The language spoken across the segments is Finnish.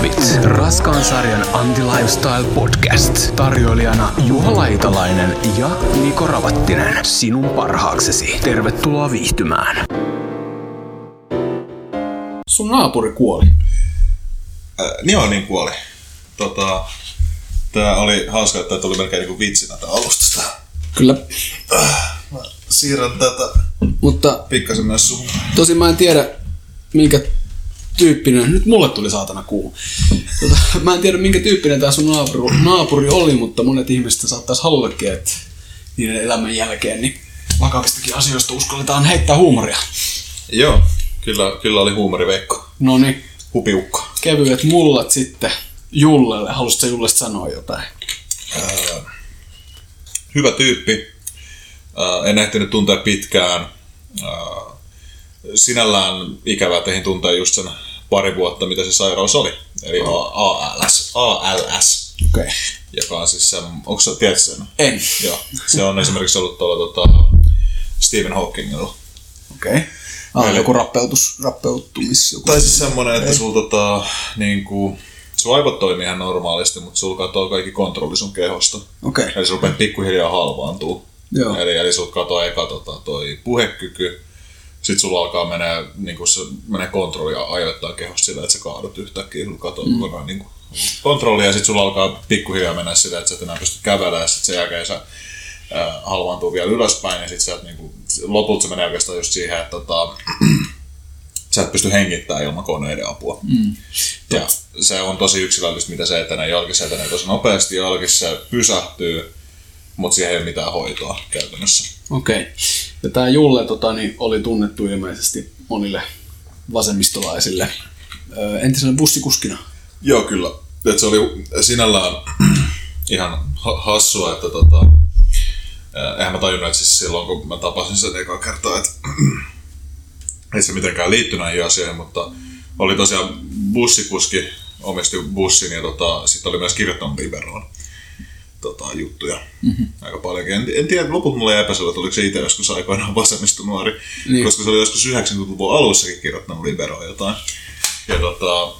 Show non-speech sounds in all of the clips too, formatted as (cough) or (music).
Kahvit. Raskaan sarjan Anti-Lifestyle Podcast. Tarjoilijana Juha Laitalainen ja Niko Ravattinen. Sinun parhaaksesi. Tervetuloa viihtymään. Sun naapuri kuoli. Äh, joo, niin kuoli. Tota, tää oli hauska, että tuli melkein niinku vitsinä tää alustusta. Kyllä. Mä siirrän tätä Mutta pikkasen myös sun. tosin mä en tiedä, minkä tyyppinen, nyt mulle tuli saatana kuu. Tota, mä en tiedä, minkä tyyppinen tää sun naapuri, naapuri oli, mutta monet ihmiset saattaisi haluakin, että niiden elämän jälkeen niin vakavistakin asioista uskalletaan heittää huumoria. Joo, kyllä, kyllä oli huumoriveikko. No niin, Hupiukko. kevyet mullat sitten Jullelle. Haluaisitko Jullesta sanoa jotain? Hyvä tyyppi. Äh, en ehtinyt tuntea pitkään. Äh, sinällään ikävää, ehdin tuntea just sen pari vuotta, mitä se sairaus oli. Eli ALS. ALS. Okei. Okay. Joka on siis se, onko sä, tiedät sen? En. Joo. Se on esimerkiksi ollut tuolla tota, Stephen Hawkingilla. Okei. Okay. Ah, joku rappeutus, rappeutumis. Joku. Tai siis semmonen, että sulla tota, niinku, sun aivot toimii ihan normaalisti, mutta sulla katoaa kaikki kontrolli sun kehosta. Okei. Okay. Eli se rupeaa pikkuhiljaa halvaantuu. Joo. Eli, eli sulla katoaa eka tota, toi puhekyky, sitten sulla alkaa menee, niinku, se menee kontrolli ajoittaa kehosta sillä, että sä kaadut yhtäkkiä, sulla katoaa mm. kokonaan niinku, kontrolli ja sitten sulla alkaa pikkuhiljaa mennä sillä, että sä et enää pysty kävelemään ja sitten sen jälkeen sä äh, halvaantuu vielä ylöspäin ja sitten sä et, niinku, lopulta se menee oikeastaan just siihen, että tota, (clears throat) sä et pysty hengittämään ilman koneiden apua. Mm. Ja se on tosi yksilöllistä, mitä se etenee. Jolkin se etenee tosi nopeasti, jolkin se pysähtyy, mutta siihen ei ole mitään hoitoa käytännössä. Okei. Okay. Ja tämä Julle tota, niin oli tunnettu ilmeisesti monille vasemmistolaisille entisenä bussikuskina. Joo, kyllä. Et se oli sinällään (clears throat) ihan ha- hassua, että tota, eihän mä tajunnut, että siis silloin kun mä tapasin sen eka kertaa, että (clears throat) ei se mitenkään liittynyt näihin asioihin, mutta oli tosiaan bussikuski, omisti bussin ja tota, sitten oli myös kirjoittanut Liberoon tota, juttuja mm-hmm. aika paljonkin. En, en tiedä, lopulta mulle jäi epäselvä, että oliko se itse joskus aikoinaan vasemmistonuori, Niin. niin. koska se oli joskus 90-luvun alussakin kirjoittanut Liberoon jotain. Ja tota,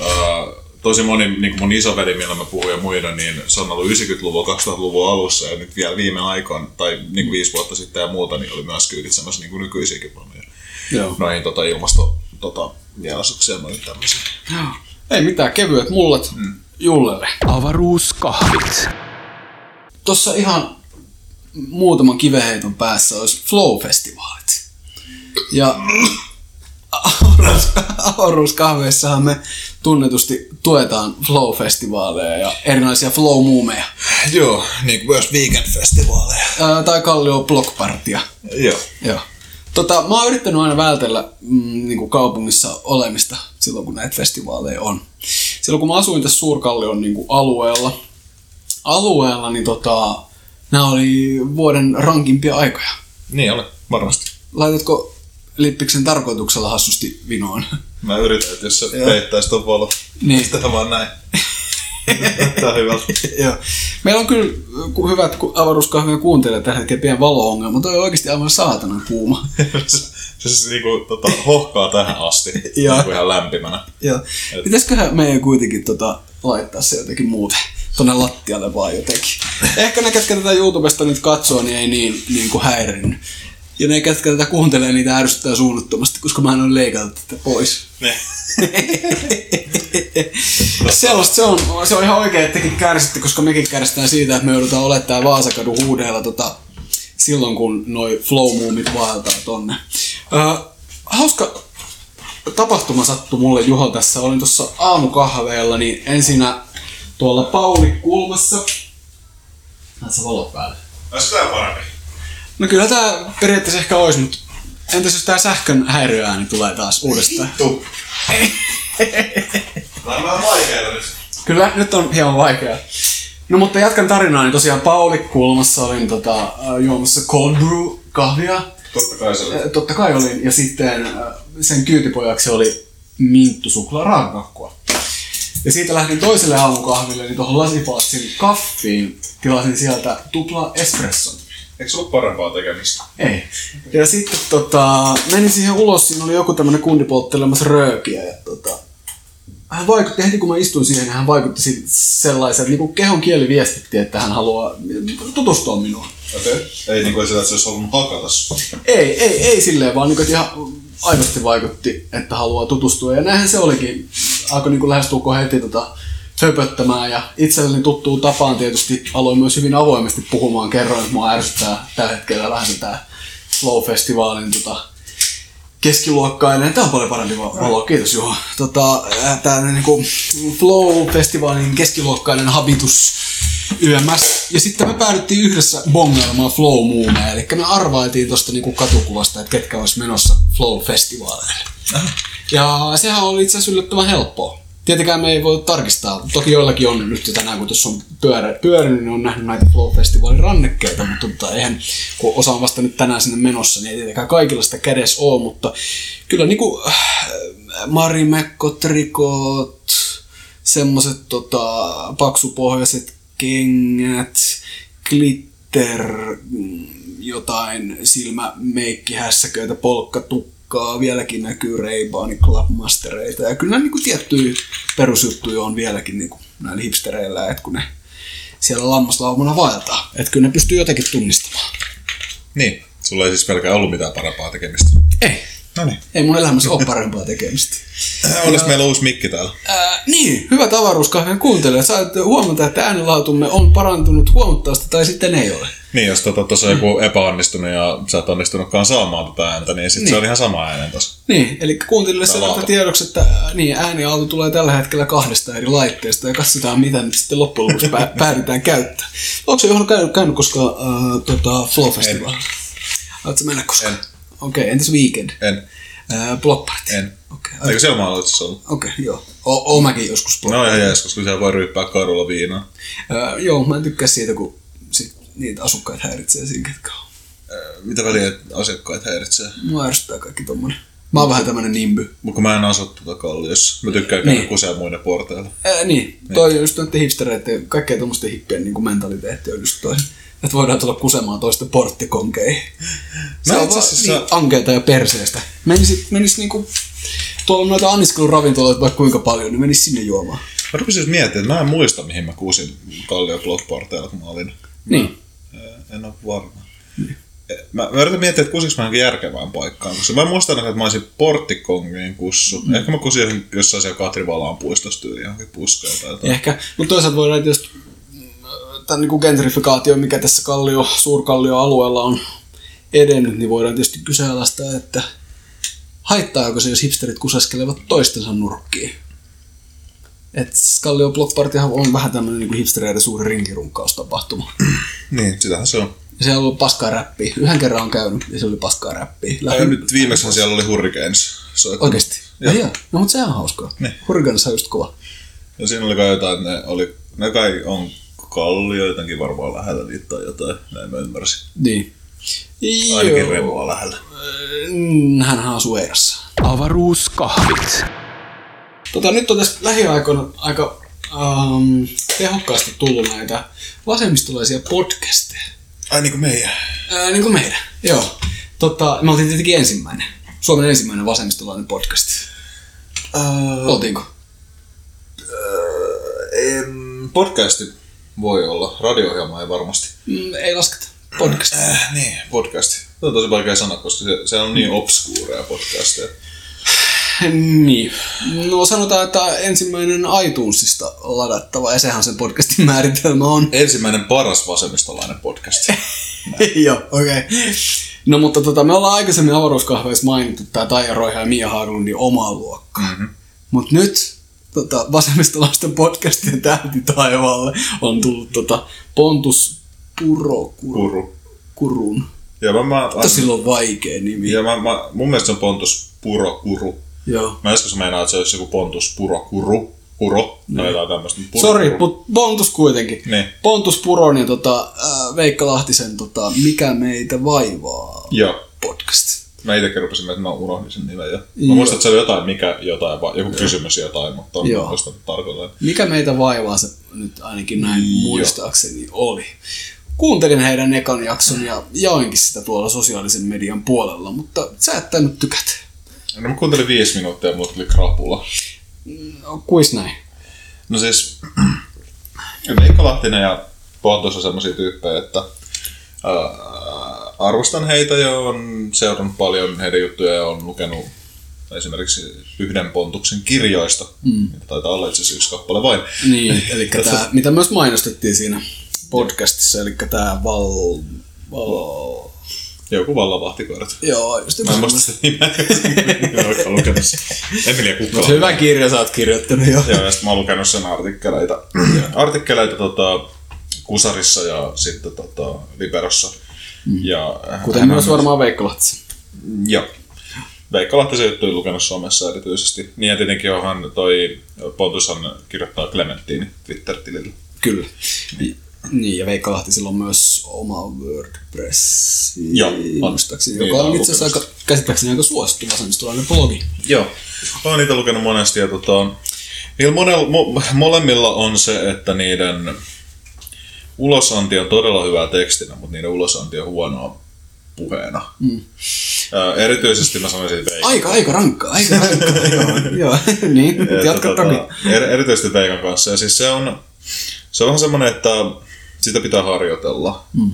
ää, tosi moni, niin kuin mun isoveli, millä mä puhuin ja muina, niin se on ollut 90-luvun, 2000-luvun alussa ja nyt vielä viime aikoina, tai niin kuin viisi vuotta sitten ja muuta, niin oli myös kyyditsemässä niin kuin nykyisiäkin paljon Joo. noihin tota, ilmasto tota, mielasukseen noihin tämmöisiin. Ei mitään, kevyet mullat mm. Jullelle. Avaruuskahvit. Tossa ihan muutaman kiveheiton päässä olisi Flow-festivaalit. Ja avaruus, avaruuskahveissahan me tunnetusti tuetaan Flow-festivaaleja ja erinäisiä Flow-muumeja. Joo, niin kuin myös weekend-festivaaleja. Ää, tai Kallio Block Partia. Joo. Joo. Tota, mä oon yrittänyt aina vältellä mm, niin kuin kaupungissa olemista silloin, kun näitä festivaaleja on. Silloin, kun mä asuin tässä Suurkallion niin kuin alueella, alueella, niin tota, nämä oli vuoden rankimpia aikoja. Niin oli, varmasti. Laitatko lippiksen tarkoituksella hassusti vinoon? Mä yritän, että jos se peittäisi ton valo. Niin. Sitä vaan näin. (laughs) Tää on hyvältä. (laughs) Joo. Meillä on kyllä hyvät avaruuskahvia kuuntelijat tällä hetkellä pieni valo-ongelma. Toi on oikeasti aivan saatanan kuuma. (laughs) se, se siis niinku tota, hohkaa tähän asti. Niinku ihan lämpimänä. Joo. Pitäisiköhän meidän kuitenkin tota, laittaa se jotenkin muuten tonne lattialle vaan jotenkin. Ehkä ne, ketkä tätä YouTubesta nyt katsoo, niin ei niin, niin kuin häirinnyt. Ja ne, ketkä tätä kuuntelee, niitä ärsyttää suunnattomasti, koska mä en ole leikannut tätä pois. Ne. (laughs) Sellaista se on, se on ihan oikein, että tekin kärsitte, koska mekin kärsitään siitä, että me joudutaan tää Vaasakadun huudeilla tota, silloin, kun noi flow-muumit vaeltaa tonne. Öö, hauska tapahtuma sattui mulle Juho tässä. Olin tuossa aamukahveella, niin ensinnä tuolla Pauli kulmassa. Näetkö valot päälle? Olisiko tää parempi? No kyllä tää periaatteessa ehkä olisi, mutta entäs jos tää sähkön häiriöääni tulee taas uudestaan? Tu. Tää on vähän vaikeeta nyt. Kyllä, nyt on hieman vaikeaa. No mutta jatkan tarinaa, niin tosiaan Pauli kulmassa olin tota, äh, juomassa cold brew kahvia. Totta kai se oli. Äh, Totta kai olin. Ja sitten äh, sen kyytipojaksi oli minttu suklaa raakakakkua. Ja siitä lähdin toiselle aamukahville, niin tuohon lasipalatsin kaffiin tilasin sieltä tupla espresson. Eikö sulla parempaa tekemistä? Ei. Ja sitten tota, menin siihen ulos, siinä oli joku tämmönen kundi polttelemassa röökiä ja tota, hän vaikutti, heti kun mä istuin siihen, hän vaikutti sellaiset, että niin kehon kieli viestitti, että hän haluaa tutustua minuun. Okei. Okay. Ei niinku sitä, että se olisi halunnut hakata. Ei, ei, ei silleen, vaan niin kuin, että ihan aidosti vaikutti, että haluaa tutustua. Ja näinhän se olikin. Alkoi niin lähestulkoon heti tota, höpöttämään ja itselleni tuttuu tapaan tietysti aloin myös hyvin avoimesti puhumaan. Kerroin, että mua ärsyttää tällä hetkellä vähän tämä Flow-festivaalin tota, keskiluokkainen. Tämä on paljon parempi va- valo, kiitos Juho. Tota, tämä niinku Flow-festivaalin keskiluokkainen habitus YMS. Ja sitten me päädyttiin yhdessä bongailemaan flow muumeja eli me arvailtiin tuosta niinku katukuvasta, että ketkä olisi menossa Flow-festivaaleille. Ja sehän oli itse asiassa yllättävän helppoa. Tietenkään me ei voi tarkistaa. Toki joillakin on nyt tänään, kun tuossa on pyörä, pyörinyt, niin on nähnyt näitä Flow-festivaalin rannekkeita, mutta tota, eihän, kun osa on vasta nyt tänään sinne menossa, niin ei tietenkään kaikilla sitä kädessä ole, mutta kyllä niinku äh, Marimekko, trikot, semmoset tota, paksupohjaiset kengät, glitter, mm, jotain silmämeikkihässäköitä, polkkatukkaa, vieläkin näkyy Ray-Banin Clubmastereita. Ja kyllä niinku tiettyjä perusjuttuja on vieläkin niinku näillä hipstereillä, että kun ne siellä lammaslaumana vaeltaa. Että kyllä ne pystyy jotenkin tunnistamaan. Niin. Sulla ei siis pelkään ollut mitään parempaa tekemistä. Ei, No niin. ei mun elämässä ole parempaa tekemistä. Olisi meillä uusi mikki täällä. Ää, niin, hyvä avaruuskahvien kuuntelija. Sait huomata, että äänenlaatumme on parantunut huomattavasti tai sitten ei ole. Niin, jos tuossa tota, joku epäonnistunut ja sä et onnistunutkaan saamaan tätä ääntä, niin sitten Niin. se on ihan sama äänen tossa. Niin, eli kuuntelijoille se laatu. tiedoksi, että niin, ääniaalto tulee tällä hetkellä kahdesta eri laitteesta ja katsotaan, mitä nyt sitten loppujen lopuksi pää- (laughs) päädytään käyttämään. Onko se johon käynyt, käynyt koskaan äh, tota, Flow Festival? Haluatko mennä koskaan? En. Okei, okay, entäs Weekend? En. Äh, Block Party? En. Okei, Eikö siellä maailmassa ollut? okay, joo. O- oon mäkin joskus No ihan jees, koska siellä voi ryyppää kadulla viinaa. Öö, joo, mä en tykkää siitä, kun sit niitä asukkaita häiritsee siinä, ketkä on. Mitä väliä asiakkaat häiritsee? Mua ärsyttää kaikki tommonen. Mä oon vähän tämmönen nimby. Mutta mä en asu tuota kalliossa. Mä tykkään käydä Niin. niin. kusea muiden porteilla. Ää, niin, toi on just noiden hipstereiden, kaikkea tommosten hippien niin mentaliteetti on just toi. Että voidaan tulla kusemaan toista porttikonkeihin. Se Mä on itse vaan asiassa- niin ankeeta ja perseestä. Menis, menis niinku, tuolla on noita anniskeluravintoloita vaikka kuinka paljon, niin menis sinne juomaan. Mä rupesin just miettimään, että mä en muista mihin mä kuusin Kallio Blockporteilla, kun mä olin. Niin. En ole varma. Mä, mä yritän miettiä, että kusinko mä järkevään paikkaan, koska mä muistan, että mä olisin porttikongin kussu. Mm. Ehkä mä kusin jossain siellä Katri Valaan puistossa tyyliin johonkin puskaan tai jotain. Ehkä, mutta toisaalta voidaan tietysti tämän niin gentrifikaatio, mikä tässä Kallio, Suurkallio-alueella on edennyt, niin voidaan tietysti kyseenalaistaa, että haittaako se, jos hipsterit kuseskelevat toistensa nurkkiin. Et Kallio Block Partyhan on vähän tämmöinen niin hipstereiden suuri rinkirunkkaustapahtuma. (clears throat) Niin, sitähän se on. Ja siellä on ollut paskaa räppiä. Yhden kerran on käynyt ja se oli paskaa räppiä. Ja nyt viimeksi siellä oli Hurricanes. soittanut. Oikeesti? Joo. Joo. No mutta sehän on hauskaa. Niin. Hurricanes on just kova. Ja siinä oli kai jotain, että ne, oli, ne kai on kallio jotenkin varmaan lähellä niitä tai jotain, näin mä ymmärsin. Niin. Ainakin Joo. Revoa lähellä. Mm, Hänhän asuu Eerassa. Avaruuskahvit. Tota, nyt on tässä lähiaikoina aika ähm, tehokkaasti tullut näitä vasemmistolaisia podcasteja. Ai niin kuin meidän. Ää, niin kuin meidän, joo. Tota, me oltiin tietenkin ensimmäinen. Suomen ensimmäinen vasemmistolainen podcast. Uh, Oltiinko? em, podcasti voi olla, radio-ohjelma ei varmasti. Mm, ei lasketa. Podcast. Äh, niin, podcasti. Se on tosi vaikea sanoa, koska se, se on niin obskuureja podcasteja. (laughs) Niin. No sanotaan, että ensimmäinen iTunesista ladattava, ja sehän sen podcastin määritelmä on. Ensimmäinen paras vasemmistolainen podcast. (laughs) Joo, okei. Okay. No mutta tota, me ollaan aikaisemmin avaruuskahveissa mainittu tää Taija Roiha ja Mia Haglundin oma luokka. Mm-hmm. Mut nyt tota, vasemmistolaisten podcastien tähti taivaalle on tullut tota, Pontus Puro Kuru. Kurun. Ja mä, mä, Mutta sillä on vaikea nimi. ja mä, mä, mun mielestä se on Pontus Puro Kuru. Joo. Mä joskus meinaan, että se olisi joku Pontus Puro Kuru. Kuro. Tai jotain tämmöistä. Puro, Sori, mutta Pontus kuitenkin. Niin. Pontus Puron ja tota, ää, Veikka Lahtisen tota, Mikä meitä vaivaa Joo. podcast. Mä itsekin rupesin, että mä unohdin sen nimen jo. Mä Joo. muistan, että se oli jotain, mikä jotain, joku kysymys jotain, mutta on Joo. muistanut tarkalleen. Mikä meitä vaivaa se nyt ainakin näin Joo. muistaakseni oli. Kuuntelin heidän ekan jakson ja jaoinkin sitä tuolla sosiaalisen median puolella, mutta sä et tainnut tykätä. No mä kuuntelin viisi minuuttia ja mulla tuli krapula. No, kuis näin? No siis (clears throat) Veikka Lahtinen ja Pontus on semmoisia tyyppejä, että ää, arvostan heitä ja on seurannut paljon heidän juttuja ja on lukenut esimerkiksi yhden Pontuksen kirjoista. Mm. Taitaa olla itse asiassa yksi kappale vain. Niin, (laughs) eli tämä, mitä myös mainostettiin siinä podcastissa, eli tämä Val... val... Joku vallavahtikoirat. Joo, just Mä en muista sitä nimeä. (laughs) Mä en lukenut sitä. Emilia Kukkala. Hyvä kirja sä oot kirjoittanut jo. Joo, ja sitten mä oon lukenut sen artikkeleita, (clears throat) artikkeleita tota, Kusarissa ja sitten tota, Liberossa. Ja Kuten hän on myös varmaan Veikko Lahtisen. Joo. Veikka Lahtisen juttuja lukenut somessa erityisesti. Niin ja tietenkin onhan toi Pontushan kirjoittaa Clementine Twitter-tilillä. Kyllä. Niin, ja Veikka Lahtisilla on myös oma WordPress, Joo, on. Niin, joka on itse asiassa aika, käsittääkseni aika suosittu vasemmistolainen blogi. Joo. Mä oon niitä lukenut monesti ja tota, niillä monella, mo, molemmilla on se, että niiden ulosanti on todella hyvää tekstinä, mutta niiden ulosanti on huonoa puheena. Mm. Ää, erityisesti mä sanoisin Veikan. Aika, aika rankkaa, aika (laughs) rankkaa, joo, joo, (laughs) niin, jatka tota, toki. er, erityisesti Veikan kanssa. Ja siis se on, se on vähän semmoinen, että sitä pitää harjoitella. Mm.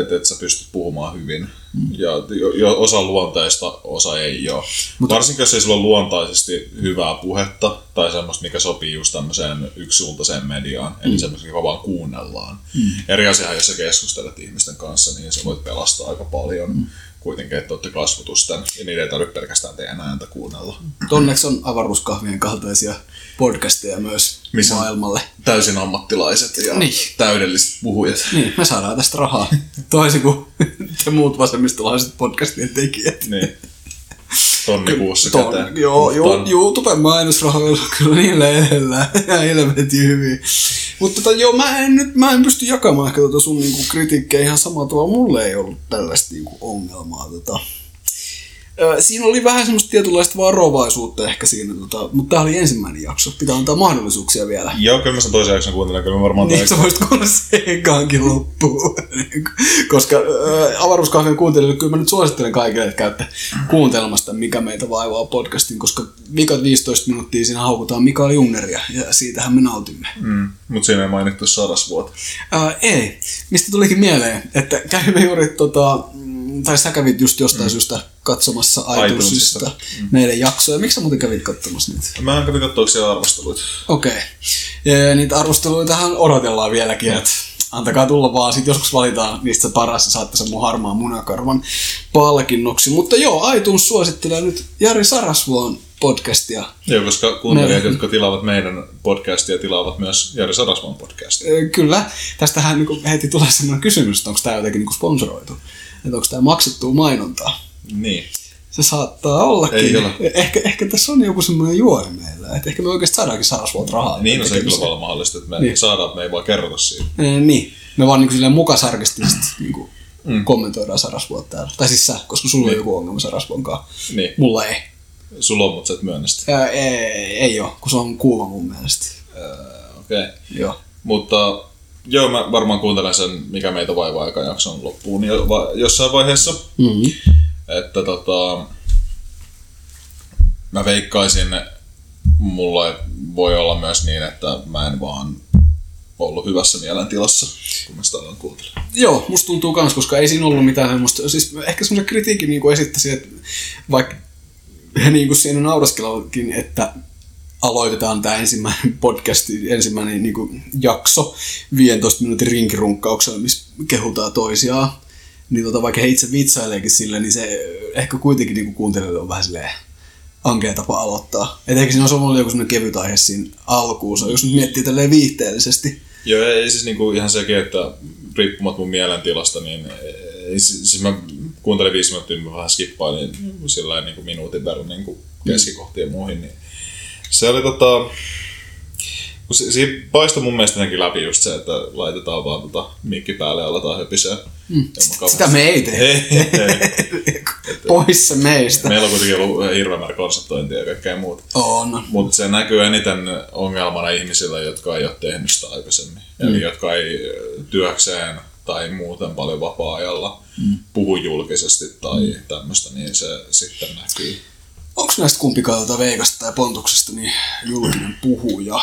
Että et sä pystyt puhumaan hyvin. Mm. Ja jo, jo, osa on luonteista, osa ei ole. Mutta Varsinkin jos ei sulla ole luontaisesti hyvää puhetta tai semmoista, mikä sopii just tämmöiseen yksisuuntaiseen mediaan, eli semmoista, joka vaan kuunnellaan. Mm. Eri asiahan, jos sä keskustelet ihmisten kanssa, niin sä voit pelastaa aika paljon. Mm. Kuitenkin, että olette kasvotusten, ja niiden ei tarvitse pelkästään teidän ääntä kuunnella. Onneksi on avaruuskahvien kaltaisia podcasteja myös Missä maailmalle. täysin ammattilaiset ja Niin. täydelliset puhujat. Niin, me saadaan tästä rahaa. Toisin kuin te muut vasemmistolaiset podcastien tekijät. Niin. Tonni kuussa Ton, käteen. joo, joo, Ton- YouTuben mainosrahoilla on kyllä niin lähellä. (laughs) Ja helvetin hyvin. Mutta tota, joo, mä en nyt mä en pysty jakamaan ehkä tota sun niinku, kritiikkejä ihan samalla tavalla. Mulle ei ollut tällaista niinku, ongelmaa. Tota. Siinä oli vähän semmoista tietynlaista varovaisuutta ehkä siinä, tota, mutta tämä oli ensimmäinen jakso. Pitää antaa mahdollisuuksia vielä. Joo, kyllä mä sen toisen jakson kuuntelen, kyllä mä varmaan Niin, sä voisit kuulla se ekaankin loppuun. (laughs) Koska äh, avaruuskahvien kuuntelijoille kyllä mä nyt suosittelen kaikille, että käytte kuuntelemasta Mikä meitä vaivaa podcastin, koska vikat 15 minuuttia siinä haukutaan Mikael Jungeria, ja siitähän me nautimme. Mm, mutta siinä ei mainittu sadasvuotta. Äh, ei, mistä tulikin mieleen, että kävimme juuri, tota, tai sä kävit just jostain mm. syystä katsomassa iTunesista mm. meidän jaksoja. Miksi sä muuten kävit katsomassa niitä? Mä en kävi katsoa siellä arvosteluita. Okei. Okay. Niitä arvosteluitahan odotellaan vieläkin, että antakaa tulla vaan, sit joskus valitaan niistä se paras ja saatte sen mun harmaan munakarvan palkinnoksi. Mutta joo, iTunes suosittelee nyt Jari Sarasvuon podcastia. Joo, koska kuuntelijat, jotka tilaavat meidän podcastia, tilaavat myös Jari Sadasvan podcastia. Kyllä, tästähän niinku heti tulee sellainen kysymys, että onko tämä jotenkin niinku sponsoroitu. Että onko tämä maksettua mainontaa. Niin. Se saattaa ollakin. Ei ole. Ehkä, ehkä tässä on joku semmoinen juoni meillä, että ehkä me oikeasti saadaankin Sarasvuolta rahaa. Niin on se kyllä paljon mahdollista, että me Niin. niin. saadaan, että me ei vaan kerrota siitä. Niin. Me vaan niinku silleen mukasarkistisesti niinku mm. kommentoidaan Sarasvuot täällä. Tai siis sä, koska sulla on joku ongelma Sarasvuon kanssa. Niin. Mulla ei. Sulla on, mutta sä et myönnä sitä. Ää, ei, ei oo, kun se on kuuma mun mielestä. Okei. Okay. Joo. Mutta joo, mä varmaan kuuntelen sen, mikä meitä vaivaa aika jakson loppuun va, jossain vaiheessa. Mm-hmm. Että tota, mä veikkaisin, mulla voi olla myös niin, että mä en vaan ollut hyvässä mielentilassa, kun mä sitä aloin kuuntelemaan. Joo, musta tuntuu kans, koska ei siinä ollut mitään semmoista, siis ehkä semmoisen kritiikin niin esittäisin, että vaikka he (laughs) niin kuin siinä nauraskelakin, että aloitetaan tämä ensimmäinen (laughs) podcast, ensimmäinen niin kuin jakso 15 minuutin rinkirunkkauksella, missä kehutaan toisiaan. Niin tota, vaikka he itse vitsaileekin sille, niin se ehkä kuitenkin niin kuin kuuntelijoille on vähän silleen ankea tapa aloittaa. Et ehkä siinä olisi ollut joku semmoinen kevyt aihe siinä alkuun, jos nyt miettii tälleen viihteellisesti. Joo, ei siis niinku ihan sekin, että riippumatta mun mielentilasta, niin ei, siis mä kuuntelin viisi minuuttia, mä vähän skippailin sillä niin minuutin verran niin keskikohtiin ja muihin, niin se oli tota, si- siinä paistoi mun mielestä jotenkin läpi just se, että laitetaan vaan tota mikki päälle ja aletaan höpisee. Mm. Sitä me ei tehdä. ei, (laughs) ei. Pois se meistä. Meillä on kuitenkin ollut hirveän määrä konseptointia ja kaikkea muuta. On. Mutta se näkyy eniten ongelmana ihmisille, jotka ei ole tehnyt sitä aikaisemmin. Mm. Eli jotka ei työkseen tai muuten paljon vapaa-ajalla mm. puhu julkisesti tai mm. tämmöistä, niin se sitten näkyy. onko näistä kumpikaan tuota Veikasta tai Pontuksesta niin julkinen puhuja?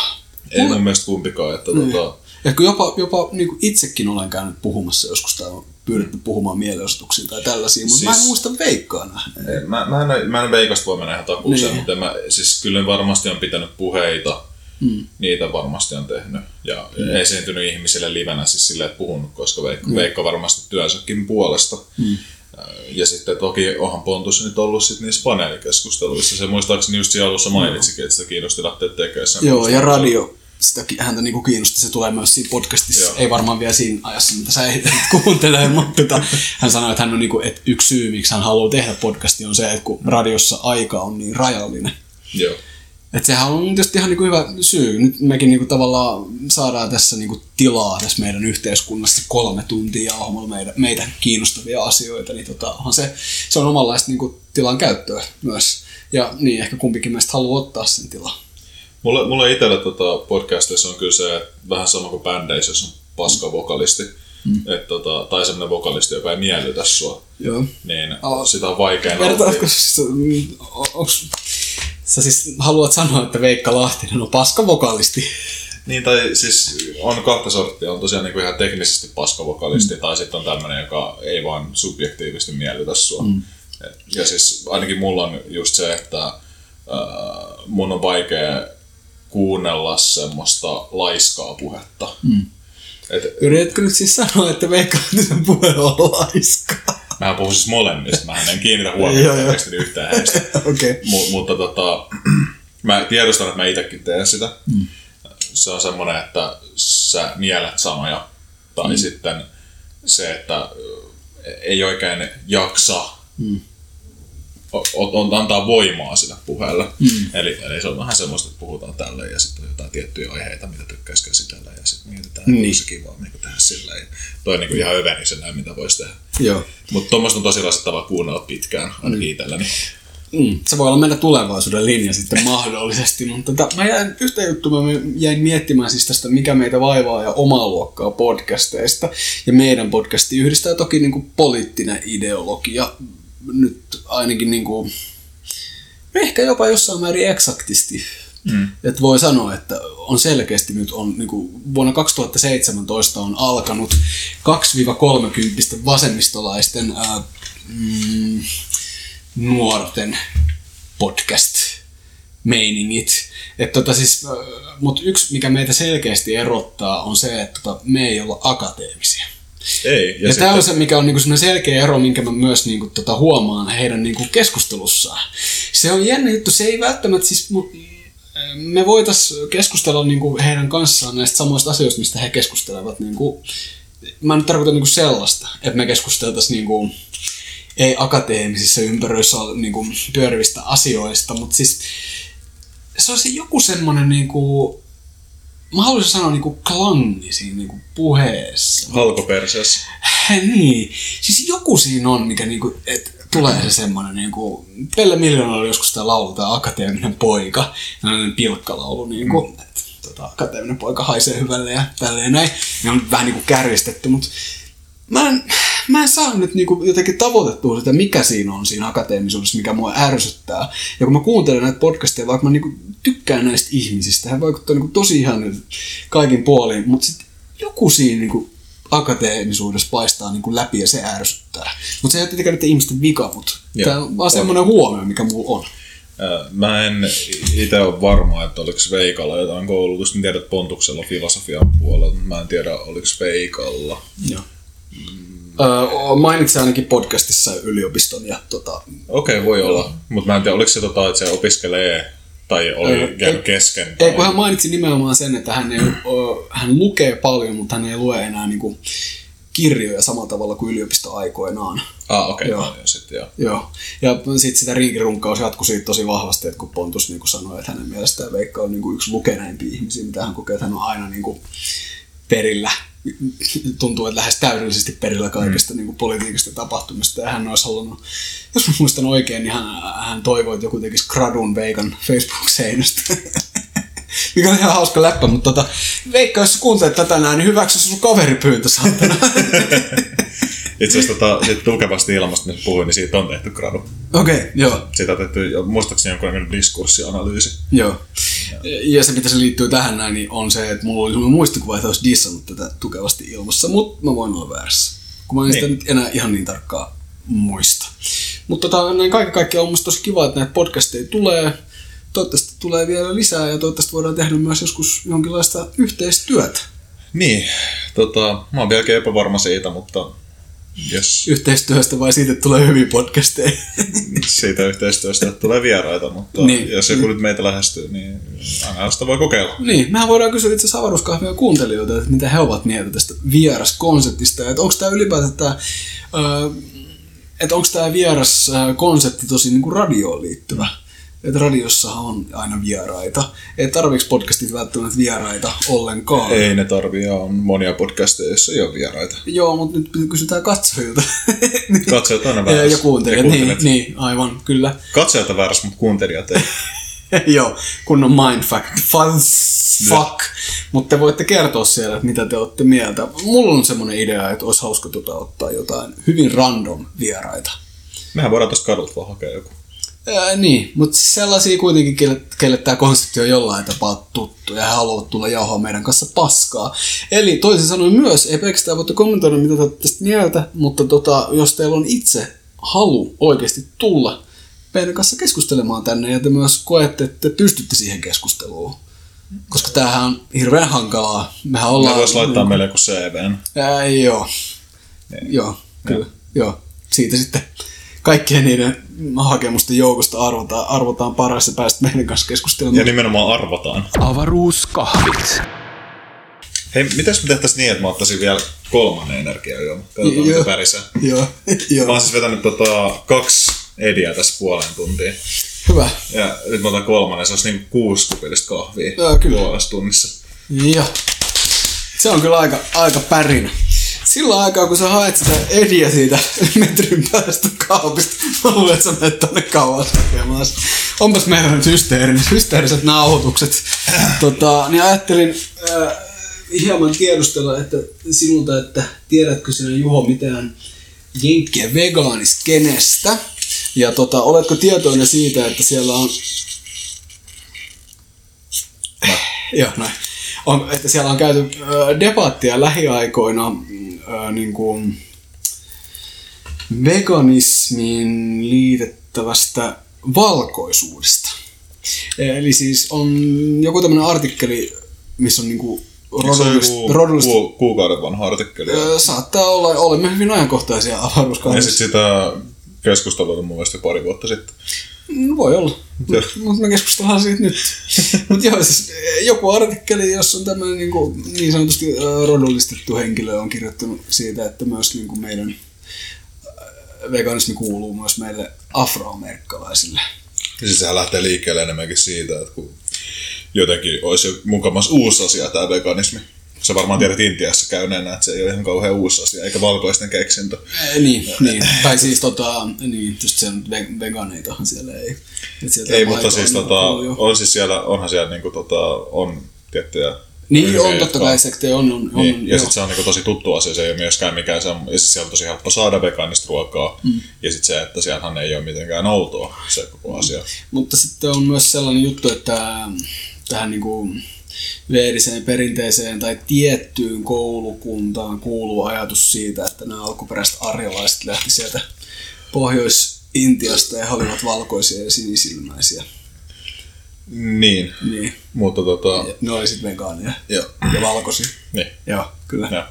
Ei mun mielestä kumpikaan, että Niin. tota, Ehkä jopa, jopa niin kuin itsekin olen käynyt puhumassa joskus tai on pyydetty puhumaan mielenosoituksiin tai tällaisia, mutta siis... mä en Siis- muista Veikkaa nähneen. Mä, mä, en, mä en veikasta voi mennä ihan takuuseen, Niin. mutta mä, siis kyllä varmasti on pitänyt puheita, mm. niitä varmasti on tehnyt. Ja mm. esiintynyt ihmisille livenä siis silleen, että puhunut, koska Veikko, mm. Veikko varmasti työnsäkin puolesta. Mm. Ja sitten toki onhan Pontus nyt ollut sit niissä paneelikeskusteluissa. Se muistaakseni just siinä alussa mainitsikin, että sitä kiinnosti lähteä tekemään sen. Joo, ja radio, sitä häntä niinku kiinnosti, se tulee myös siinä podcastissa. Joo. Ei varmaan vielä siinä ajassa, mitä sä ehdit (laughs) kuuntelemaan, mutta tota, hän sanoi, että hän on niinku, että yksi syy, miksi hän haluaa tehdä podcastia on se, että kun radiossa aika on niin rajallinen. Joo. Et sehän on tietysti ihan niinku hyvä syy. Nyt mekin niinku tavallaan saadaan tässä niinku tilaa tässä meidän yhteiskunnassa kolme tuntia jauhamalla meitä, meitä kiinnostavia asioita, niin tota, onhan se, se on omanlaista niinku tilan käyttöä myös. Ja niin, ehkä kumpikin meistä haluaa ottaa sen tilaa. Mulle, mulle itsellä tota podcastissa on kyllä se, että vähän sama kuin bändeissä, jos on paska vokalisti. Mm. Et tota, tai semmoinen vokalisti, joka ei miellytä sua. Joo. Niin Aa. sitä on vaikea Vertaatko siis, mm, onks, sä siis haluat sanoa, että Veikka Lahtinen on paska vokalisti? Niin, tai siis on kahta sorttia. On tosiaan niinku ihan teknisesti paska vokalisti, mm. tai sitten on tämmöinen, joka ei vaan subjektiivisesti miellytä sua. Mm. Ja siis ainakin mulla on just se, että äh, mun on vaikea kuunnella semmoista laiskaa puhetta. Mm. Et, Yritätkö nyt siis sanoa, että Veikka Lahtisen puhe on laiskaa? Mä puhun siis molemmista, mä en kiinnitä huomiota yhtään heistä. (laughs) Okay. M- mutta tota, (clears throat) mä tiedostan, että mä itsekin teen sitä. Mm. Se on semmoinen, että sä nielät sanoja. Tai mm. sitten se, että ei oikein jaksa mm. On, antaa voimaa sille puheelle. Mm. Eli, eli se on vähän semmoista, että puhutaan tällä ja sitten on jotain tiettyjä aiheita, mitä tykkäisi käsitellä ja sitten mietitään, että Niin. se kiva niin tehdä sillä. Ja toi on niin ihan övenisellä, mitä voisi tehdä. Mutta tuommoista on tosi rasittavaa kuunnella pitkään, ainakin mm. itselläni. Mm, se voi olla meidän tulevaisuuden linja sitten mahdollisesti, mutta tota, mä jäin, yhtä juttua mä jäin miettimään siis tästä, mikä meitä vaivaa ja omaa luokkaa podcasteista. Ja meidän podcasti yhdistää toki niin kuin poliittinen ideologia nyt ainakin niin kuin, ehkä jopa jossain määrin eksaktisti. Mm. Että voi sanoa, että on selkeästi nyt on niin kuin vuonna 2017 on alkanut 2-30 vasemmistolaisten ää, mm, nuorten podcast meiningit. Et tota siis, mutta yksi, mikä meitä selkeästi erottaa, on se, että tota, me ei olla akateemisia. Ei. Ja, ja tämä on se, mikä on niinku selkeä ero, minkä mä myös niinku tota huomaan heidän niinku keskustelussaan. Se on jännä juttu, se ei välttämättä siis... mu- Me voitais keskustella niinku heidän kanssaan näistä samoista asioista, mistä he keskustelevat. Niinku, mä nyt tarkoitan niinku sellaista, että me keskusteltaisiin niinku, ei akateemisissa ympäröissä niinku, pyörivistä asioista, mutta siis se on se joku semmoinen niinku, mä haluaisin sanoa niinku klangi siinä niinku puheessa. Halkoperseessä. niin, siis joku siinä on, mikä niinku, et tulee se semmoinen niinku, Pelle Miljoona oli joskus tämä laulu, tämä akateeminen poika, tämmöinen pilkkalaulu, niinku, mm. että tota, akateeminen poika haisee hyvälle ja tälleen näin. Ne on vähän niinku kärjistetty, mutta mä en, mä en saa nyt niinku jotenkin tavoitettua sitä, mikä siinä on siinä akateemisuudessa, mikä mua ärsyttää. Ja kun mä kuuntelen näitä podcasteja, vaikka mä niinku tykkään näistä ihmisistä, he vaikuttaa niinku tosi ihan kaikin puolin, mutta sitten joku siinä niinku akateemisuudessa paistaa niinku läpi ja se ärsyttää. Mutta se ei ole tietenkään niiden ihmisten vika, mutta Joo, tämä on vaan semmoinen huomio, mikä mulla on. Mä en itse ole varma, että oliko Veikalla jotain koulutusta. Mä tiedän, että Pontuksella filosofian puolella, mutta mä en tiedä, oliko Veikalla. Joo. Öö, mainitsin ainakin podcastissa yliopiston ja tota, Okei, okay, voi olla. Mutta mä en tiedä, oliko se tota, että se opiskelee tai oli Öö, jäänyt kesken. Ei, Tai... kun hän mainitsi nimenomaan sen, että hän, ei, hän lukee paljon, mutta hän ei lue enää niinku kirjoja samalla tavalla kuin yliopistoaikoinaan. Ah, okei, Joo. okay, no, sitten joo. Joo. Ja sitten sitä rinkirunkaus jatkui siitä tosi vahvasti, että kun Pontus niin kuin sanoi, että hänen mielestään Veikka on niin kuin yksi lukeneimpia ihmisiä, mitä hän kokee, että hän on aina niin kuin perillä. Tuntuu, että lähes täydellisesti perillä kaikesta mm. niin kuin politiikasta tapahtumista. Ja hän olisi halunnut, jos mä muistan oikein, niin hän, hän toivoi, että joku tekisi gradun Veikan Facebook-seinästä. (laughs) Mikä on ihan hauska läppä, mutta tota, Veikka, jos kuuntelet tätä näin, niin hyväksy sun kaveripyyntö, saatana. (laughs) Itse asiassa tota, sit tukevasti ilmasta, mistä puhuin, niin siitä on tehty gradu. Okei, okay, joo. Siitä on tehty, muistaakseni jonkunlainen diskurssianalyysi. Joo. Ja se, mitä se liittyy tähän näin, niin on se, että mulla oli sellainen muistikuva, että olisi dissannut tätä tukevasti ilmassa, mutta mä voin olla väärässä. Kun mä en sitä Niin. nyt enää ihan niin tarkkaan muista. Mutta tota, näin kaiken kaikkiaan on musta tosi kiva, että näitä podcasteja tulee. Toivottavasti tulee vielä lisää ja toivottavasti voidaan tehdä myös joskus jonkinlaista yhteistyötä. Niin, tota, mä oon vieläkin epävarma siitä, mutta jos Yhteistyöstä vai siitä, että tulee hyviä podcasteja. (laughs) siitä yhteistyöstä tulee vieraita, mutta Niin. jos joku nyt meitä lähestyy, niin aina sitä voi kokeilla. Niin, mehän voidaan kysyä itse asiassa avaruuskahvia kuuntelijoilta, että mitä he ovat mieltä tästä vieraskonseptista. Että onko tämä ylipäätään tämä, öö, että onko tämä vieras konsepti tosi niin kuin radioon liittyvä. Että radiossahan on aina vieraita. Ei tarviiko podcastit välttämättä vieraita ollenkaan. Ei ne tarvii, ja on monia podcasteja, joissa ei ole vieraita. Joo, mutta nyt kysytään katsojilta. (laughs) Katsojat on aina ja, väärässä. ja kuuntelijat, Ja niin, niin, aivan, kyllä. Katsojat on väärässä, mutta kuuntelijat ei. (laughs) Joo, kunnon mindfuck. Fuck. Mutta te voitte kertoa siellä, että mitä te olette mieltä. Mulla on semmoinen idea, että olisi hauska tota ottaa jotain hyvin random vieraita. Mehän voidaan tuosta kadulta vaan hakea joku. Ää, niin, mutta sellaisia kuitenkin, kelle, kelle tämä konsepti on jollain tapaa tuttu ja he haluavat tulla jauhaa meidän kanssa paskaa. Eli toisin sanoen myös, ei pelkästään voitte kommentoida mitä te tästä mieltä, mutta tota, jos teillä on itse halu oikeasti tulla meidän kanssa keskustelemaan tänne ja te myös koette, että te pystytte siihen keskusteluun. Koska tämähän on hirveän hankalaa. Mehän ollaan... vois laittaa meille joku CVn. Ää, joo. Joo, kyllä. Joo. Siitä sitten kaikkien niiden hakemusten joukosta arvotaan, arvotaan paras ja päästä meidän kanssa keskustelemaan. Ja nimenomaan arvotaan. Avaruuskahvit. Hei, mitäs me tehtäis niin, että mä ottaisin vielä kolmannen energiajuoman? Katsotaan, Joo. mitä pärisee. Joo, (laughs) Mä joo. oon siis vetänyt tota, kaksi ediä tässä puoleen tuntiin. Hyvä. Ja nyt mä otan kolmannen, se olisi niin kuusi kupillista kahvia Joo, kyllä. puolessa tunnissa. Joo. Se on kyllä aika, aika pärinä. Sillä aikaa, kun sä haet sitä ediä siitä (laughs) metrin päästä kaapista, mä luulen, että sä menet tonne kauas hakemaan. Onpas meillä nyt hysteerin, hysteeriset nauhoitukset. Tota, niin ajattelin äh, hieman tiedustella että sinulta, että tiedätkö sinä Juho mitään jenkkien vegaaniskenestä? Ja tota, oletko tietoinen siitä, että siellä on Joo, näin. On, että siellä on käyty debattia lähiaikoina niin kuin veganismiin liitettävästä valkoisuudesta. Eli siis on joku tämmöinen artikkeli, missä on niin ole rodullista, rodullista ku, kuukauden vanha artikkeli? ö, saattaa olla, olemme hyvin ajankohtaisia Ja avaruuskaudessa. sit sitä keskustelua mun mielestä pari vuotta sitten. No, voi olla. Mutta me keskustellaan siitä nyt. (laughs) Mutta joo, siis eh, joku artikkeli, jossa on tämmöinen niin, kuin, niin sanotusti äh, rodullistettu henkilö on kirjoittanut siitä, että myös niin kuin meidän äh, veganismi kuuluu myös meille afroamerikkalaisille. Siis sehän lähtee liikkeelle enemmänkin siitä, että kun jotenkin olisi mukamas uusi asia tämä veganismi. Sä varmaan tiedät Intiassa käyneenä, että se ei ole ihan kauhean uusi asia, eikä valkoisten keksintö. Eh, niin, niin. Tai siis tota, niin, just ve- veganeitahan siellä ei. Sieltä Ei, mutta siis on tota, on siis siellä, onhan siellä niinku tota, on tiettyjä Niin ryhmiä, on, totta kai sekte on. on, on Niin, on ja sitten se on niinku tosi tuttu asia, se ei ole myöskään mikään se, ja siis siellä on tosi helppo saada vegaanista ruokaa, mm. ja sitten se, että siellähän ei ole mitenkään outoa se koko asia. Mutta sitten on myös sellainen juttu, että tähän niin kuin veeriseen perinteeseen tai tiettyyn koulukuntaan kuuluu ajatus siitä, että nämä alkuperäiset arjalaiset lähti sieltä Pohjois-Intiasta ja he olivat valkoisia ja sinisilmäisiä. Niin, Niin, mutta tota, ja ne oli sitten vegaaneja joo, ja valkoisia. niin, Joo, kyllä. joo.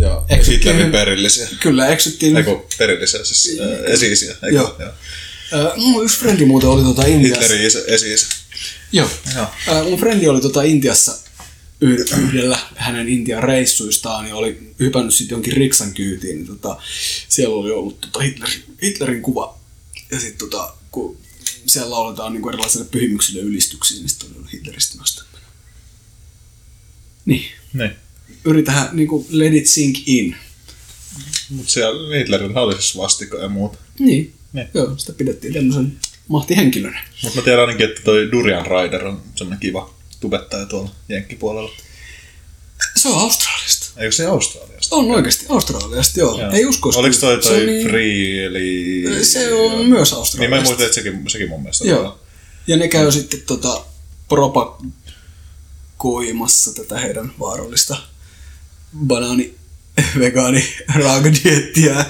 Ja Eikö- Hitlerin perillisiä. Kyllä, eksyttiin. Eiku, perillisiä, siis äh, esi-isiä. Eiku, Joo. joo. Mun yksi frendi muuten oli tota Intiassa. Hitlerin isä, esi-isä. Joo. Joo. Ää, mun frendi oli tota Intiassa yh- yhdellä hänen Intian reissuistaan ja oli hypännyt sitten jonkin riksan kyytiin, niin tota, siellä oli ollut tota Hitlerin, Hitlerin kuva. Ja sitten tota, kun siellä lauletaan niinku erilaisille pyhimyksille ylistyksiä, niin sitten oli Hitleristä myös. Niin. Niin. Yritähän niinku let it sink in. Mutta siellä Hitlerillä oli siis vastika ja muuta. Niin. Niin. Joo, sitä pidettiin tämmöisen mahtihenkilönä. Mutta mä tiedän ainakin, että toi Durian Rider on semmonen kiva tubettaja tuolla jenkkipuolella. Se on Australiasta. Eikö se Australiasta? On oikeasti Australiasta, joo. Joo. Ei uskoisi. Oliko toi Se on toi niin- Free, eli... Se on myös Niin Australiasta. mä muistin, että sekin, sekin mun mielestä. Joo. Ja ne käy sitten tota propagoimassa tätä heidän vaarallista banaani (laughs) vegaani raakadiettiä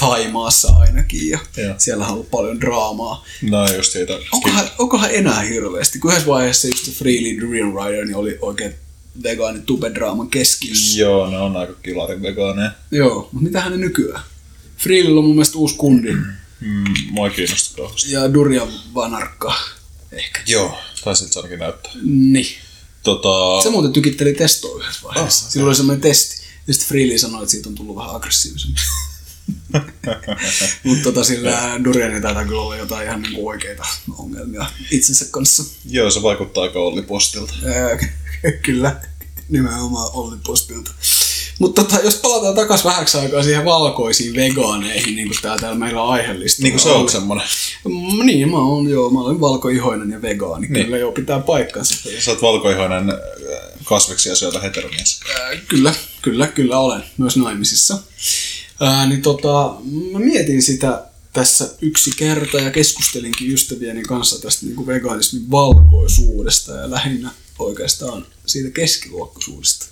Taimaassa ainakin ja Joo. siellä on ollut paljon draamaa. No just siitä. Onkohan, onkohan enää hirveästi? Kun yhdessä vaiheessa just Freely Dream Rider niin oli oikein vegaani tubedraaman keskiössä. Joo, ne on aika kilarin vegaaneja. Joo, mutta mitähän ne nykyään? Freelyllä on mun mielestä uusi kundi Mm, mua ei kiinnosta kauheasti. ja Durja Vanarkka ehkä. Joo. Tai siltä se ainakin näyttää. Niin. Tota, Se muuten tykitteli testoa yhdessä vaiheessa. Ah, Silloin oli semmoinen testi. Ja sitten Freely sanoi, että siitä on tullut vähän aggressiivisempi. (laughs) Mutta tota, sillä Durianilla taitaa kyllä olla jotain ihan niinku oikeita ongelmia itsensä kanssa. joo, se vaikuttaa aika Olli Postilta. Ää, (laughs) kyllä, nimenomaan Olli Postilta. Mutta tota, jos palataan takaisin vähäksi aikaa siihen valkoisiin vegaaneihin, niin kuin tää täällä meillä on aiheellista. Niin kuin se on semmonen. Mm, Niin, mä oon, joo, mä olen valkoihoinen ja vegaani. Niin. Kyllä joo, pitää paikkansa. Sä oot valkoihoinen äh, kasviksia syötä heteromies. Ää, kyllä, kyllä, kyllä olen myös naimisissa. Ää, niin tota, mä mietin sitä tässä yksi kerta ja keskustelinkin ystävieni kanssa tästä niin kuin vegaanismin valkoisuudesta ja lähinnä oikeastaan siitä keskiluokkaisuudesta.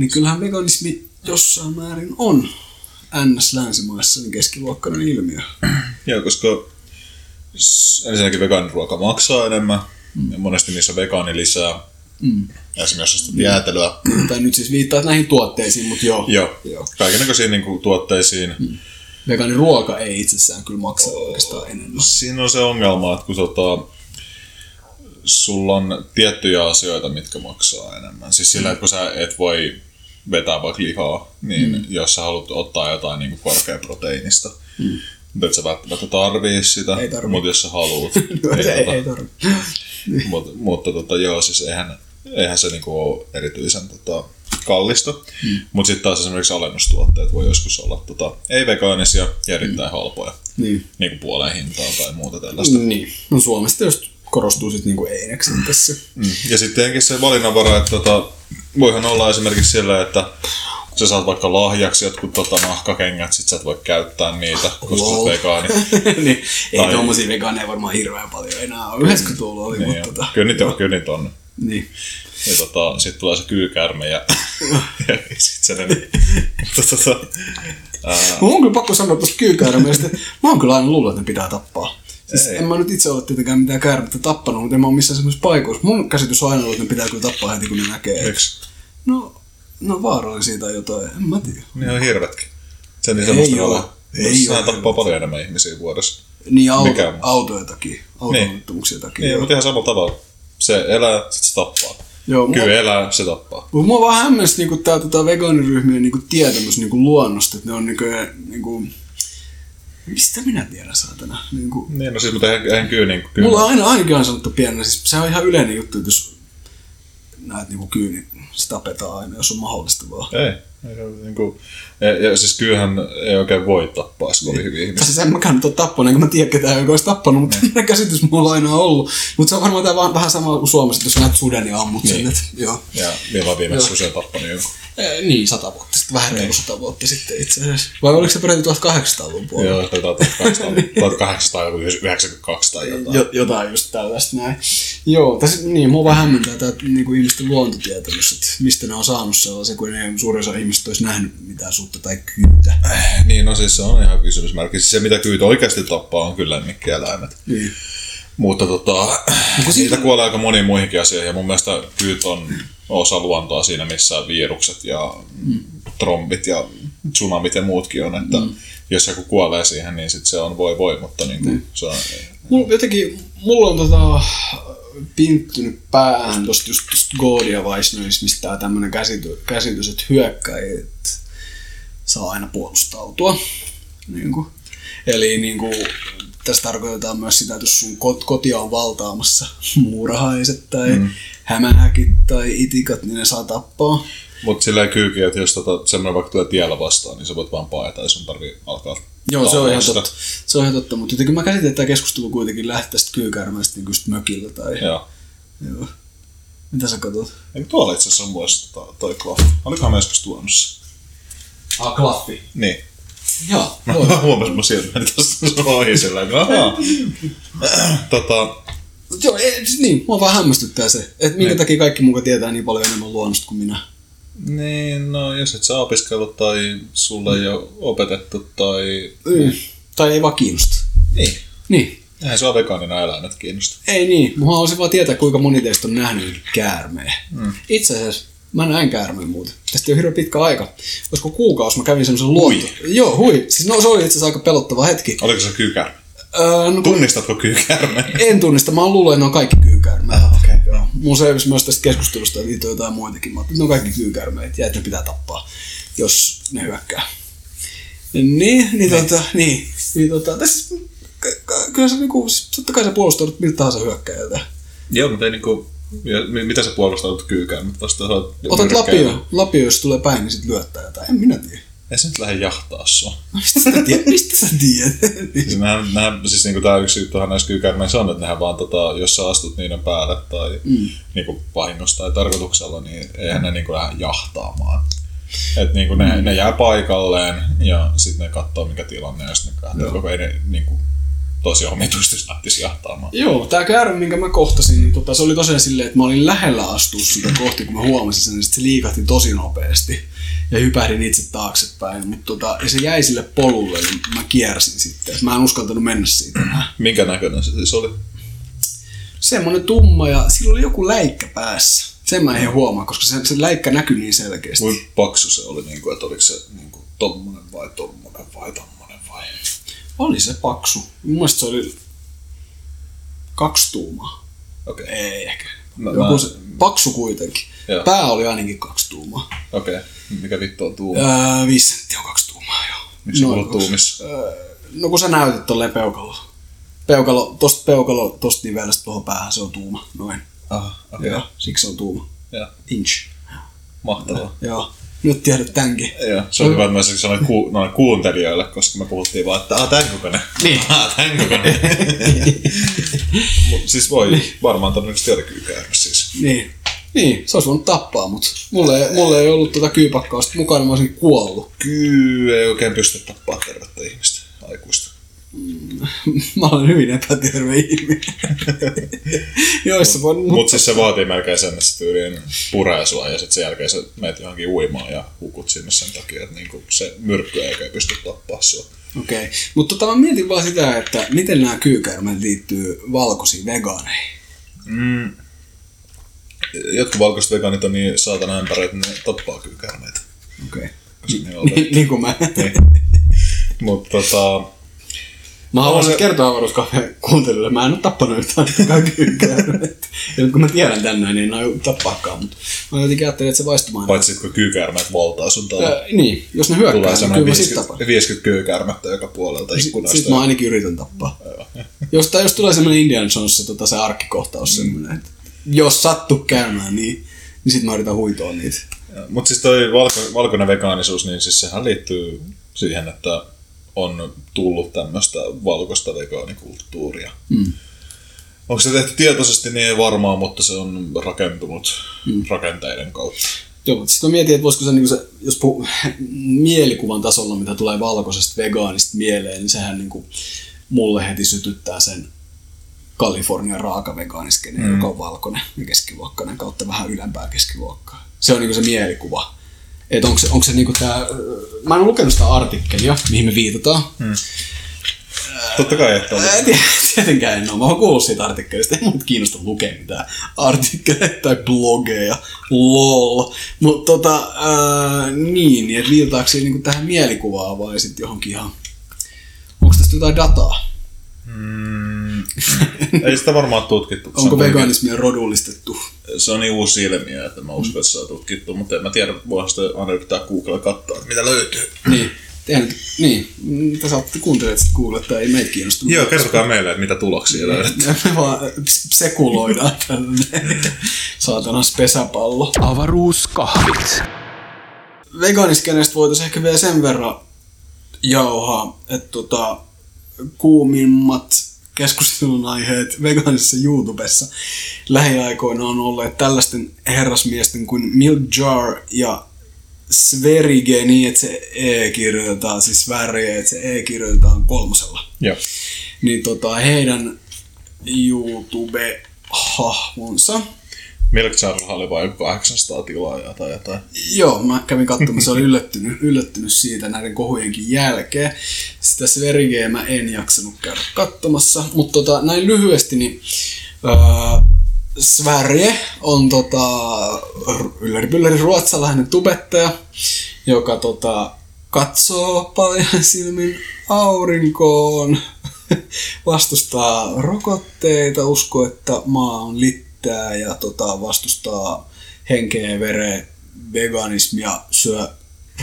Niin kyllähän veganismi jossain määrin on NS-länsimaissa niin keskiluokkainen ilmiö. (clears throat) Joo, koska ensinnäkin vegaaniruoka maksaa enemmän. Ja monesti niissä on vegaani lisää. Mm. Esimerkiksi jos mm. jäätelyä. (clears throat) Tai nyt siis viittaat näihin tuotteisiin, mutta joo. Joo. joo. Kaikennäköisiin niin tuotteisiin. Mm. Vegaaniruoka ei itsessään kyllä maksa oikeastaan enemmän. Siinä on se ongelma, että kun tota, sulla on tiettyjä asioita, mitkä maksaa enemmän. Siis sillä, että kun sä et voi vetää vaikka lihaa, niin mm. jos sä haluat ottaa jotain niin kuin korkeaproteiinista, mm. mutta et sä välttämättä tarvii sitä, Ei tarvii. mutta jos sä haluat, ei, (laughs) ei, tota, ei tarvitse. Mut, mutta tota, joo, siis eihän, eihän se niinku ole erityisen tota, kallista. Mm. Mutta sitten taas esimerkiksi alennustuotteet voi joskus olla tota, ei-vegaanisia ja erittäin mm. halpoja. Niin. Niin kuin puoleen hintaan tai muuta tällaista. Niin. No Suomessa tietysti korostuu sitten niinku eineksen tässä. Mm. Ja sitten tietenkin se valinnanvara, että tota, voihan olla esimerkiksi sillä, että sä saat vaikka lahjaksi jotkut tota, nahkakengät, sit sä et voi käyttää niitä, koska sä Lol. oot vegaani. (laughs) niin, ei Tai- tommosia vegaaneja varmaan hirveän paljon enää ole. 90-luvulla oli, niin, mutta tota, kyllä niitä on, kyllä niitä on. niin. Ja tota, sit tulee se kyykärme ja, (laughs) ja sit se mutta tota, ää, Mun on kyllä pakko sanoa tuosta kyykäärmeestä, että mä oon kyllä aina luullut, että ne pitää tappaa. Siis Ei. en mä nyt itse ole tietenkään mitään käärmettä tappanut, mutta en mä ole missään semmoisessa paikoissa. Mun käsitys on aina ollut, että ne pitää kyllä tappaa heti, kun ne näkee. miksi? No, no vaarallisia tai jotain, en mä tiedä. Niin on hirvetkin. Se niin Ei semmoista oo. ole. Ei Sehän tappaa paljon enemmän ihmisiä vuodessa. Niin auto, Mikä on? autojen takia, autoonnettomuuksien takia. Niin, mutta ihan samalla tavalla. Se elää, sit se tappaa. Joo, mua- Kyllä elää, se tappaa. Mutta mua vaan hämmästi niinku tää tota vegaaniryhmien niinku tietämys niinku luonnosta, että ne on niinku, niinku mistä minä tiedän saatana? Niinku, Niin, no siis, mutta eihän, eihän kyllä niin kyllä. mulla on aina ainakin on sanottu pienenä, siis se on ihan yleinen juttu, että jos näet niinku kyyni, se tapetaan aina, jos on mahdollista vaan. Ei. Niin kuin, ja, ja, siis kyllähän ei oikein voi tappaa Niin. se kovin hyviä ihmisiä. Siis en mäkään nyt ole tappanut, enkä mä tiedä ketään, joka olisi tappanut, mutta mm. (laughs) käsitys mulla on aina ollut. Mutta se on varmaan vaan vähän sama kuin Suomessa, että jos näet suden ja ammut sen, Niin. että joo. Ja milloin viimeksi susi tappanut jonkun. Eh, niin, sata vuotta sitten, vähän reilu sata vuotta sitten itse asiassa. Vai oliko se peräti 1800-luvun puolella? Joo, tai 1800 1892 tai jotain. Jo, jotain just tällaista näin. Joo, tässä, niin, mua vähän hämmentää tämä niinku ihmisten luontotietämys, että mistä ne on saanut sellaisen, kun ei suurin osa ihmistä olisi nähnyt mitään sutta tai kyytä. Niin, no siis se on ihan kysymysmerkki. Siis se, mitä kyyt oikeasti tappaa, on kyllä lemmikkieläimet. Niin. Mutta tota, siitä kuolee aika moniin muihinkin asioihin. Ja mun mielestä kyyt on osa luontoa siinä, missä virukset ja mm. trombit ja tsunamit ja muutkin on. Että mm. jos joku kuolee siihen, niin sit se on voi voi, mutta niin kuin, se on, Mulla, jotenkin, mulla on tota, pinttynyt päähän tosta just tosta Goodia Weissnoismista tää tämmönen käsitys, käsitys että hyökkäjät saa aina puolustautua. Niin kuin. Eli niin kuin, tässä tarkoitetaan myös sitä, että jos sun kot- kotia on valtaamassa muurahaiset tai mm. hämähäkit tai itikat, niin ne saa tappaa. Mutta sillä ei kyykin, että jos tota, semmoinen vaikka tulee tiellä vastaan, niin sä voit vaan paeta, jos sun tarvii alkaa Joo, se on ihan totta. Se on ihan totta, mutta jotenkin mä käsitän, että tämä keskustelu kuitenkin lähtee tästä kyykärmästä niin just mökillä tai... Joo. Joo. Mitä sä katsot? Eikö tuolla itse asiassa on muassa toi, toi klaffi? Olikohan me joskus tuonut se? Ah, klaffi. Niin. Joo, Mä voi. (laughs) huomasin, mä sieltä meni tosta sun ohi sillä (clears throat) tota, Joo, ei, siis niin, mua vaan hämmästyttää se, että minkä Niin. takia kaikki muka tietää niin paljon enemmän luonnosta kuin minä. Niin, no jos et sä opiskellut tai sulle ei ole opetettu tai... Mm. Tai ei vaan kiinnosta. Niin. Niin. Eihän sua vegaanina eläimet kiinnosta. Ei niin, mua haluaisin vaan tietää, kuinka moni teistä on nähnyt käärmeen. Mm. Itse asiassa mä näin käärmeen muuten. Tästä ole hirveän pitkä aika. Olisiko kuukausi, mä kävin semmoisen luonto. Joo, hui. Siis no, se oli itse asiassa aika pelottava hetki. Oliko se kyykärme? Öö, no, Tunnistatko kyykärme? en tunnista, mä luulen, että ne on kaikki kyykäärmeet. Ah, okei. Mun selvisi myös tästä keskustelusta, että niitä on jotain muitakin. Mä että ne on kaikki kyykäärmeet ja että ne pitää tappaa, jos ne hyökkää. Niin, niin, tota, niin, niin tota, tässä, kyllä se niinku, totta kai sä puolustaudut miltä tahansa hyökkäjältä. Joo, mutta ei niinku... Mitä sä puolustaudut? Sä oot Otat lapio, lapio, jos tulee päin, niin sit lyöttää jotain. En minä tiedä. Ei se nyt lähde jahtaa sua. Mistä sä tiedät? Mistä sä tiedät? Siis, nähän, nähän, siis niinku tää yksi juttuhan näissä kyykärmeissä on, että nehän vaan tota, jos sä astut niiden päälle tai mm. niinku vahingossa tai tarkoituksella, niin eihän ne niinku lähde jahtaamaan. Et niinku ne, mm. ne jää paikalleen ja sitten ne katsoo mikä tilanne ja sitten ne katsoo, koko ei ne niinku tosi omituisesti lähtisi jahtaamaan. Joo, tää käärme, minkä mä kohtasin, niin tota, se oli tosiaan silleen, että mä olin lähellä astua sitä kohti, kun mä huomasin sen, niin sit se liikahti tosi nopeasti. Ja hypähdin itse taaksepäin, mutta tota, ja se jäi sille polulle, niin mä kiersin sitten. Mä en uskaltanut mennä siitä. Minkä näköinen se siis oli? Semmonen tumma ja sillä oli joku läikkä päässä. Sen mä en huomaa, koska se, se läikkä näkyi niin selkeästi. Kuinka paksu se oli, niinku, että oliko se niinku, tommonen vai tommonen vai tommonen vai? Oli se paksu. Mun mielestä se oli kaksi tuumaa. Okei. Okay. Ei ehkä. Mä- Joku mä- se, paksu kuitenkin. Joo. Pää oli ainakin kaksi tuumaa. Okei. Okay. Mikä vittu on tuuma? Öö, viisi senttiä on kaksi tuumaa, joo. Miksi on kaksi. tuumissa? Öö, no kun sä näytit tolleen peukalo. Peukalo, tosta peukalo, tosta nivelestä tuohon päähän se on tuuma. Noin. Aha, okei. Joo, siksi se on tuuma. Joo. Inch. Mahtavaa. Joo. Nyt tiedät tämänkin. Joo, se on hyvä, että mä sanoin ku, noin kuuntelijoille, koska me puhuttiin vaan, että tän kokoinen. Niin. Ah, tän kokoinen. Siis voi varmaan todennäköisesti jotenkin käydä siis. Niin. Niin, se olisi voinut tappaa, mutta mulle, ei- mulle ei ollut tota kyypakkausta mukana, mä olisin kuollut. Kyy ei oikein pysty tappaa tervettä ihmistä, aikuista. (laughs) mä olen hyvin epäterve ihminen. (laughs) Joissa voi... Mutta siis se vaatii melkein sen, että se tyyliin puree sua ja sitten sen jälkeen sä menet johonkin uimaan ja hukut sinne sen takia, että niinku se myrkky ei oikein pysty tappaa sua. Okei, okay. mutta tota, mä mietin vaan sitä, että miten nämä kyykäärmeet liittyy valkoisiin vegaaneihin. Mm. Jotkut valkoiset vegaanit on niin saatana ämpäreitä, että ne tappaa kyykärmeitä. Okei. Koska ne on Niin, niin kuin mä. Mutta tota, Mä haluaisin se- kertoa avaruuskafeen kuuntelijoille, mä en ole tappanut yhtään kaikki kyykäärmeet. Ja kun mä tiedän tänään, niin en aio tappaakaan, mutta mä jotenkin ajattelin, että se vaistumaan. paitsi sit kun kyykärmeet valtaa sun talo. Ää, niin, jos ne Tulee hyökkää, niin semmoinen kyllä mä sit 50, tapan. 50 kyykärmettä joka puolelta ikkunasta. Sitten mä ainakin yritän tappaa. jos, tai jos tulee semmoinen Indiana Jones, se, tota, se arkkikohtaus Mm. semmoinen, että jos sattuu käymään, niin, niin sit mä yritän huitoa niitä. Mutta siis toi valko, valkoinen vegaanisuus, niin siis sehän liittyy siihen, että on tullut tämmöistä valkoista vegaanikulttuuria. Mm. Onko se tehty tietoisesti, niin ei varmaan, mutta se on rakentunut mm. rakenteiden kautta. Joo, mutta sitten mietin, että voisiko se, niin se jos puhuu (laughs) mielikuvan tasolla, mitä tulee valkoisesta vegaanista mieleen, niin sehän niin kuin, mulle heti sytyttää sen Kalifornian raakavegaaniskenen, mm. joka on valkoinen ja keskiluokkainen kautta vähän ylempää keskiluokkaa. Se on niin se mielikuva. Että onko se, onko se niinku tää, mä en ole lukenut sitä artikkelia, mihin me viitataan. Mm. Totta kai, että on. Ää, tie- Tietenkään en ole. Mä oon kuullut siitä artikkelista. Ei mut kiinnosta lukea mitään artikkeleita tai blogeja. Lol. Mutta tota, ää, niin, niin että viitataanko siihen niinku tähän mielikuvaan vai sitten johonkin ihan... Onko tästä jotain dataa? Mm, ei sitä varmaan tutkittu. Onko on kuitenkin- veganismia rodullistettu? Se on niin uusi ilmiö, että mä uskon, että se on tutkittu, mutta en mä tiedä, voihan sitä aina yrittää Google katsoa, että mitä löytyy. Niin. Eihän, niin, mitä sä kuuntelet sitten kuulla, että ei meitä kiinnosta. Joo, kertokaa meille, että mitä tuloksia löydät. (laughs) Me vaan sekuloidaan tällainen saatanas pesäpallo. Avaruuskahvit. Veganiskenestä voitaisiin ehkä vielä sen verran jauhaa, että tota, kuumimmat keskustelun aiheet vegaanisessa YouTubessa lähiaikoina on olleet tällaisten herrasmiesten kuin Milk Jar ja Sverige niin, että se E kirjoitetaan, siis väriä, että se E kirjoitetaan kolmosella. Joo. Niin tota, heidän YouTube-hahmonsa. Milk oli vain 800 tilaajaa tai jotain. Joo, mä kävin katsomassa, olin yllättynyt, yllättynyt siitä näiden kohujenkin jälkeen. Sitä Sverigeä mä en jaksanut käydä katsomassa, mutta tota, näin lyhyesti, niin öö, Sverige on tota, ylläri ruotsalainen tubettaja, joka tota, katsoo paljon silmin aurinkoon, vastustaa rokotteita, uskoo, että maa on littää ja tota, vastustaa henkeä ja vereä veganismia, syö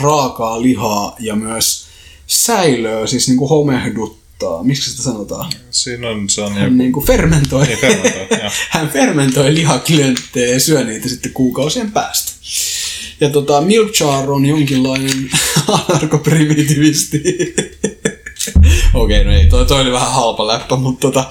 raakaa lihaa ja myös säilöä, siis niinku homehduttaa. Miksi sitä sanotaan? Siinä on, se on joku... Hän niinku fermentoi. Niin, fermentoi. (laughs) Hän fermentoi lihaklienttejä ja syö niitä sitten kuukausien päästä. Ja tota, Milk Jar on jonkinlainen (laughs) anarkoprimitivisti. Okei, no ei, toi, toi oli vähän halpa läppä, mutta tota,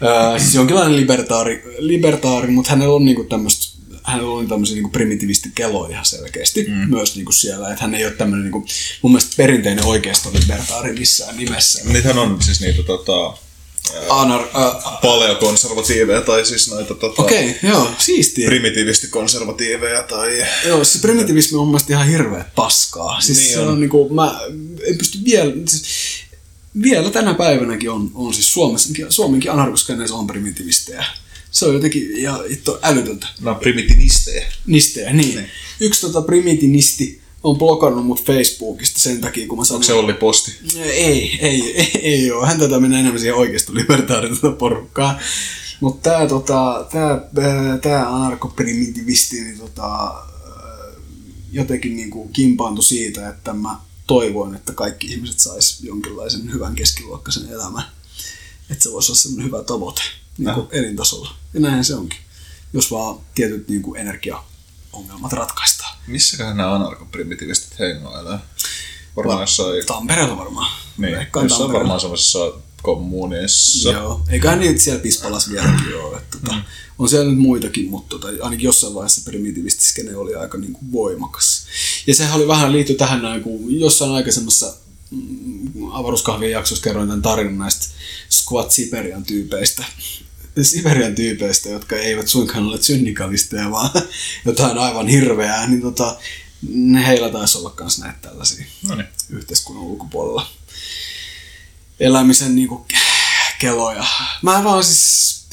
ää, siis jonkinlainen libertaari, libertaari mutta hänellä on niinku tämmöistä hänellä on tämmöisiä niinku primitiivistikeloja ihan selkeästi mm. myös niinku siellä, että hän ei ole tämmöinen niinku, mun mielestä perinteinen oikeisto libertaari missään nimessä. Niitähän on siis niitä tota, Anar, äh, paleokonservatiiveja tai siis noita tota, Okei, okay, joo, siistiä. primitiivisti konservatiiveja tai... Joo, se primitivismi on mun mielestä ihan hirveä paskaa. Siis Niin niin se on. on, niinku, mä en pysty vielä, siis vielä tänä päivänäkin on, on siis Suomessakin, Suomenkin anarkoskeneissä on primitivistejä. Se on jotenkin ihan itto älytöntä. No primitivisteja. Nistejä, niin. Niin. niin. Yksi tota primitivisti on blokannut mut Facebookista sen takia, kun mä sanoin... Onko se Olli Posti? Ei, ei, ei, ei ole. Hän tätä menee enemmän siihen oikeasta libertaarista porukkaa. Mutta tää, tota, tää, ää, tää anarkoprimitivisti niin tota, ää, jotenkin niinku kimpaantui siitä, että mä toivoin, että kaikki ihmiset sais jonkinlaisen hyvän keskiluokkaisen elämän. Että se voisi olla semmoinen hyvä tavoite niin kuin elintasolla. Ja näinhän se onkin. Jos vaan tietyt niin kuin energiaongelmat ratkaistaan. Missäköhän nämä anarkoprimitivistit hengailee? Varmaan jossain... Tampereella varmaan. Niin, jossain varmaan semmoisessa kommunissa. Joo, eiköhän niitä siellä Pispalas vieläkin (clears throat) ole. Että, tota, mm. On siellä nyt muitakin, mutta tota, ainakin jossain vaiheessa primitivistiskene oli aika niin kuin, voimakas. Ja sehän oli vähän liitty tähän näin, kun jossain aikaisemmassa mm, avaruuskahvien jaksossa kerroin tämän tarinan näistä Squat Siberian tyypeistä. Siberian tyypeistä, jotka eivät suinkaan ole syndikalisteja, vaan (laughs) jotain aivan hirveää, niin tota, heillä taisi olla myös näitä tällaisia No niin. yhteiskunnan ulkopuolella elämisen niinku keloja. Mä vaan siis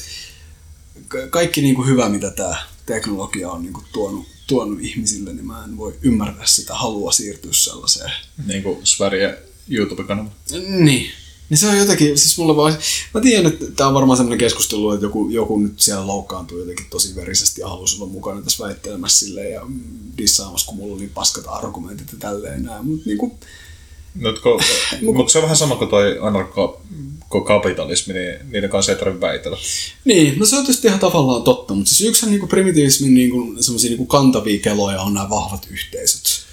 ka- kaikki niinku hyvä, mitä tämä teknologia on niinku tuonut, tuonut ihmisille, niin mä en voi ymmärtää sitä halua siirtyä sellaiseen. Niin kuin Sverige YouTube-kanava. Niin. Niin se on jotenkin, siis mulla vaan, mä tiedän, että tää on varmaan semmoinen keskustelu, että joku, joku nyt siellä loukkaantuu jotenkin tosi verisesti ja haluaisi olla mukana tässä väittelemässä silleen ja dissaamassa, kun mulla oli niin paskat argumentit ja tälleen näin, mutta niinku, No, ko, mutta se on vähän sama kuin toi anarkokapitalismi, niin niiden kanssa ei tarvitse väitellä. Niin, no se on tietysti ihan tavallaan totta, mutta siis yksihän niinku primitiivismin niinku, semmoisia niinku kantavia keloja on nämä vahvat yhteisöt.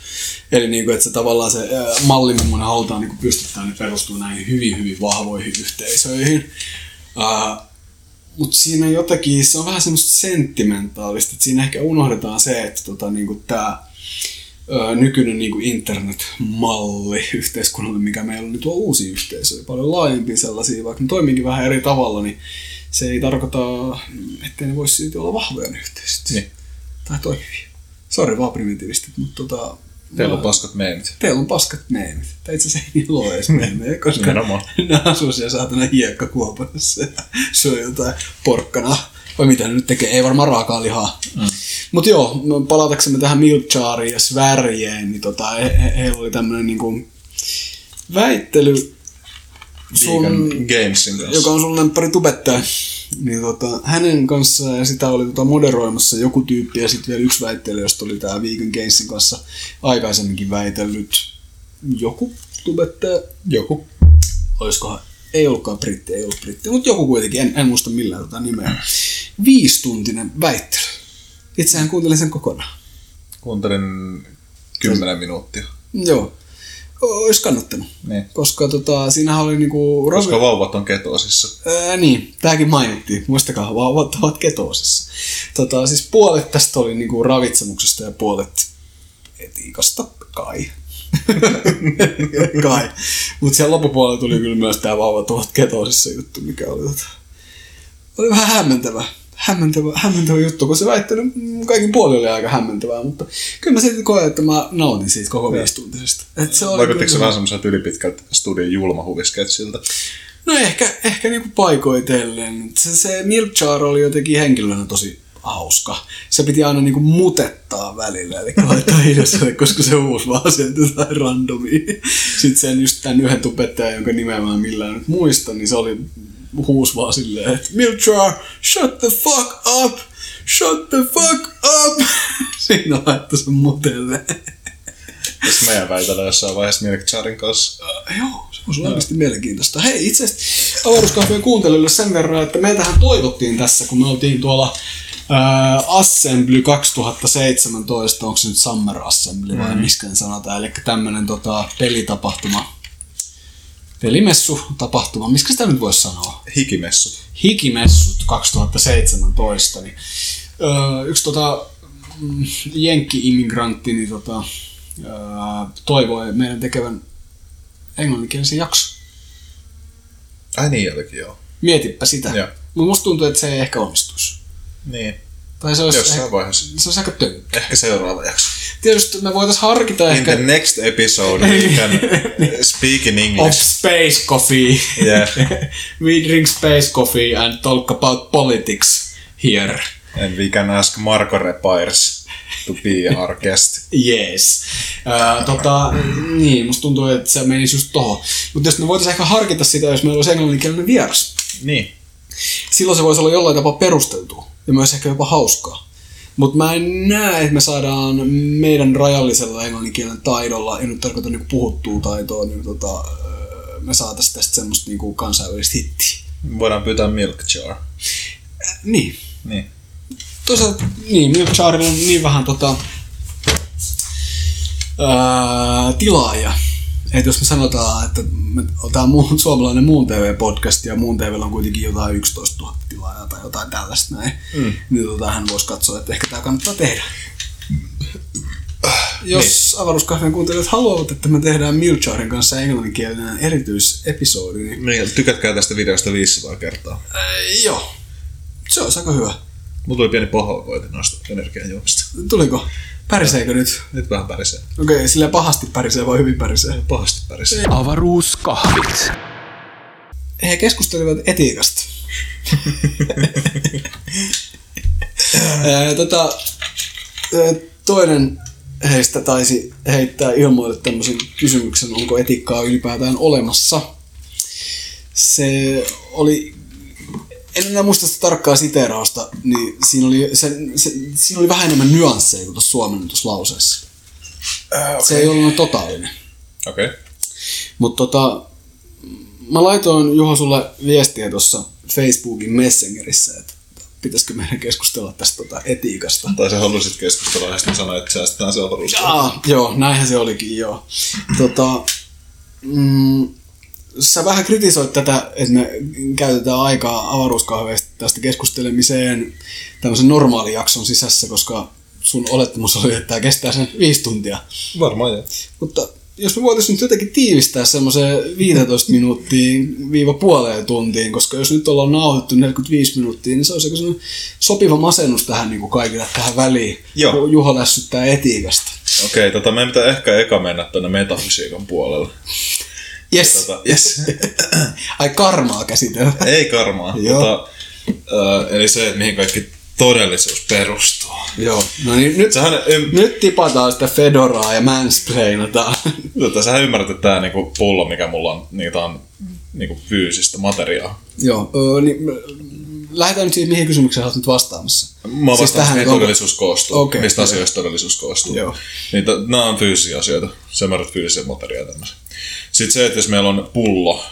Eli niinku, että se tavallaan se malli, millainen halutaan niinku pystyttää, niin perustuu näihin hyvin, hyvin vahvoihin yhteisöihin. Mutta siinä jotakin, se on vähän semmoista sentimentaalista, että siinä ehkä unohdetaan se, että tota, niinku tämä nykyinen niinku internet-malli (laughs) yhteiskunnalle, mikä meillä on, niin tuo uusia yhteisöjä, paljon laajempia sellaisia, vaikka ne toimiikin vähän eri tavalla, niin se ei tarkoita, ettei ne voisi silti olla vahvoja yhteisöt. Niin. Tai toimivia. Sori vaan primitiivistit, mutta tota, Teillä on paskat meemit. teillä on paskat meemit. Tai itse asiassa ei niillä ole edes meemejä, koska (laughs) ne asuu siellä saatana hiekkakuopassa ja syö jotain porkkana. Vai mitä ne nyt tekee? Ei varmaan raakaa lihaa. Mm. Mutta joo, no palataksemme tähän Milchariin ja Svärjeen, niin tota, he, he, heillä oli tämmöinen niinku väittely sun, Gamesin kanssa. joka on sun lemppari tubettaja. Niin tota, hänen kanssaan ja sitä oli tota moderoimassa joku tyyppi ja sitten vielä yksi väittely, josta oli tää Vegan Gamesin kanssa aikaisemminkin väitellyt joku tubettaja. Joku. Olisikohan, ei ollutkaan britti, ei ollut britti, mutta joku kuitenkin, en, en muista millään tota nimeä. Viistuntinen väittely. Itsehän kuuntelin sen kokonaan. Kuuntelin kymmenen minuuttia. Joo. olisi kannattanut. Niin. Koska tota, siinähän oli niinku... Koska ravi- vauvat on ketoosissa. Ää, niin, tämäkin mainittiin. Muistakaa, vauvat ovat ketoosissa. Tota, siis puolet tästä oli niinku ravitsemuksesta ja puolet etiikasta, kai. (laughs) kai. Mutta siellä loppupuolella tuli kyllä myös tämä vauvat ovat ketoosissa juttu, mikä oli, tota, oli vähän hämmentävä. Hämmentävä, hämmentävä juttu, kun se väittely kaikin puolin oli aika hämmentävää, mutta kyllä mä silti koen, että mä nautin siitä koko viisituntisesta. Et se oli Vaikuttiko se vähän semmoiselta ylipitkältä studion julmahuvisketsiltä? No ehkä, ehkä niinku paikoitellen. Se, se Milk Jar oli jotenkin henkilönä tosi hauska. Se piti aina niinku mutettaa välillä, eli laittaa hiljaiselle, (laughs) koska se huusi vaan sieltä jotain randomia. Sitten sen just tämän yhden tubettajan, jonka nimeä mä en millään nyt muista, niin se oli huusi vaan silleen, että Milk Jar, shut the fuck up! Shut the fuck up! (laughs) Siinä laittoi sen mutelle. Jos meidän väitellä jossain vaiheessa Milk Jarin kanssa. Äh, Joo, se olisi oikeasti mielenkiintoista. Hei, itse asiassa avaruuskahvien kuuntelijoille sen verran, että meiltähän toivottiin tässä, kun me oltiin tuolla ää, Assembly 2017, onko se nyt Summer Assembly vai mm. miskä sanotaan, eli tämmönen tota, pelitapahtuma, pelimessu tapahtuma, miskä sitä nyt voisi sanoa? Hikimessut. Hikimessut 2017, niin öö, yksi tota, mm, jenkki-immigrantti niin tota, öö, toivoi meidän tekevän englanninkielisen jakson. Ai niin jotenkin joo. Mietipä sitä. Joo. Musta tuntuu, että se ei ehkä onnistuisi. Niin. Tai se olisi, Jossain ehkä, vaiheessa. se olisi aika tönkkä. Ehkä seuraava jakso. Tietysti me voitaisiin harkita In ehkä the next episode we can speak in of English. space coffee. Yeah. (laughs) We drink space coffee and talk about politics here. And we can ask Marco Repairs to be our guest. (laughs) Yes. Ää, tota, niin, musta tuntuu, että se menisi just tohon. Mutta jos me voitaisiin ehkä harkita sitä, jos meillä olisi englanninkielinen vieras. Niin. Silloin se voisi olla jollain tapaa perusteltu ja myös ehkä jopa hauskaa. Mutta mä en näe, että me saadaan meidän rajallisella englanninkielen taidolla, en nyt tarkoita niinku puhuttua taitoa, niin tota, öö, me saataisiin tästä semmoista niinku kansainvälistä hittiä. Voidaan pyytää Milk Jar. Niin. Niin. Toisaalta, niin, Milk Charilla on niin vähän tota, ää, tilaaja. Että jos me sanotaan, että me, on muun, suomalainen Muun TV-podcast ja Muun TVllä on kuitenkin jotain 11 000 tilaajaa tai jotain tällaista näin, mm. niin tota, hän voisi katsoa, että ehkä tämä kannattaa tehdä. Jos niin. avaruuskahvien kuuntelijat haluavat, että me tehdään Milcharin kanssa englanninkielinen erityisepisodi, niin niin. Tykätkää tästä videosta 500 kertaa. ää, joo, se olisi aika hyvä. Mulla tuli pieni pahoinvointi noista energiajuomista. Tuliko? Päriseekö nyt? Nyt vähän pärisee. Okei, okay, sillä pahasti pärisee vai hyvin pärisee? Pahasti pärisee. Avaruuskahvit. He keskustelivat etiikasta. (laughs) Tota, toinen heistä taisi heittää ilmoille tämmöisen kysymyksen, onko etiikkaa ylipäätään olemassa. Se oli, en enää muista sitä tarkkaa siteerausta, niin siinä oli, se, se, siinä oli vähän enemmän nyansseja kuin tuossa suomennetussa lauseessa. Äh, Se ei ollut totaalinen. Okei. Okay. Mutta tota, mä laitoin Juho sulle viestiä tuossa Facebookin Messengerissä, että pitäisikö meidän keskustella tästä tota etiikasta. Tai sä halusit keskustella ja sitten sanoit, että säästetään se avaruusta. Jaa, joo, näinhän se olikin, joo. Tota, mm, sä vähän kritisoit tätä, että me käytetään aikaa avaruuskahveista tästä keskustelemiseen tämmöisen normaalijakson sisässä, koska sun olettamus oli, että tämä kestää sen viisi tuntia. Varmaan joo. Mutta jos me voitaisiin nyt jotenkin tiivistää semmoiseen 15 minuuttiin viiva puoleen tuntiin, koska jos nyt ollaan nauhoitettu 45 minuuttia, niin se olisi aika sopiva masennus tähän niin kuin kaikille tähän väliin. Joo. kun Juho lässyttää etiikasta. Okei, tota, meidän pitää ehkä eka mennä tuonne metafysiikan puolelle. Yes. Tota, yes. (laughs) Ai karmaa käsitellä. Ei karmaa. Joo. Tota, ö, eli se, että mihin kaikki todellisuus perustuu. Joo. No niin, nyt, Sähän, ym, nyt tipataan sitä Fedoraa ja mansplainataan. (laughs) tota, sähän ymmärrät, että tämä niinku pullo, mikä mulla on, niin tää on niinku fyysistä materiaa. Joo, öö, niin lähdetään nyt siihen, mihin kysymykseen olet nyt vastaamassa. Mä oon siis tähän, mihin todellisuus koostuu. Okei, mistä joo. asioista todellisuus koostuu. Joo. Niin t- nämä on fyysisiä asioita. Sä ymmärrät fyysisiä materiaa. Sitten se, että jos meillä on pullo,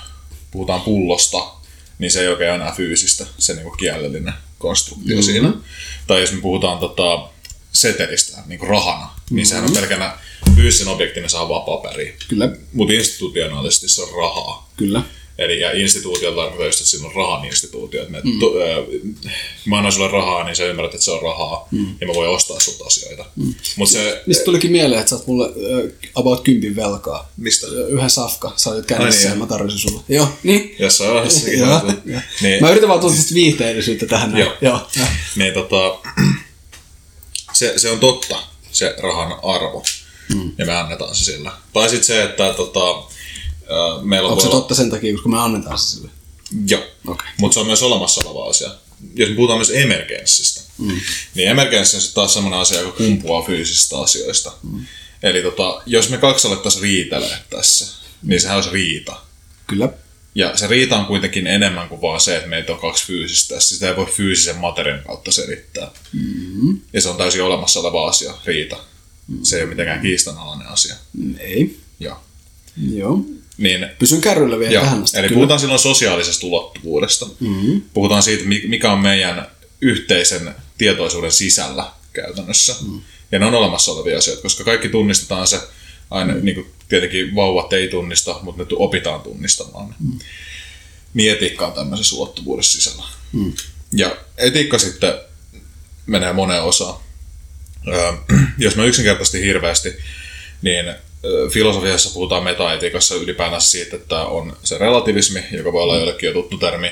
puhutaan pullosta, niin se ei oikein enää fyysistä, se niinku kielellinen konstruktio mm-hmm. siinä. Tai jos me puhutaan tota, setelistä niin kuin rahana, niin sehän on pelkänä fyysisen objektina saa vaan paperia. Kyllä, Mutta institutionaalisesti se on rahaa. kyllä. Eli ja instituutio tarkoittaa just, että siinä on rahan instituutio. Että mm. ää, mä annan sulle rahaa, niin sä ymmärrät, että se on rahaa. Mm. Ja mä voin ostaa sulta asioita. Mm. Mutta se... Mistä tulikin mieleen, että sä oot mulle about kympin velkaa. Mistä? Yhden safka, sä olit kädessä niin, ja mä tarjosin sulle. Joo, niin. Jossain joo. Niin, Mä yritän vaan tuoda viihteellisyyttä tähän. Joo. Joo. niin tota, (clears throat) se, se on totta, se rahan arvo. Mm. Ja me annetaan se sillä. Tai sitten se, että tota, meillä Onko se olla- totta sen takia, koska me annetaan se sille? Joo. Okei. Mutta se on myös olemassa oleva asia. Jos me puhutaan myös emergenssistä, mm. niin emergenssi on sitten taas sellainen asia, joka kumpuaa fyysisistä asioista. Mm. Eli tota, jos me kaksi alettaisiin riitelee tässä, niin sehän olisi riita. Kyllä. Ja se riita on kuitenkin enemmän kuin vaan se, että meitä on kaksi fyysistä. Sitä ei voi fyysisen materian kautta selittää. Mm-hmm. Ja se on täysin olemassa oleva asia, riita. Se ei ole mitenkään kiistanalainen asia. Ei. Joo. Joo. Niin Pysyn kärryllä vielä Joo, tähän asti. eli kyllä. puhutaan silloin sosiaalisesta ulottuvuudesta. Mm-hmm. Puhutaan siitä, mi- mikä on meidän yhteisen tietoisuuden sisällä käytännössä. Mm. Ja ne on olemassa olevia asioita, koska kaikki tunnistetaan se, aina mm. niin kuin tietenkin vauvat ei tunnista, mutta ne opitaan tunnistamaan. Mm. Niin etiikka on tämmöisessä ulottuvuudessa sisällä. Mm. Ja etiikka sitten menee moneen osaan. Öö, (clears throat) jos mä yksinkertaisesti hirveästi, niin filosofiassa puhutaan metaetiikassa ylipäätänsä siitä, että on se relativismi, joka voi olla jollekin jo tuttu termi,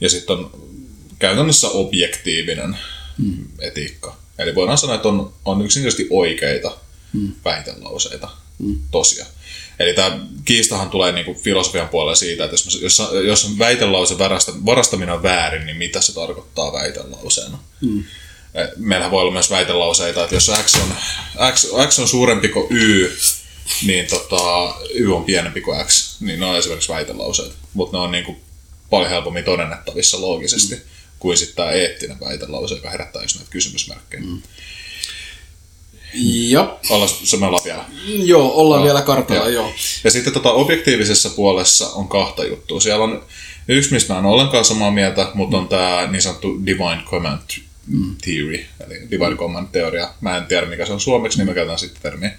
ja sitten on käytännössä objektiivinen mm. etiikka. Eli voidaan sanoa, että on, on yksinkertaisesti oikeita mm. väitelauseita, mm. tosia. Eli tämä kiistahan tulee niinku filosofian puolella siitä, että jos, jos, jos väitelause varasta, varastaminen on väärin, niin mitä se tarkoittaa väitelauseena. Mm. Meillähän voi olla myös väitelauseita, että jos X on, X, X on suurempi kuin Y, niin tota, Y on pienempi kuin X, niin ne on esimerkiksi väitelauseita. Mutta ne on niinku paljon helpommin todennettavissa loogisesti mm. kuin sitten tämä eettinen väitelause, joka herättää just näitä kysymysmerkkejä. Mm. Joo. Olla se me ollaan vielä. Joo, ollaan vielä kartalla, Joo. joo. Ja sitten tota, objektiivisessa puolessa on kahta juttua. Siellä on yksi, mistä mä en ollenkaan samaa mieltä, mutta on tämä niin sanottu divine command theory, eli divine command teoria. Mä en tiedä, mikä se on suomeksi, niin mä käytän sitten termiä.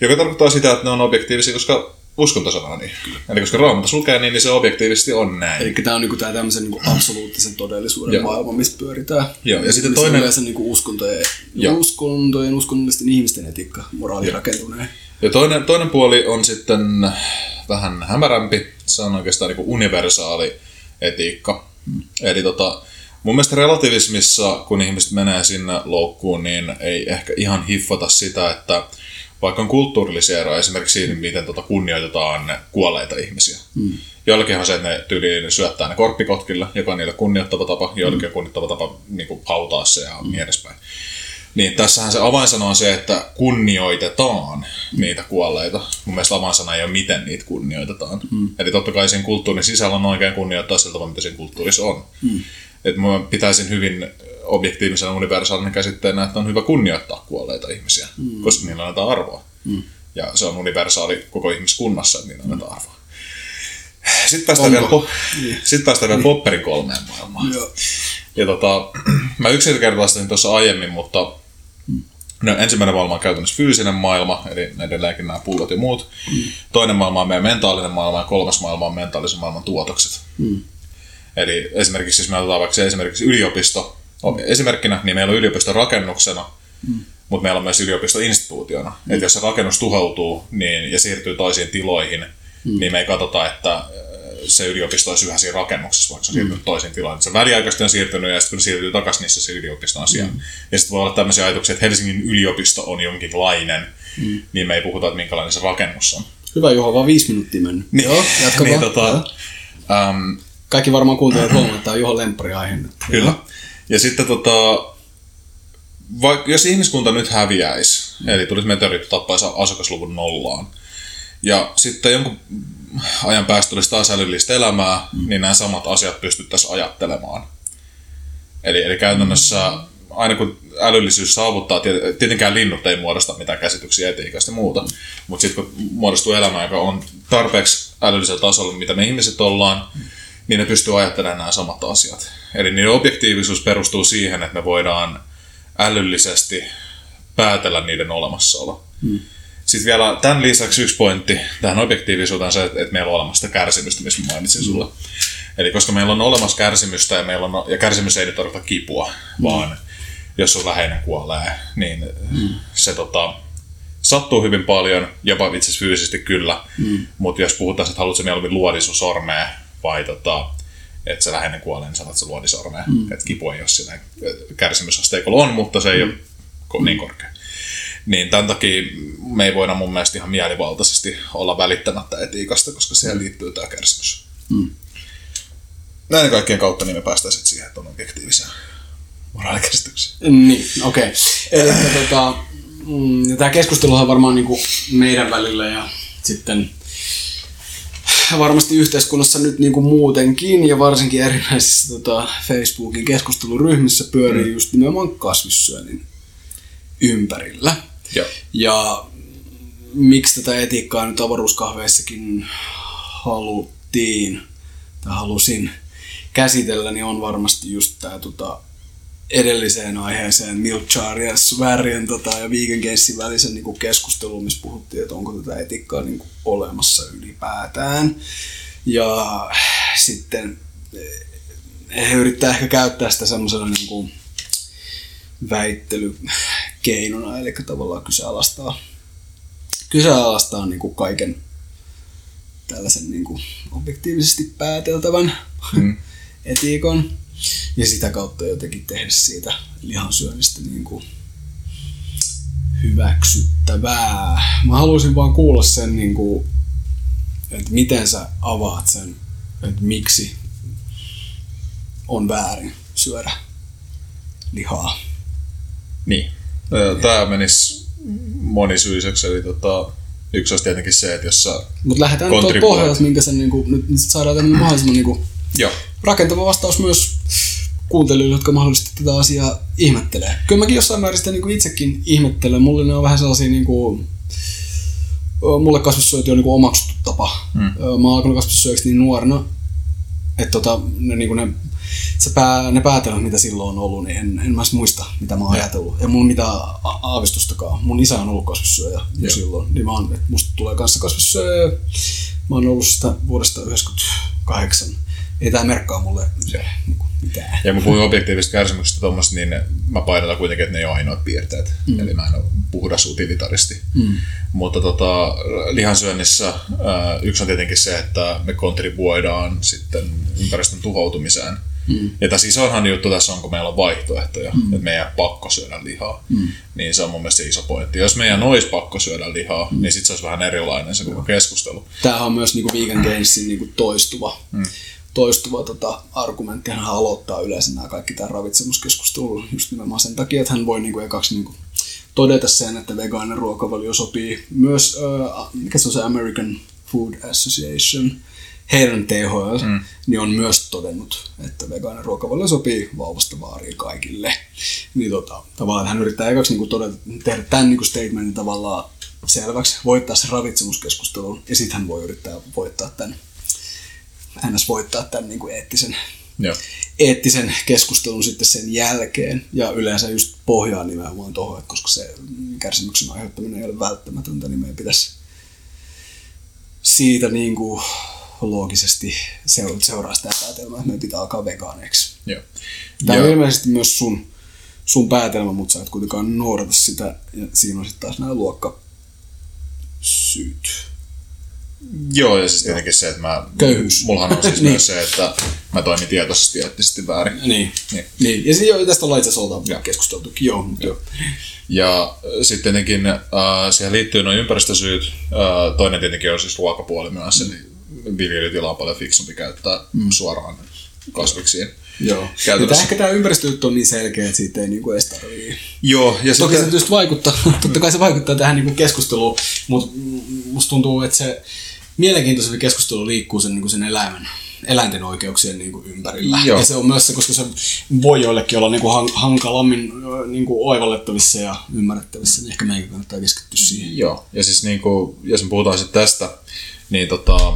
Joka tarkoittaa sitä, että ne on objektiivisia, koska uskonto sanoo niin. Eli koska raamattu lukee niin, niin se objektiivisesti on näin. Eli tämä on niinku tää tämmöisen niinku absoluuttisen todellisuuden Joo. maailma, missä pyöritään. Joo, ja sitten Missä toinen- Yleensä niinku uskontojen, Joo. uskontojen, uskonnollisten ihmisten etiikka, moraali rakentuneen. Ja toinen, toinen puoli on sitten vähän hämärämpi. Se on oikeastaan niin universaali etiikka. Eli tota, mun mielestä relativismissa, kun ihmiset menee sinne loukkuun, niin ei ehkä ihan hiffata sitä, että vaikka on kulttuurillisia eroja esimerkiksi siinä, miten tota kunnioitetaan kuolleita ihmisiä. Mm. Joillakin on se, että ne tyyliin syöttää ne korppikotkille, joka on niille kunnioittava tapa, joillakin on kunnioittava tapa niin kuin hautaa se ja mm. niin edespäin. Niin tässähän se avainsana on se, että kunnioitetaan niitä kuolleita. Mun mielestä avainsana ei ole, miten niitä kunnioitetaan. Mm. Eli totta kai siinä kulttuurin sisällä on oikein kunnioittaa siltä mitä siinä kulttuurissa on. Mm. Et mä pitäisin hyvin objektiivisena universaalinen käsitteenä, että on hyvä kunnioittaa kuolleita ihmisiä, mm. koska niillä annetaan arvoa. Mm. Ja se on universaali koko ihmiskunnassa, että niillä annetaan arvoa. Sitten päästään, Onko? vielä, po- Sitten päästään vielä Popperin kolmeen maailmaan. Joo. Ja tota, mä yksinkertaistin tuossa aiemmin, mutta no, ensimmäinen maailma on käytännössä fyysinen maailma, eli edelleenkin nämä pullot ja muut. Mm. Toinen maailma on meidän mentaalinen maailma ja kolmas maailma on mentaalisen maailman tuotokset. Mm. Eli esimerkiksi, jos me otetaan vaikka se esimerkiksi yliopisto, esimerkkinä, niin meillä on yliopisto rakennuksena, mm. mutta meillä on myös yliopisto instituutiona. Mm. Että jos se rakennus tuhoutuu niin, ja siirtyy toisiin tiloihin, mm. niin me ei katsota, että äh, se yliopisto olisi yhä siinä rakennuksessa, vaikka se on siirtynyt toisiin tiloihin. Se väliaikaisesti on siirtynyt ja sitten kun se siirtyy takaisin, niin se, yliopisto on siellä. Mm. Ja sitten voi olla tämmöisiä ajatuksia, että Helsingin yliopisto on jonkinlainen, mm. niin me ei puhuta, että minkälainen se rakennus on. Hyvä Juha, vaan viisi minuuttia mennyt. Niin, Joo, jatka (laughs) niin, vaan. tota, Joo. ähm, Kaikki varmaan kuuntelijat huomaavat, että tämä on Juhan lemppariaihe nyt. Kyllä. Ja sitten tota, vaikka jos ihmiskunta nyt häviäisi, mm. eli tulisi meteoriitti tappaisi asukasluvun nollaan, ja sitten jonkun ajan päästä olisi taas älyllistä elämää, mm. niin nämä samat asiat pystyttäisiin ajattelemaan. Eli, eli käytännössä aina kun älyllisyys saavuttaa, tiet- tietenkään linnut ei muodosta mitään käsityksiä etiikasta ja muuta, mutta sitten kun muodostuu elämä, joka on tarpeeksi älyllisellä tasolla, mitä me ihmiset ollaan, niin ne pystyy ajattelemaan nämä samat asiat. Eli niiden objektiivisuus perustuu siihen, että me voidaan älyllisesti päätellä niiden olemassaolo. Hmm. Sitten vielä tämän lisäksi yksi pointti tähän objektiivisuuteen on se, että meillä on olemassa sitä kärsimystä, missä mainitsin sulle. Mm. Eli koska meillä on olemassa kärsimystä ja, meillä on, ja kärsimys ei nyt tarkoita kipua, mm. vaan jos sun läheinen kuolee, niin mm. se tota, sattuu hyvin paljon, jopa itse fyysisesti kyllä, mm. mutta jos puhutaan, että haluatko mieluummin luodi sun sormea vai tota, että se läheinen kuolee, niin sanot se luodi. Mm. Että kipu ei ole siinä kärsimysasteikolla on, mutta se ei mm. ole niin korkea. Niin tämän takia me ei voida mun mielestä ihan mielivaltaisesti olla välittämättä etiikasta, koska siihen mm. liittyy tämä kärsimys. Mm. Näiden kaikkien kautta niin me päästään sitten siihen, että on objektiivisia moraalikäsityksiä. Niin, okei. Okay. Eli tota, mm, tämä keskustelu on varmaan niinku meidän välillä ja sitten varmasti yhteiskunnassa nyt niin kuin muutenkin ja varsinkin erinäisissä tota, Facebookin keskusteluryhmissä pyörii mm. just nimenomaan kasvissyönnin ympärillä. Ja. ja miksi tätä etiikkaa nyt avaruuskahveissakin haluttiin tai halusin käsitellä, niin on varmasti just tämä tota, edelliseen aiheeseen Milchar ja Svärjen tota, ja Vegan Gamesin välisen niin keskusteluun, missä puhuttiin, että onko tätä etiikkaa niin kuin, olemassa ylipäätään. Ja sitten eh, he yrittää ehkä käyttää sitä semmoisena niin kuin, väittelykeinona, eli tavallaan kyseenalaistaa, kyseenalaistaa niin kuin kaiken tällaisen niin kuin objektiivisesti pääteltävän mm. (laughs) etiikon ja sitä kautta jotenkin tehdä siitä lihansyönnistä niin kuin hyväksyttävää. Mä haluaisin vaan kuulla sen, niin kuin, että miten sä avaat sen, että miksi on väärin syödä lihaa. Niin. Tämä menisi monisyiseksi, eli tota, yksi olisi tietenkin se, että jos sä Mutta lähdetään nyt pohjalta, minkä sen niin kuin, nyt saadaan tämän mahdollisimman niin kuin, Joo. rakentava vastaus myös kuuntelijoille, jotka mahdollisesti tätä asiaa ihmettelee. Kyllä mäkin jossain määrin sitä niin kuin itsekin ihmettelen. Mulle ne on vähän sellaisia niin kuin, mulle kasvissyöti on niin kuin omaksuttu tapa. Hmm. Mä oon alkanut kasvissyöksi niin nuorena, että tota, ne, niin kuin ne, se pää, ne päätelmät, mitä silloin on ollut, niin en, en mä muista, mitä mä oon ajatellut. Ja mun mitään aavistustakaan. Mun isä on ollut kasvissyöjä jo silloin. Niin mä oon, että musta tulee kanssa kasvissyöjä. Mä oon ollut sitä vuodesta 98. Ei tää merkkaa mulle se, niin kuin, mitään. Ja mä puhuin objektiivisesta kärsimyksestä tuommoista, niin mä painotan kuitenkin, että ne ei ole ainoat piirteet. Mm. Eli mä en ole puhdas utilitaristi. Mm. Mutta tota, lihansyönnissä äh, yksi on tietenkin se, että me kontribuoidaan sitten ympäristön tuhoutumiseen. Mm. Ja tässä isoinhan juttu tässä on, kun meillä on vaihtoehtoja, mm. että meidän pakko syödä lihaa. Mm. Niin se on mun mielestä iso pointti. Jos meidän olisi pakko syödä lihaa, mm. niin sitten se olisi vähän erilainen se koko keskustelu. Tämähän on myös niinku vegan gainsin niinku toistuva. Mm toistuva tota, argumentti. Hän aloittaa yleensä nämä kaikki tämä ravitsemuskeskustelu just nimenomaan sen takia, että hän voi niinku ekaksi niinku todeta sen, että vegaaninen ruokavalio sopii myös, äh, mikä se on se American Food Association, heidän THL, mm. niin on myös todennut, että vegaaninen ruokavalio sopii vauvasta vaariin kaikille. Niin tota, tavallaan hän yrittää ekaksi niinku todeta, tehdä tämän niinku statementin tavallaan selväksi, voittaa sen ravitsemuskeskustelun, ja sitten hän voi yrittää voittaa tämän ns. voittaa tämän niin kuin eettisen, Joo. eettisen keskustelun sitten sen jälkeen. Ja yleensä just pohjaa nimenomaan tuohon, että koska se kärsimyksen aiheuttaminen ei ole välttämätöntä, niin meidän pitäisi siitä niin kuin loogisesti seuraa sitä päätelmää, että meidän pitää alkaa vegaaneiksi. Joo. Tämä on ilmeisesti myös sun, sun päätelmä, mutta sä et kuitenkaan noudata sitä, ja siinä on sitten taas nämä luokkasyyt. Joo, ja siis tietenkin se, että mä... Köyhyys. Mullahan on siis (laughs) niin. myös se, että mä toimin tietoisesti eettisesti väärin. Niin. niin. niin. Ja sitten tästä ollaan itse asiassa keskusteltukin. Joo, mutta joo. Ja sitten tietenkin äh, siihen liittyy noin ympäristösyyt. Äh, toinen tietenkin on siis ruokapuoli myös, mm. eli viljelytila on paljon fiksumpi käyttää mm. suoraan kasviksiin. Joo. Ja ehkä tämä ympäristöjuttu on niin selkeä, että siitä ei niinku edes tarvii. Joo. Ja Toki se tietysti vaikuttaa, totta kai se vaikuttaa tähän niinku keskusteluun, mutta musta tuntuu, että se mielenkiintoisempi keskustelu liikkuu sen, niin kuin sen eläimen, eläinten oikeuksien niin kuin ympärillä. Joo. Ja se on myös se, koska se voi joillekin olla niin kuin hankalammin niin kuin oivallettavissa ja ymmärrettävissä, niin ehkä meidän kannattaa keskittyä siihen. Joo, ja siis niin kuin, jos me puhutaan sitten tästä, niin tota,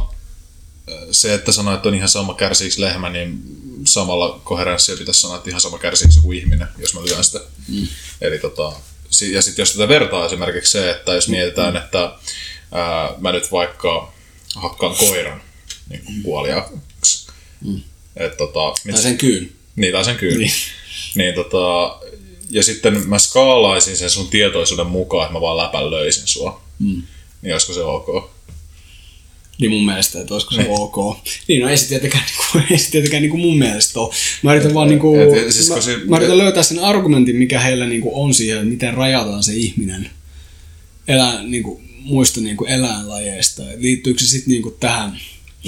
se, että sanoit, että on ihan sama kärsiiksi lehmä, niin samalla koherenssia pitäisi sanoa, että ihan sama kärsiiksi kuin ihminen, jos mä lyön sitä. Mm. Eli tota, ja sitten jos tätä vertaa esimerkiksi se, että jos mietitään, että ää, mä nyt vaikka hakkaan koiran niin kuin kuoliaksi, mm. että tota, mit- Tai sen kyyn. niin, tai sen kyllä. Niin. Niin. tota, ja sitten mä skaalaisin sen sun tietoisuuden mukaan, että mä vaan läpälöisin sua. Mm. Niin olisiko se ok? Niin mun mielestä, että olisiko se ok. Niin, no ei se tietenkään, niinku, (laughs) ei se tietenkään niinku mun mielestä ole. Mä yritän vaan niinku, Et- et siis mä, se- mä yritän löytää sen argumentin, mikä heillä niinku on siihen, että miten rajataan se ihminen elää, niinku, muista niinku eläinlajeista. Liittyykö se sitten niinku tähän?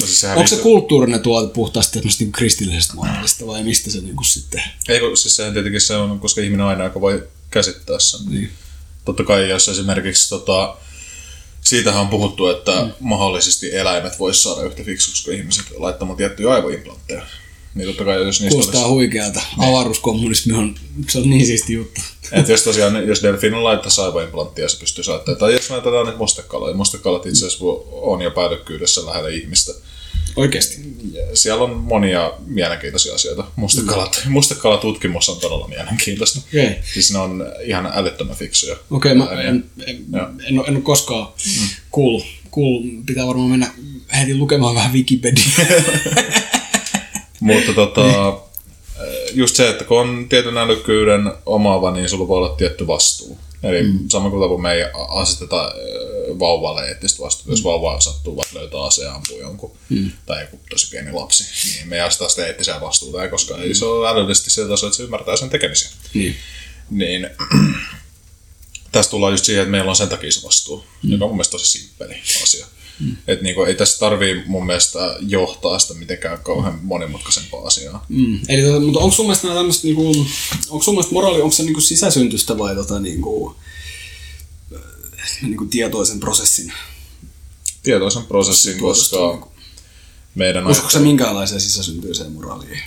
No siis Onko se liittyy- kulttuurinen tuote puhtaasti tämmöistä niinku kristillisestä moraalista vai mistä se niinku sitten? Ei, kun siis sehän tietenkin se on, koska ihminen aina, joka voi käsittää sen. Niin. Totta kai jos esimerkiksi tota, siitähän on puhuttu, että mm. mahdollisesti eläimet vois saada yhtä fiksuksi kuin ihmiset laittamaan tiettyjä aivoimplantteja. Niin totta kai jos niistä Kuulostaa olisi, huikealta. Avaruuskommunismi on, se on niin siisti juttu. että jos tosiaan, jos delfiinin laittaisi aivoimplanttia, se pystyy saattamaan. Tai jos näytetään nyt mustekaloja, mustekalat itse asiassa on jo päällykkyydessä lähellä ihmistä. Oikeesti. Ja siellä on monia mielenkiintoisia asioita. Mustekalat, mustekalatutkimus on todella mielenkiintoista. Okei. Siis ne on ihan älyttömän fiksuja. Okei, mä Ääniä. en, en, Joo. en, ole, en ole koskaan mm. kuullut. Kuullut. Pitää varmaan mennä heti lukemaan vähän Wikipedia. (laughs) Mutta tota, just se, että kun on tietyn älykkyyden omaava, niin sulla voi olla tietty vastuu. Eli mm. sama kuin kun me ei aseteta vauvalle eettistä vastuuta, jos vauva sattuu vaikka löytää aseen ampuu jonkun, mm. tai joku tosi pieni lapsi, niin me ei aseta sitä eettisiä vastuuta, koska ei se ole älyllisesti sillä tasolla, että se ymmärtää sen tekemisiä. niin. Niin (clears throat) tässä tullaan just siihen, että meillä on sen takia se vastuu, mm. joka on mun mielestä tosi simppeli asia. Mm. Että niinku, ei tässä tarvii mun mielestä johtaa sitä mitenkään kauhean monimutkaisempaa asiaa. Mm. Eli, tota, mutta onko sun mielestä tämmöistä, niinku, onko sun mielestä moraali, onko se niinku sisäsyntystä vai tota, niinku, äh, niinku tietoisen prosessin? Tietoisen prosessin, Tuotosta koska niinku- meidän Uskotko sä minkäänlaiseen sisäsyntyiseen moraaliin?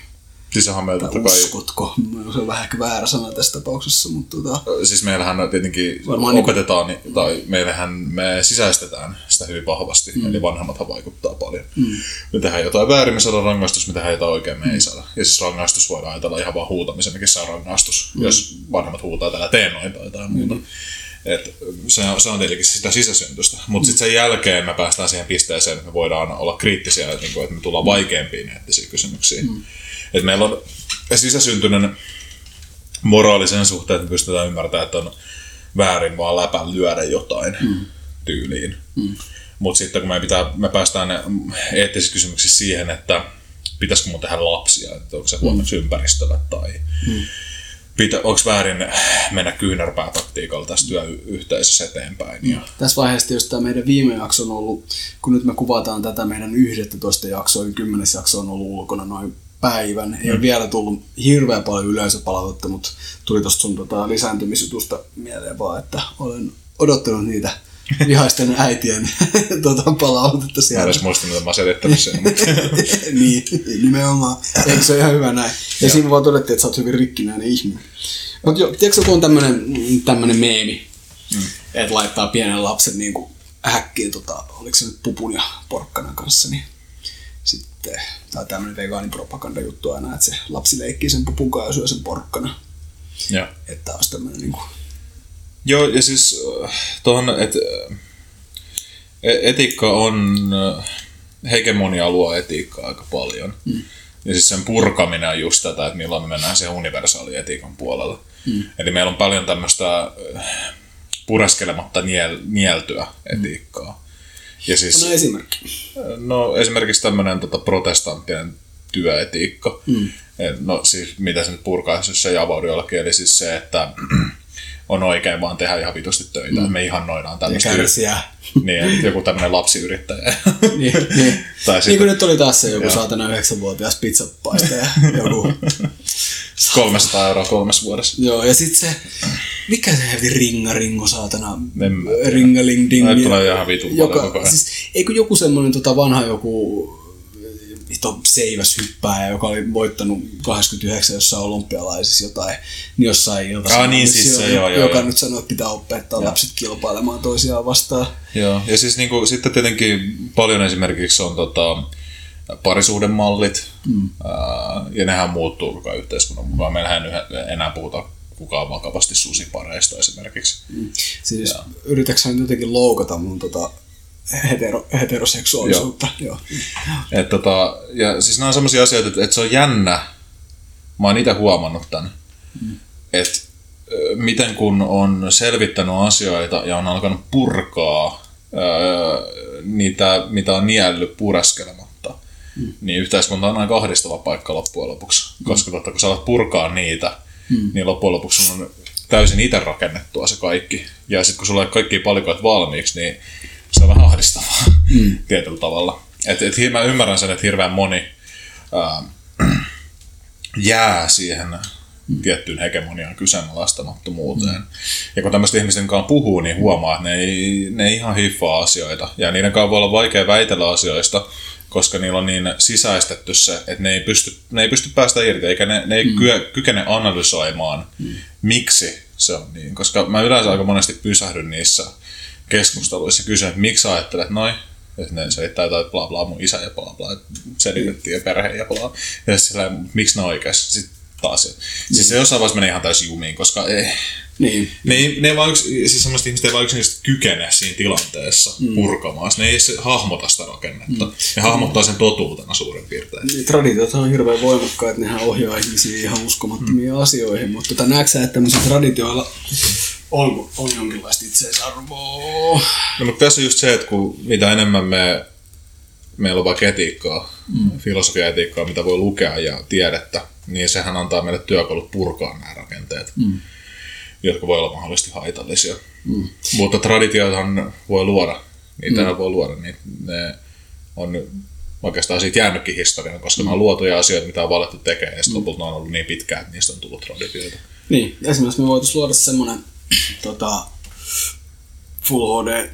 Sisähän meillä Tai uskotko? Se on vähän väärä sana tässä tapauksessa, mutta tota, siis meillähän tietenkin Varmaan niinku- opetetaan, niin, tai meillähän me sisäistetään sitä hyvin vahvasti, mm. eli vanhemmathan vaikuttaa paljon. Mm. Me tehdään jotain väärin, me saadaan rangaistus, me tehdään jotain oikein, me ei saada. Ja siis rangaistus voidaan ajatella ihan vaan huutamisenakin saa rangaistus, mm. jos vanhemmat huutaa täällä tee noin tai jotain muuta. Mm. Et se, on, se on tietenkin sitä sisäsyntystä. Mutta sitten sen jälkeen me päästään siihen pisteeseen, että me voidaan olla kriittisiä, että, niinku, että me tullaan vaikeampiin eettisiin kysymyksiin. Mm. Et meillä on sisäsyntyinen moraalisen suhteen, että me pystytään ymmärtämään, että on väärin vaan läpän lyödä jotain mm. tyyliin. Mm. Mutta sitten kun me, pitää, me päästään ne eettisissä kysymyksissä siihen, että pitäisikö mun tehdä lapsia, että onko se huonoksi mm. ympäristölle tai mm. Pitä, onko väärin mennä kyynärpäätaktiikalla tässä työyhteisössä eteenpäin. Ja, tässä vaiheessa, jos tämä meidän viime jakso on ollut, kun nyt me kuvataan tätä meidän 11 jaksoa, niin 10 jakso on ollut ulkona noin päivän. Ei mm. ole vielä tullut hirveän paljon yleisöpalautetta, mutta tuli tuosta sun tota, lisääntymisjutusta mieleen vaan, että olen odottanut niitä vihaisten äitien (laughs) tota, palautetta Mä en edes muista, mitä mä selittänyt sen. mutta- (laughs) niin, nimenomaan. Eikö se ole ihan hyvä näin? Ja siinä vaan todettiin, että sä oot hyvin rikkinäinen ihminen. Mutta joo, tiedätkö kun on tämmönen, tämmönen meemi, mm. että laittaa pienen lapsen niin kuin häkkiin, tota, oliko se nyt pupun ja porkkanan kanssa, niin sitten, tai tämmönen vegaanipropaganda juttu aina, että se lapsi leikkii sen pupun kanssa ja syö sen porkkana. ja. Että olisi tämmönen niin kuin, Joo, ja siis äh, tuohon, että etiikka on, äh, hegemonia luo etiikkaa aika paljon. Mm. Ja siis sen purkaminen on just tätä, että milloin me mennään siihen universaali etiikan puolelle. Mm. Eli meillä on paljon tämmöistä äh, pureskelematta niel, nieltyä etiikkaa. Ja siis, on esimerkki. No esimerkiksi tämmöinen tota, protestanttinen työetiikka. Mm. No siis mitä se nyt purkaisi, jos se ei avaudu eli siis se, että (clears throat) on oikein vaan tehdä ihan vitusti töitä, mm. me ihannoidaan Ja tämmöistä kärsiä. niin, joku tämmöinen lapsiyrittäjä. niin, (laughs) niin. tai niin sitten kuin nyt oli taas se joku Joo. saatana 9-vuotias pizzapaistaja. joku (laughs) 300 euroa kolmessa vuodessa. Joo, ja sit se, mikä se hevi ringa ringo saatana, ringaling ding. Näitä tulee ihan vitun joka, siis, eikö joku semmonen tota vanha joku vito seiväs hyppääjä, joka oli voittanut 89 jossain olympialaisissa jotain, niin jossain ilta Ah, niin, siis se, joo, joo, joka joo. nyt sanoo, että pitää opettaa lapset kilpailemaan toisiaan vastaan. Joo, ja siis niinku, sitten tietenkin paljon esimerkiksi on tota, parisuhdemallit, mm. ää, ja nehän muuttuu koko yhteiskunnan mukaan. Meillähän enää puhuta kukaan vakavasti susipareista esimerkiksi. Siis yritätkö sä nyt jotenkin loukata mun tota hetero, heteroseksuaalisuutta? Joo. Et tota, ja siis nämä on sellaisia asioita, että, että se on jännä. Mä oon itse huomannut tämän. Mm. Että miten kun on selvittänyt asioita ja on alkanut purkaa öö, niitä, mitä on niellyt pureskelematta, mm. niin yhteiskunta on aika ahdistava paikka loppujen lopuksi. Mm. Koska totta, kun sä alat purkaa niitä, mm. niin loppujen lopuksi on täysin itse rakennettua se kaikki. Ja sitten kun sulla on kaikki palikoit valmiiksi, niin se on vähän ahdistavaa mm. (laughs) tietyllä tavalla. Et, et, mä ymmärrän sen, että hirveän moni ää, (clears throat) jää siihen mm. tiettyyn hegemonian kyseenalaistamattomuuteen. Mm. Ja kun tämmöisten ihmisten kanssa puhuu, niin huomaa, että ne ei, ne ei ihan hiffaa asioita. Ja niiden kanssa voi olla vaikea väitellä asioista, koska niillä on niin sisäistetty se, että ne ei pysty, ne ei pysty päästä irti, eikä ne, ne ei mm. kykene analysoimaan, mm. miksi se on niin. Koska mä yleensä aika monesti pysähdyn niissä keskusteluissa kysyn, että miksi ajattelet noin, että ne selittää jotain bla bla mun isä ja bla bla, selitettiin ja perhe ja bla. Ja sillä miksi ne oikeasti? Sitten taas. Siis niin. se jossain vaiheessa menee ihan täysin jumiin, koska ei, niin. Ne, ei, ne vaan yks, siis sellaiset ihmiset ei vaan yksinkertaisesti kykene siinä tilanteessa mm. purkamaan. Ne ei hahmota sitä rakennetta. Mm. Ne hahmottaa sen totuutena suurin piirtein. Niin, traditiot on hirveän voimakkaat, nehän ohjaa ihmisiä ihan uskomattomiin mm. asioihin, mutta tota, näetkö sä, että tämmöisillä traditioilla on, on jonkinlaista itseisarvoa? No, mutta tässä on just se, että kun mitä enemmän me meillä on vaikka etiikkaa, mm. filosofia-etiikkaa, mitä voi lukea ja tiedettä, niin sehän antaa meille työkalut purkaa nämä rakenteet. Mm jotka voi olla mahdollisesti haitallisia. Mm. Mutta traditioitahan voi luoda, niitä mm. voi luoda, niin ne on oikeastaan siitä jäänytkin historiaan, koska mm. ne on luotuja asioita, mitä on valettu tekemään, ja mm. lopulta ne on ollut niin pitkään, että niistä on tullut traditioita. Niin, esimerkiksi me voitaisiin luoda semmoinen tota, Full HD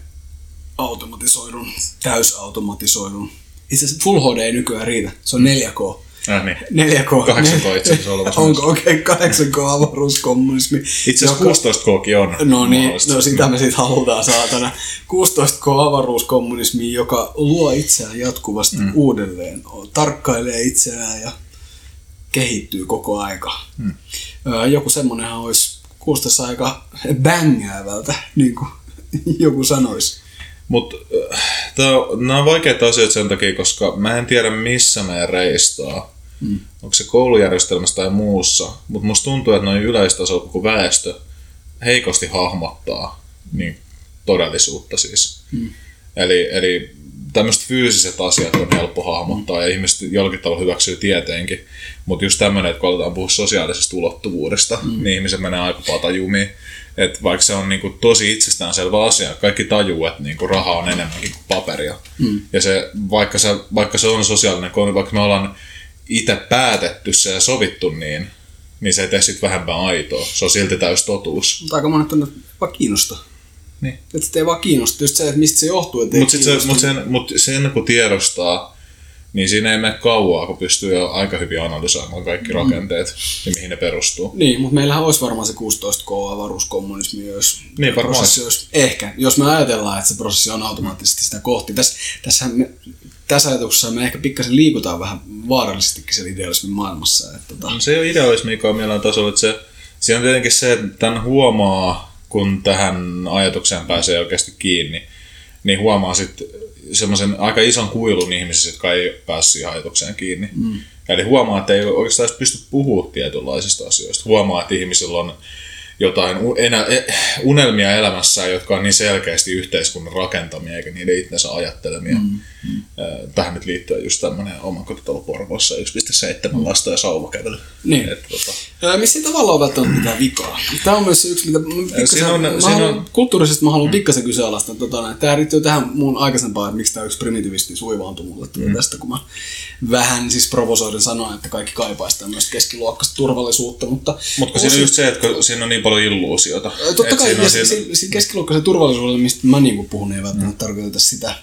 automatisoidun, täysautomatisoidun. Itse asiassa Full HD ei nykyään riitä, se on 4K. Äh, niin. 4K. 8K itse asiassa olemassa. Onko okei, okay, 8K avaruuskommunismi. Itse asiassa 16Kkin on. No niin, no sitä me sitten halutaan saatana. 16K avaruuskommunismi, joka luo itseään jatkuvasti mm. uudelleen, tarkkailee itseään ja kehittyy koko aika. Mm. Joku semmonenhan olisi kuulostaisi aika bängäävältä, niin kuin joku sanoisi. Mutta nämä on vaikeita asioita sen takia, koska mä en tiedä missä meidän reistaa. Mm. Onko se koulujärjestelmässä tai muussa. Mutta musta tuntuu, että noin yleistasolla kun väestö heikosti hahmottaa niin todellisuutta siis. Mm. Eli, eli tämmöiset fyysiset asiat on helppo hahmottaa ja ihmiset jollakin tavalla hyväksyy tieteenkin. Mutta just tämmöinen, että kun aletaan puhua sosiaalisesta ulottuvuudesta, mm. niin ihmiset menee aika paljon jumiin. Että vaikka se on niinku tosi itsestäänselvä asia, kaikki tajuu, että niinku raha on enemmänkin kuin paperia. Mm. Ja se, vaikka, se, vaikka se on sosiaalinen kooni, vaikka me ollaan itse päätetty se ja sovittu niin, niin se ei tee sitten vähempää aitoa. Se on silti täys totuus. Mutta aika monet on vaan kiinnosta. Niin. Että se ei vaan kiinnosta. Just se, että mistä se johtuu, että Mutta se, mut sen, mut sen kun tiedostaa, niin siinä ei mene kauaa, kun pystyy jo aika hyvin analysoimaan kaikki mm. rakenteet ja mihin ne perustuu. Niin, mutta meillähän olisi varmaan se 16K avaruuskommunismi, jos niin, prosessi olisi, ehkä, jos me ajatellaan, että se prosessi on automaattisesti sitä kohti. Tässä, tässä, me, tässä ajatuksessa me ehkä pikkasen liikutaan vähän vaarallisestikin sen idealismin maailmassa. Että, tota... no, se ei ole idealismi, mikä on mielellä tasolla, että se, se on tietenkin se, että tämän huomaa, kun tähän ajatukseen pääsee oikeasti kiinni, niin huomaa sitten semmoisen aika ison kuilun ihmisissä, jotka ei päässyt siihen ajatukseen kiinni. Mm. Eli huomaa, että ei oikeastaan pysty puhumaan tietynlaisista asioista. Huomaa, että ihmisillä on jotain e, unelmia elämässä, jotka on niin selkeästi yhteiskunnan rakentamia eikä niiden itsensä ajattelemia. Mm, mm. Tähän nyt liittyy just tämmöinen omakotitalo Porvoossa 1.7 lasta ja sauvakävely. Niin. Et, tota... missä tavalla on välttämättä mitään vikaa? Tämä on myös yksi, mitä pikkasen, on, mä haluan, on... kulttuurisesti mä haluan mm. pikkasen kyseenalaista. Tota, tämä liittyy tähän mun aikaisempaan, että miksi tämä yksi primitivisti suivaantui mulle mm. tästä, kun mä vähän siis provosoiden sanoin, että kaikki kaipaisi tämmöistä keskiluokkaista turvallisuutta. Mutta, mutta siinä on just se, että siinä on niin paljon illuusiota. Totta kai, ja siinä, siinä keskiluokkaisen turvallisuudella, mistä mä niinku puhun, ei välttämättä mm. tarkoita sitä,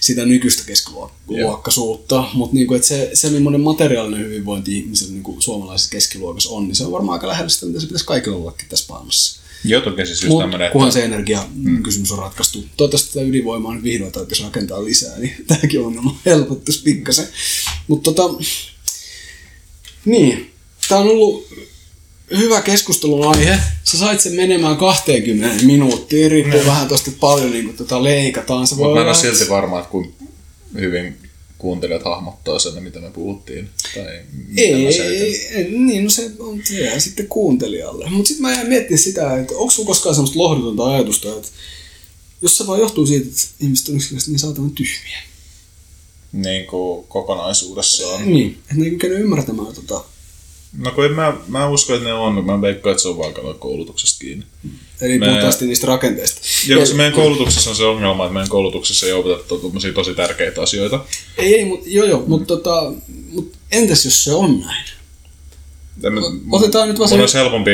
sitä nykyistä keskiluokkaisuutta, yeah. mutta niinku, että se, se, millainen materiaalinen hyvinvointi ihmisellä niinku suomalaisessa keskiluokassa on, niin se on varmaan aika lähellä sitä, mitä se pitäisi kaikilla ollakin tässä maailmassa. Joo, toki siis just tämmöinen, kunhan se energia mm. kysymys on ratkaistu. Toivottavasti tätä ydinvoimaa nyt vihdoin täytyisi rakentaa lisää, niin (laughs) tämäkin ongelma helpottuisi pikkasen. Mutta tota, niin, tämä on ollut hyvä keskustelun aihe. Sä sait sen menemään 20 minuuttiin, riippuu vähän tosta paljon niin tota leikataan. Se Mutta mä en ole silti varma, että kun hyvin kuuntelijat hahmottaa sen, mitä me puhuttiin. Tai Ei, ei, ei, niin no se on jää sitten kuuntelijalle. Mutta sitten mä jäin miettimään sitä, että onko sulla koskaan semmoista lohdutonta ajatusta, että jos se vaan johtuu siitä, että ihmiset on yksinkertaisesti niin saatanan tyhmiä. Niin kuin kokonaisuudessaan. Niin, että ne ei kykene ymmärtämään tota. No kun en mä, mä usko, että ne on. Mä veikkaan, että se on vaan kato koulutuksesta kiinni. Eli Me- puhutaan sitten niistä rakenteista. Ja koska meidän koulutuksessa on se ongelma, että meidän koulutuksessa ei opeteta tommosia tosi tärkeitä asioita. Ei, ei, mutta joo joo, mutta tota, mut entäs jos se on näin? Mä- Otetaan nyt vaan se- olisi helpompi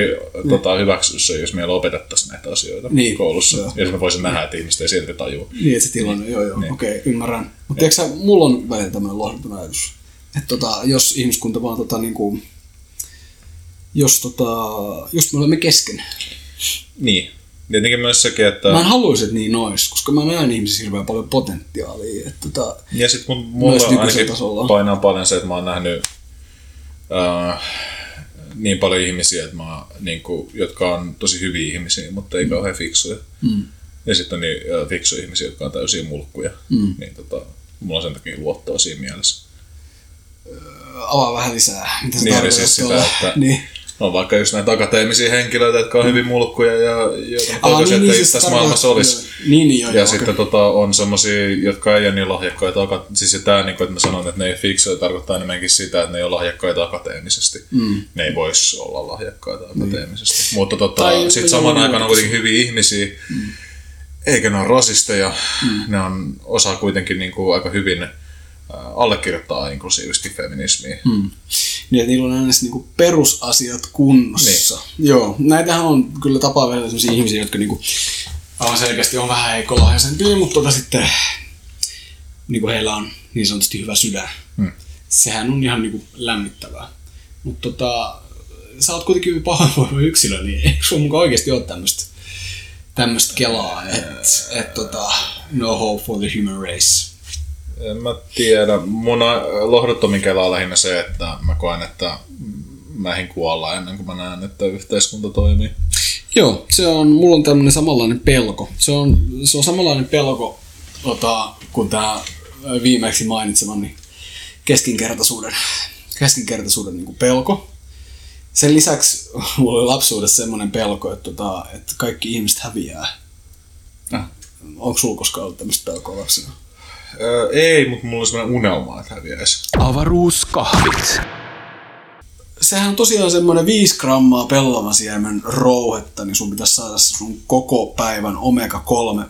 tota, hyväksyä se, jos meillä opetettaisiin näitä asioita Niin. koulussa. Joo. Ja mä voisin nähdä, että ihmiset ei silti tajua. Niin, että se tilanne, joo joo, Niin. okei, okay, ymmärrän. Mutta tiedätkö mulla on välillä tämmöinen lohduton ajatus, että tota, jos ihmiskunta vaan tota niinku, jos tota, just me olemme kesken. Niin. Tietenkin myös sekin, että... Mä en haluaisi, että niin ois, koska mä näen ihmisissä hirveän paljon potentiaalia. Että tota, Ja sit mun, Myös mulla ainakin tasolla. painaa paljon se, että mä oon nähnyt äh, niin paljon ihmisiä, että mä, niin kuin, jotka on tosi hyviä ihmisiä, mutta ei kauhean fiksuja. mm, Ja sitten on niin äh, fiksuja ihmisiä, jotka on täysiä mulkkuja. Mm. Niin tota, mulla on sen takia luottoa siinä mielessä. avaa vähän lisää, mitä se Niin, tarkoittaa siis sitä, että- Niin. On vaikka just näitä akateemisia henkilöitä, jotka on hyvin mulkkuja ja joita toivoisin, niin, että siis tässä maailmassa olisi. Niin, niin, joo, Ja joo, sitten okei. tota, on semmosia, jotka ei ole niin lahjakkaita. aka- Siis tää, niin kuin, että mä sanon, että ne ei fiksuja, tarkoittaa enemmänkin sitä, että ne ei ole lahjakkaita akateemisesti. Mm. Ne ei vois olla lahjakkaita akateemisesti. Niin. Mutta tota, sitten saman aikana on kuitenkin hyviä ihmisiä. Mm. Eikä ne ole rasisteja. Mm. Ne on, osaa kuitenkin niin kuin, aika hyvin allekirjoittaa inklusiivisesti feminismiä. Mm. Niin, että niillä on aina niinku perusasiat kunnossa. Niin. Joo, näitähän on kyllä tapaa vielä sellaisia ihmisiä, jotka niinku, aivan selkeästi on vähän heikolahjaisempia, mutta tota sitten niinku heillä on niin sanotusti hyvä sydän. Hmm. Sehän on ihan niinku lämmittävää. Mutta tota, sä oot kuitenkin hyvin pahoinvoiva yksilö, niin eikö sulla mukaan oikeasti ole tämmöistä tämmöistä kelaa, että et, tota, no hope for the human race. En mä tiedä. Mun lohduttomin kela on lähinnä se, että mä koen, että mäihin kuollaan ennen kuin mä näen, että yhteiskunta toimii. Joo, se on, mulla on tämmöinen samanlainen pelko. Se on, se on samanlainen pelko tota, kuin tämä viimeksi mainitsemani keskinkertaisuuden, keskinkertaisuuden niin pelko. Sen lisäksi mulla oli lapsuudessa semmoinen pelko, että, tota, että kaikki ihmiset häviää. Äh. Onko sulla koskaan ollut tämmöistä pelkoa lapsena? Öö, ei, mutta mulla on sellainen unelma, että häviäisi. Avaruuskahvit. Sehän on tosiaan semmoinen 5 grammaa pellamasiemen rouhetta, niin sun pitäisi saada se sun koko päivän omega-3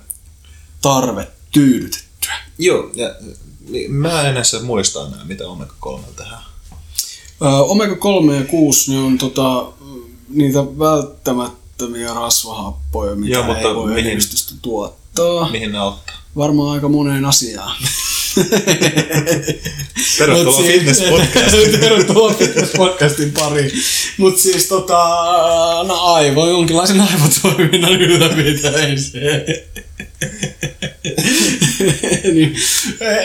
tarve tyydytettyä. Joo, ja mä en edes muista enää, mitä omega-3 tehdään. Öö, omega-3 ja 6, ne on tota, niitä välttämättömiä rasvahappoja, mitä Joo, mutta ei voi mihin- tuottaa. Mihin ne auttaa? Varmaan aika moneen asiaan. (laughs) Tervetuloa siis- Fitness-podcastiin. (laughs) Tervetuloa Fitness-podcastin pariin. Mutta siis tota, no aivo, jonkinlaisen aivotoiminnan ylläpitämiseen. (laughs) niin,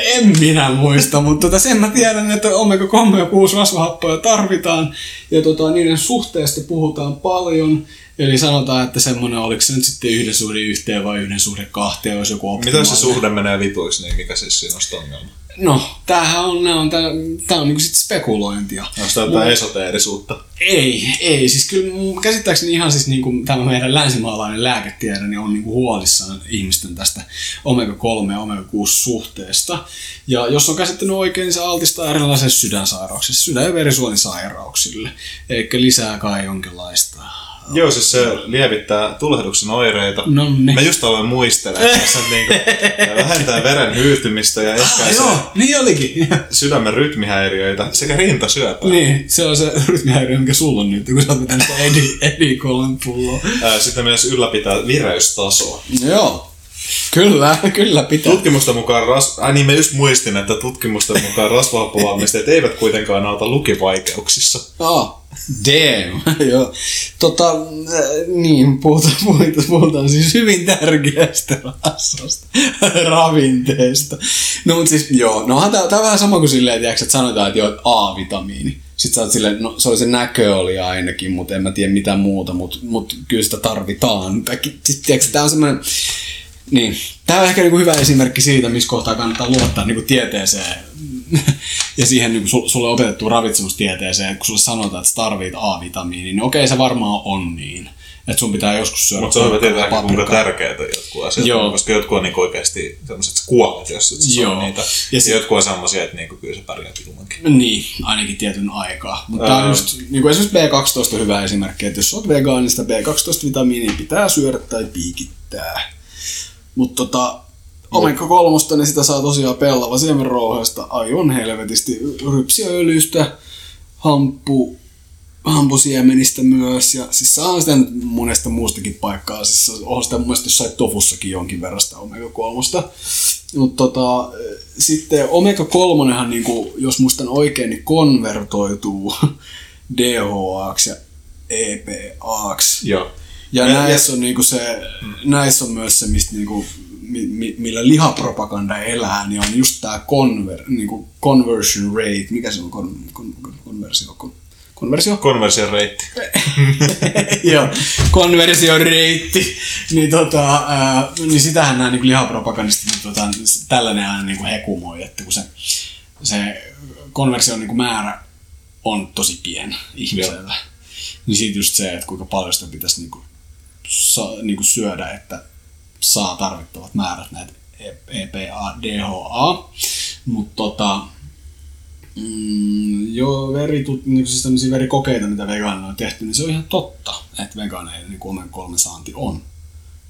en minä muista, mutta tota, sen mä tiedän, että omega-3 ja 6 rasvahappoja tarvitaan. Ja tota, niiden suhteesta puhutaan paljon. Eli sanotaan, että semmoinen, oliko se nyt sitten yhden suhde yhteen vai yhden suhde kahteen, olisi joku Mitä jos se suhde menee vituiksi, niin mikä siis siinä on sitä ongelma? No, tämähän on, nää on, tää, tää on niinku sit spekulointia. Onko tämä jotain esoteerisuutta? Ei, ei. Siis kyllä käsittääkseni ihan siis niinku tämä meidän länsimaalainen lääketiede niin on niinku huolissaan ihmisten tästä omega-3 ja omega-6 suhteesta. Ja jos on käsittänyt oikein, niin se altistaa erilaisille sydänsairauksille, sydän- ja verisuonisairauksille. Eikä lisää kai jonkinlaista. Joo, siis se lievittää tulehduksen oireita. Nonni. Mä just aloin muistella, että niinku, (laughs) tää vähentää veren hyytymistä ja Ah, ehkäisee joo, niin olikin. (laughs) sydämen rytmihäiriöitä sekä rintasyöpää. niin, se on se rytmihäiriö, mikä sulla on nyt, kun sä oot vetänyt sitä Edi, (laughs) Edi kolmen pulloa. Sitten myös ylläpitää vireystasoa. Joo. Kyllä, kyllä pitää. Tutkimusten mukaan, ras... Ai niin, mä just muistin, että tutkimusten mukaan rasvahappovalmisteet eivät kuitenkaan auta lukivaikeuksissa. Ah, damn. (laughs) Joo. Tota, äh, niin, puhutaan, puhutaan, puhutaan siis hyvin tärkeästä rasvasta, ravinteesta. No mut siis, joo, no tää, tää on vähän sama kuin silleen, tiiäks, että sanotaan, että joo, A-vitamiini. Sitten sä oot silleen, no se oli se näkö oli ainakin, mutta en mä tiedä mitä muuta, mutta mut kyllä sitä tarvitaan. Kaikki, sit, tiedätkö, tää on semmoinen, niin, tää on ehkä niinku hyvä esimerkki siitä, missä kohtaa kannattaa luottaa niinku tieteeseen (laughs) ja siihen niinku sul- sulle opetettuun ravitsemustieteeseen, että kun sulle sanotaan, että sä tarvit A-vitamiini, niin okei se varmaan on niin. Että sun pitää joskus syödä Mutta se on hyvä tietää, kuinka tärkeitä jotkut asiat Joo. on, koska jotkut on niinku oikeasti sellaiset, että sä kuolet, jos et sä Joo. saa niitä. Ja Ja, jotkut on semmoisia, että niinku kyllä se pärjää ilmankin. Niin, ainakin tietyn aikaa. Mutta tämä on Ää. just, niin kuin esimerkiksi B12 on hyvä esimerkki, että jos olet vegaanista, B12-vitamiinia pitää syödä tai piikittää. Mutta tota, omega kolmosta, niin sitä saa tosiaan pellava siemenrouheesta aivan helvetisti. Rypsiöljystä, hamppu, hampusiemenistä myös. Ja siis saa sitä monesta muustakin paikkaa. Siis on sitä mun mielestä jossain tofussakin jonkin verran sitä omega kolmosta. Mutta tota, sitten omega kolmonenhan, niinku, jos muistan oikein, niin konvertoituu DHAksi ja EPAksi. Joo. Ja, Ja- näissä, on niinku se, näissä on myös se, mistä niinku, mi, mi, millä lihapropaganda elää, niin on just tämä conver, niinku conversion rate. Mikä se on? Kon, kon, kon, konversio? Kon, konversio? Konversion reitti. (laughs) Joo, konversioreitti. Niin, tota, ää, niin sitähän nämä niin lihapropagandistit niin, tota, tällainen aina niin hekumoi, että kun se, se konversion niin määrä on tosi pieni ihmisellä, niin siitä just se, että kuinka paljon sitä pitäisi niin kuin, sa, niin kuin syödä, että saa tarvittavat määrät näitä EPA, DHA. Mutta tota, Mm, joo, veritut, niin siis tämmöisiä verikokeita, mitä vegaanilla on tehty, niin se on ihan totta, että vegaaneiden niin omen kolmen saanti on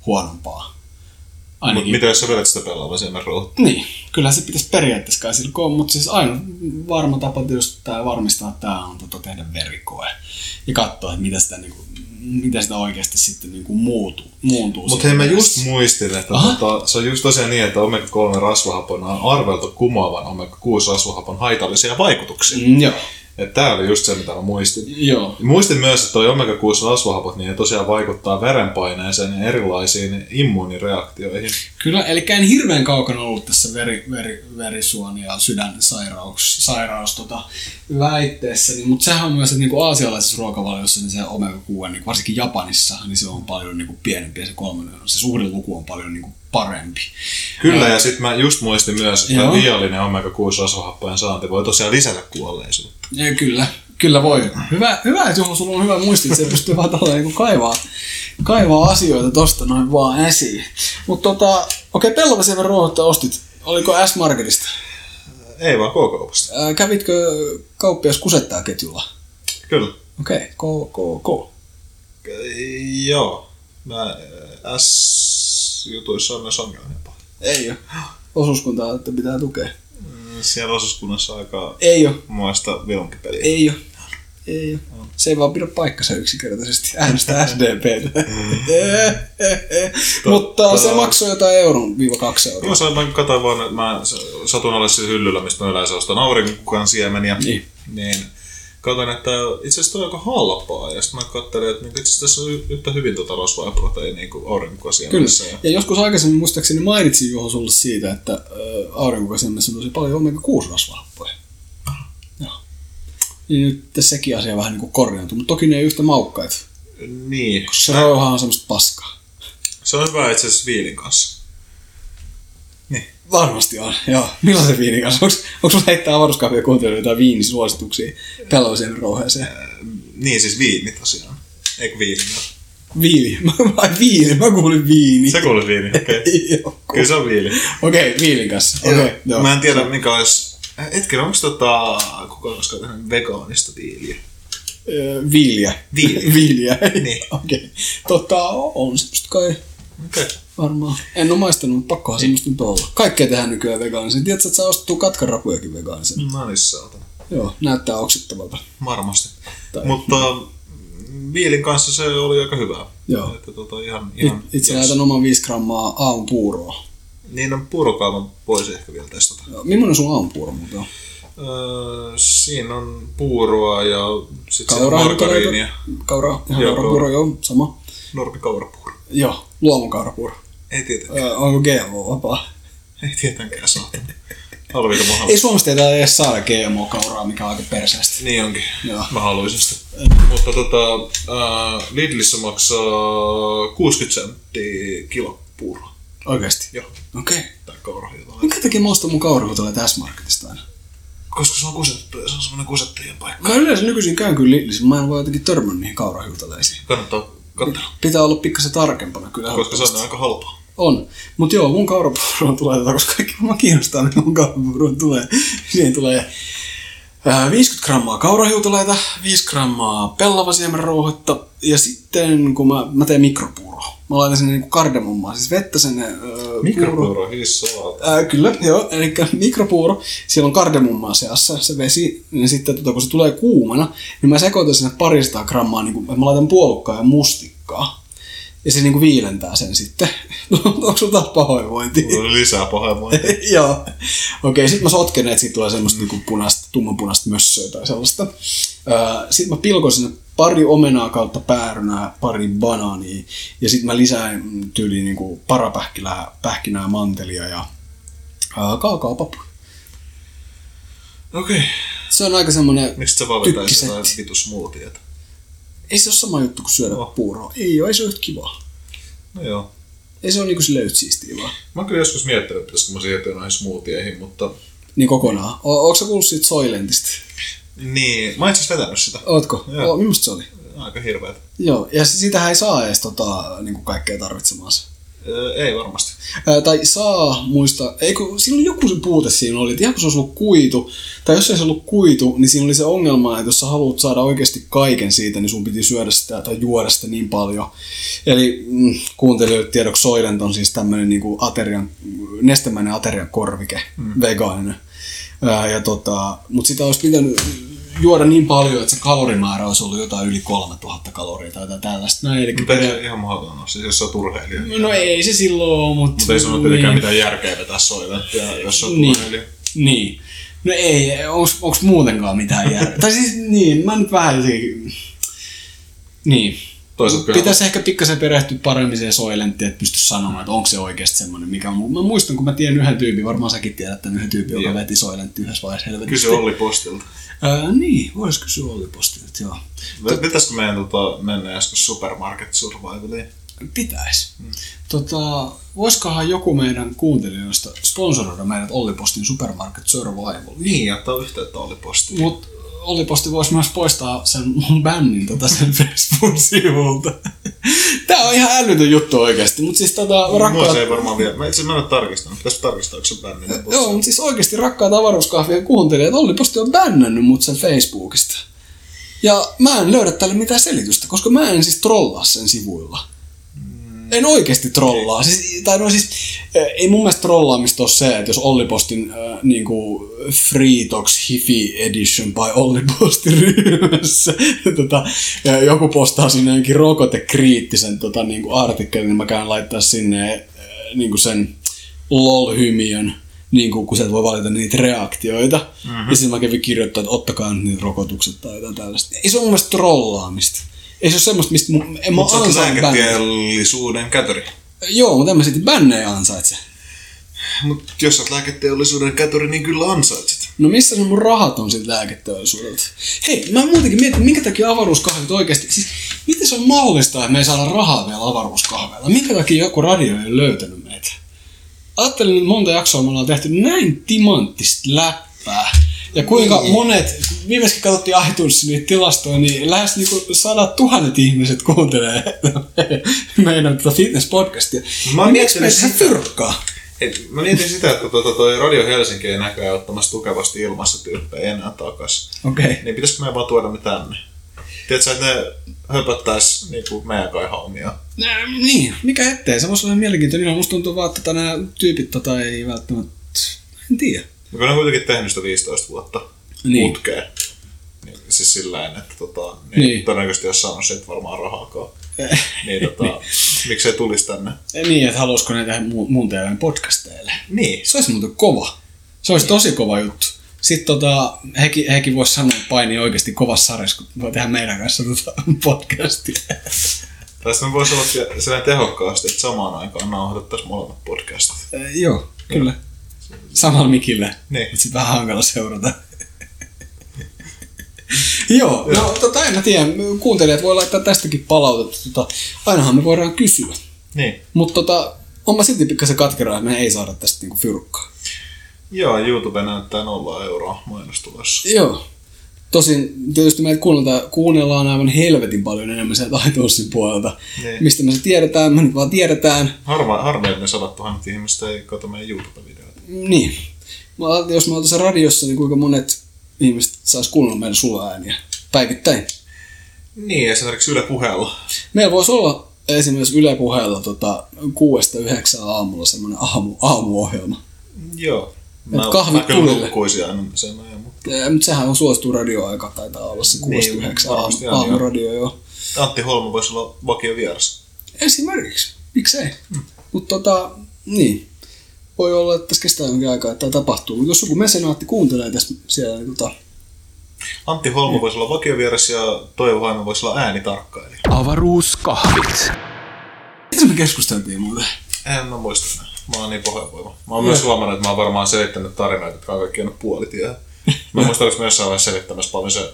huonompaa. Ainakin. mitä jos sä vedät sitä pelaava siemenrouhetta? Niin, kyllä se pitäisi periaatteessa kai sillä koon, mutta siis aina varma tapa tietysti tää varmistaa, että tämä on tota, tehdä verikoe ja katsoa, että mitä sitä, niin kuin, mitä sitä oikeasti sitten niin kuin muutuu. muuntuu Mutta hei, mä just muistin, että Aha. tota, se on just tosiaan niin, että omega-3 rasvahapon on arveltu kumoavan omega-6 rasvahapon haitallisia vaikutuksia. Mm. Mm, joo, Tämä oli just se, mitä mä muistin. joo. Muistin myös, että toi omega-6 rasvahapot niin tosiaan vaikuttaa verenpaineeseen ja erilaisiin immuunireaktioihin. Kyllä, eli en hirveän kaukana ollut tässä veri, veri, verisuon ja sydänsairaus sairaus, tota, väitteessä, niin, mutta sehän on myös, että niinku aasialaisessa ruokavaliossa niin se omega-6, niin varsinkin Japanissa, niin se on paljon niinku pienempi ja se kolmonen, se suhdeluku on paljon niinku parempi. Kyllä, ja sitten mä just muistin myös, että Joo. liiallinen omega-6 rasvahappojen saanti voi tosiaan lisätä kuolleisuutta. Ja kyllä, kyllä voi. Hyvä, hyvä että Juho, sulla on hyvä muisti, että se pystyy vaan tällä niin kaivaa, kaivaa asioita tosta noin vaan esiin. Mutta tota, okei, okay, pellavasiemen ruohotta ostit. Oliko S-Marketista? Ei vaan K-kaupasta. Ää, kävitkö kauppias kusettaa ketjulla? Kyllä. Okei, okay. ko, ko, ko. Joo. Mä äh, S-jutuissa on myös ongelmia paljon. Ei ole. Osuuskuntaa, että pitää tukea. Siellä osuuskunnassa aika Ei ole. muista vilunkipeliä. Ei ole. Ei ole. Se ei vaan pidä paikkansa yksinkertaisesti. Äänestä (laughs) SDPtä. (laughs) Mutta se maksoi jotain euron viiva kaksi euroa. Joo, se, mä katsoin vaan, että mä satun alle sillä hyllyllä, mistä mä yleensä ostan aurinkokukan siemeniä. Niin. niin katsoin, että itse asiassa toi on aika halpaa. Ja sitten mä katselin, että niinku itse asiassa tässä on yhtä hyvin tota rasvaa ja proteiinia kuin aurinkokukan siemenissä. Kyllä. Ja joskus aikaisemmin muistaakseni mainitsin Juho sulle siitä, että aurinkokasemmassa on tosi paljon omega-6 rasvahappoja. Joo. Niin nyt sekin asia vähän niin kuin korjaantuu, mutta toki ne ei yhtä maukkaita. Niin. Se rauha on semmoista paskaa. Se on hyvä itse asiassa viilin kanssa. Varmasti on, joo. Millaisen viinin kanssa? Onko, onko sulla heittää avaruuskahvia kuuntelijoita jotain viinisuosituksia pelloiseen rouheeseen? Niin, siis viini tosiaan. Eikö viini? Viili. (laughs) Vai viili? Mä kuulin viini. Se kuulee viini, okei. (laughs) Okay. Joo. Kyllä se on viili. Okei, okay, viilin kanssa. Okay, joo. Mä en tiedä mikä olisi... Hetken, onko tota, kukaan koskaan tehnyt vegaanista viiliä? Öö, Viiliä. Viiliä. (laughs) Viiliä. Niin. Okei. Okay. Tota, on semmoista kai Okei. Okay. Varmaan. En ole maistanut, pakkohan semmoista nyt olla. Kaikkea tehdään nykyään vegaanisen. Tiedätkö, että saa ostettua katkarapujakin vegaanisen? No niin, saatana. Joo, näyttää oksittavalta. Varmasti. Tai- Mutta viilin kanssa se oli aika hyvää. Joo. Että tota ihan, It, ihan itse jees. laitan oman 5 grammaa aamupuuroa. Niin on puurokaavan voisi ehkä vielä testata. Joo, Millainen sun aamupuuro muuten on? Öö, siinä on puuroa ja sitten Kauraa, margariinia. Kaura, ihan Joo, kaurapuuro, joo, sama. Normikaurapuuro. Joo, luomun kaurapuuro. Ei tietenkään. Öö, onko GMO-vapaa? Ei tietenkään saa. Alvita Mohammed. Ei Suomesta ei täällä edes saada GMO-kauraa, mikä on aika perseestä. Niin onkin. Joo. Mä haluaisin sitä. Mutta tota, äh, Lidlissä maksaa 60 senttiä kilo puuro. Oikeesti? Joo. Okei. Okay. Tai kaurahiilaa. Minkä takia mä ostan mun kaurahuutolle tässä marketista aina? Koska se on kusettu ja se on semmoinen kusettajien paikka. Mä yleensä nykyisin käyn kyllä Lidlissä, mä en voi jotenkin törmännyt niihin kaurahiutaleisiin. Kannattaa katsoa. Pitää olla pikkasen tarkempana kyllä. Koska se on aika halpaa. On. Mutta joo, mun kaurapuuroon tulee tätä, koska kaikki mua kiinnostaa, mitä mun kaurapuuroon tulee. Siihen tulee ää, 50 grammaa kaurahiutaleita, 5 grammaa pellavasiemenrouhetta ja sitten kun mä, mä teen mikropuuroa. Mä laitan sinne niinku kardemummaa, siis vettä sinne puuroon. Mikropuuro. Ää, kyllä, joo. Eli mikropuuro, siellä on kardemummaa seassa, se vesi, ja sitten tota, kun se tulee kuumana, niin mä sekoitan sinne parista grammaa, niin kuin, mä laitan puolukkaa ja mustikkaa. Ja se niinku viilentää sen sitten. (laughs) Onko sulla taas pahoinvointi? Lisää pahoinvointia. (laughs) Joo. Okei, sit mä sotken, että siitä tulee semmoista niinku punaista, tummanpunaista mössöä tai sellaista. Öö, sitten mä pilkon sinne pari omenaa kautta päärynää, pari banaania. Ja sitten mä lisään tyyliin niinku parapähkinää, pähkinää, mantelia ja kaakaopapu. Okei. Se on aika semmonen Miksi sä valitaisit jotain vitu smoothieta? Ei se ole sama juttu kuin syödä Oh. puuroa. Ei oo, ei se ole yhtä kivaa. No joo. Ei se ole niinku yhtä siistiä vaan. Mä oon kyllä joskus miettinyt, että pitäisikö mä siirtyä noihin smoothiehin, mutta... Niin kokonaan. O- Ootko sä kuullut siitä Soilentista? Niin, mä oon itse vetänyt sitä. Ootko? Joo. O, se oli? Aika hirveet. Joo, ja siitähän ei saa edes tota, niin kaikkea tarvitsemaansa. Öö, ei varmasti. Ää, tai saa muista, eikö, siinä oli joku se puute siinä oli, että ihan kun se olisi ollut kuitu, tai jos ei se ollut kuitu, niin siinä oli se ongelma, että jos sä haluat saada oikeasti kaiken siitä, niin sun piti syödä sitä tai juoda sitä niin paljon. Eli mm, kuuntelijoille tiedoksi Soylent on siis tämmöinen niin aterian, nestemäinen aterian korvike, mm. vegaaninen. Ää, ja tota, mutta sitä olisi pitänyt juoda niin paljon, että se kalorimäärä olisi ollut jotain yli 3000 kaloria tai jotain tällaista. No, eli Mutta ei se ihan mahdotonta, siis jos sä oot urheilija. No ei se silloin ole, mutta... Mutta ei sun ole tietenkään mitään järkeä vetää soilettia, jos sä oot Niin. urheilija. Niin. No ei, onks muutenkaan mitään järkeä? tai siis niin, mä nyt vähän jotenkin... Niin. Toisaalta kyllä- Pitäisi ehkä pikkasen perehtyä paremmin siihen soilenttiin, että pysty sanomaan, että onko se oikeasti semmoinen, mikä on. Mä muistan, kun mä tiedän yhden tyypin, varmaan säkin tiedät tämän yhden tyypin, joka veti soilentti yhdessä vaiheessa helvetisti. Kysy Olli Postilta. Ää, niin, vois kysyä Olli Postilta, joo. Pitäisikö meidän tota, mennä joskus Supermarket Survivaliin? Pitäis. Tota, voisikohan joku meidän kuuntelijoista sponsoroida meidät Olli Postin Supermarket Survival? Niin, ottaa yhteyttä Olli Postiin. Mutta Olli Posti voisi myös poistaa sen mun bännin tota sen (laughs) Facebook-sivulta. Tää on ihan älytön juttu oikeasti, mutta siis tota, Mua rakkaat... se ei varmaan vielä. Mä itse mä en ole tarkistanut. Pitäisi tarkistaa, onko se bänni. Joo, mutta siis oikeasti rakkaat avaruuskahvien kuuntelijat, Olli Posti on bännännyt mut sen Facebookista. Ja mä en löydä tälle mitään selitystä, koska mä en siis trollaa sen sivuilla. En oikeasti trollaa. Siis, tai no siis, eh, ei mun mielestä trollaamista ole se, että jos Olli Postin äh, niinku Free Talks Hifi Edition by Olli Postin ryhmässä (laughs) tota, joku postaa sinne jonkin rokotekriittisen tota, niinku artikkelin, niin mä käyn laittaa sinne äh, niinku sen lol-hymiön, niin kuin, kun sieltä voi valita niitä reaktioita. Mm-hmm. Ja sitten mä kävin kirjoittaa, että ottakaa nyt niitä rokotukset tai jotain tällaista. Ei se ole mun mielestä trollaamista. Ei se ole semmoista, mistä mun, en mä oot ansainnut kätöri. Joo, mutta en mä sitten bännejä ansaitse. Mutta jos sä oot lääketeollisuuden kätöri, niin kyllä ansaitset. No missä ne mun rahat on siitä lääketeollisuudelta? Hei, mä muutenkin mietin, minkä takia avaruuskahvit oikeasti, siis miten se on mahdollista, että me ei saada rahaa vielä avaruuskahveilla? Minkä takia joku radio ei ole löytänyt meitä? Ajattelin, että monta jaksoa me ollaan tehty näin timanttista läppää. Ja kuinka Niin. monet, viimeiskin katsottiin iTunesin niitä tilastoja, niin lähes niinku sadat tuhannet ihmiset kuuntelee (laughs) meidän tota fitness-podcastia. Mä miettinyt meitä sitä. fyrkkaa? Et, mä mietin sitä, että tuota, toi Radio Helsinki ei näköjään ottamassa tukevasti ilmassa tyyppejä enää takas. Okei. Okay. Niin pitäisikö meidän vaan tuoda ne tänne? Tiedätkö, että ne höpöttäis niinku meidän kai? Nää, niin, mikä ettei. Se voisi olla mielenkiintoinen. Musta tuntuu vaan, että nämä tyypit tota, ei välttämättä... En tiedä. Kun ne on kuitenkin tehnyt sitä 15 vuotta Niin. putkeen. Niin, siis sillä että tota, niin, Niin. niin. todennäköisesti jos saanut siitä varmaan rahaakaan. (laughs) niin tota, miksei tulisi tänne? niin, että haluaisiko ne tehdä mun, TVn podcasteille. Niin. Se olisi muuten kova. Se olisi tosi kova juttu. Sitten tota, hekin, hekin voisi sanoa, että paini oikeasti kovassa sarjassa, kun voi tehdä meidän kanssa tota (laughs) podcastia. Tai sitten me voisi olla sellainen tehokkaasti, että samaan aikaan nauhoitettaisiin molemmat podcastit. Eh, joo, kyllä. Samalla mikillä. Niin. Mutta sit vähän hankala seurata. (laughs) Joo, no tota, en mä tiedä. Kuuntelijat voi laittaa tästäkin palautetta. Tota, ainahan me voidaan kysyä. Niin. Mutta tota, on mä silti pikkasen katkeraa, että me ei saada tästä niinku fyrkkaa. Joo, YouTube näyttää nolla euroa mainostulossa. Joo. Tosin tietysti meitä kuunnellaan, kuunnellaan aivan helvetin paljon enemmän sieltä iTunesin puolelta. Niin. Mistä me se tiedetään, me nyt vaan tiedetään. Harva, että ne sadat tuhannet ihmistä ei kato meidän YouTube-videoita. Niin. Mä jos me oltaisiin radiossa, niin kuinka monet ihmiset sais kuunnella meidän sulla ääniä päivittäin. Niin, esimerkiksi Yle puheella. Meillä voisi olla esimerkiksi Yle puheella tota, kuudesta yhdeksään aamulla semmoinen aamu, aamuohjelma. Joo. Et kahvit mä kyllä tulille. nukkuisin aina sen ajan, mutta Ja, mutta sehän on suosittu radioaika, taitaa olla se kuudesta Niin, yhdeksään varmasti aamu, aamuradio, joo. Antti Holma voisi olla vakio vieras. Esimerkiksi. Miksei? Mm. Mutta tota, niin. Voi olla, että tässä kestää jonkin aikaa, että tämä tapahtuu. Mutta jos joku mesenaatti kuuntelee tässä siellä, niin tota, Antti Holma voisi olla vakio vieras ja Toivo Haima voisi olla äänitarkkailija. Avaruuskahvit. mitä me keskusteltiin muuten? En mä muista enää. Mä oon niin pohjavoima. Mä oon myös huomannut, että mä oon varmaan selittänyt tarinoita, jotka on kaikki jäänyt puolitiehen. Mä muistan, että mä jossain vaiheessa selittämässä paljon se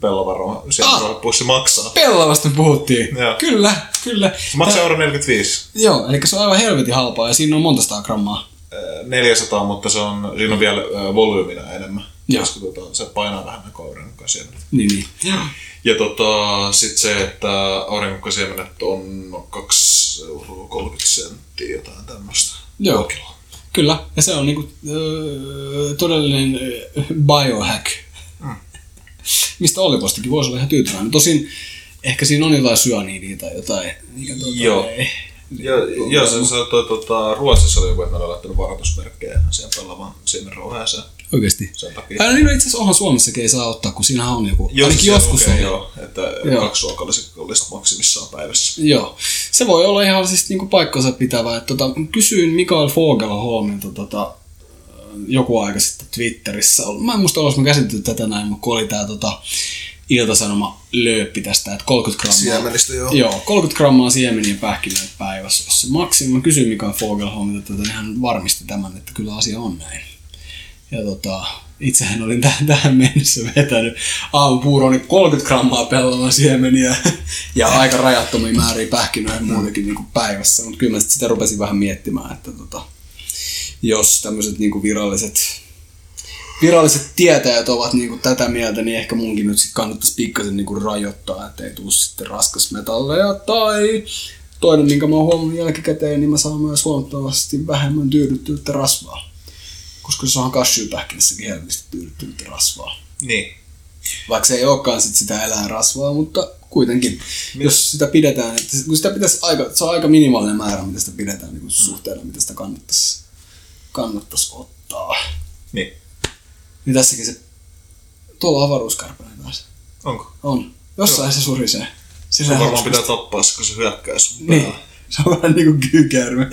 pellavaro Ah! pussi maksaa. Pellavasta me puhuttiin. Joo. Kyllä, kyllä. Se maksaa euro 45. Joo, eli se on aivan helvetin halpaa ja siinä on monta sataa grammaa. Äh, 400, mutta se on, siinä on vielä äh, volyymina enemmän. Joo. Koska tota, se painaa vähemmän kuin aurinkokasiemenet. Niin, niin. Ja tota, sit se, että aurinkokasiemenet on 2 euroa 30 senttiä, jotain tämmöistä. Joo. Kiloa. Kyllä, ja se on niinku öö, todellinen öö, biohack. Mistä Olli Postikin voisi olla ihan tyytyväinen. Tosin ehkä siinä on jotain syaniidia tai jotain. Mikä tuota, Joo. ei- Ja, ja se, se toi, tota, Ruotsissa oli joku, että oli laittanut varoitusmerkkejä siihen pelavan siemenrouheeseen Oikeesti. sen takia. Aina niin, no itse asiassa onhan Suomessakin ei saa ottaa, kun siinähän on joku. Jos ainakin joskus lukee, on. joo, että Joo. joo. kaksi ruokallista maksimissaan päivässä. Joo. Se voi olla ihan siis niinku paikkansa pitävä. Että tota, kysyin Mikael Fogelholmilta tota, joku aika sitten Twitterissä. Mä en muista, olis mä käsitelty tätä näin, mutta kun oli tää tota, iltasanoma lööppi tästä, että 30 grammaa. Siemenistä, joo. Joo, 30 grammaa siemeniä pähkinöitä päivässä. Jos se maksimi, mä kysyin Mikael Fogelholmilta, että hän varmisti tämän, että kyllä asia on näin. Ja tota, itsehän olin tähän, tähän mennessä vetänyt aamupuuroni 30 grammaa pellavan siemeniä (laughs) ja aika rajattomia määriä pähkinöitä muutenkin niin kuin päivässä. Mutta kyllä mä sit sitä rupesin vähän miettimään, että tota, jos tämmöiset niin viralliset viralliset tietäjät ovat niinku tätä mieltä, niin ehkä munkin nyt sit kannattaisi pikkasen niinku rajoittaa, ettei tuu sitten raskasmetalleja tai toinen, minkä mä oon huomannut jälkikäteen, niin mä saan myös huomattavasti vähemmän tyydyttynyttä rasvaa. Koska se on cashewpähkinässäkin helposti tyydyttynyttä rasvaa. Niin. Vaikka se ei olekaan sit sitä eläinrasvaa, mutta kuitenkin, jos sitä pidetään, että kun sitä pitäisi aika, se on aika minimaalinen määrä, mitä sitä pidetään niin suhteella, mitä sitä kannattaisi, kannattaisi ottaa. Niin. Niin tässäkin se, tuolla on avaruuskarpane taas. Onko? On. Jossain se surisee. Se Sillä varmaan pitää tappaa se, kun se hyökkää sun Niin. päälle. Se on vähän niinku kyykäärme.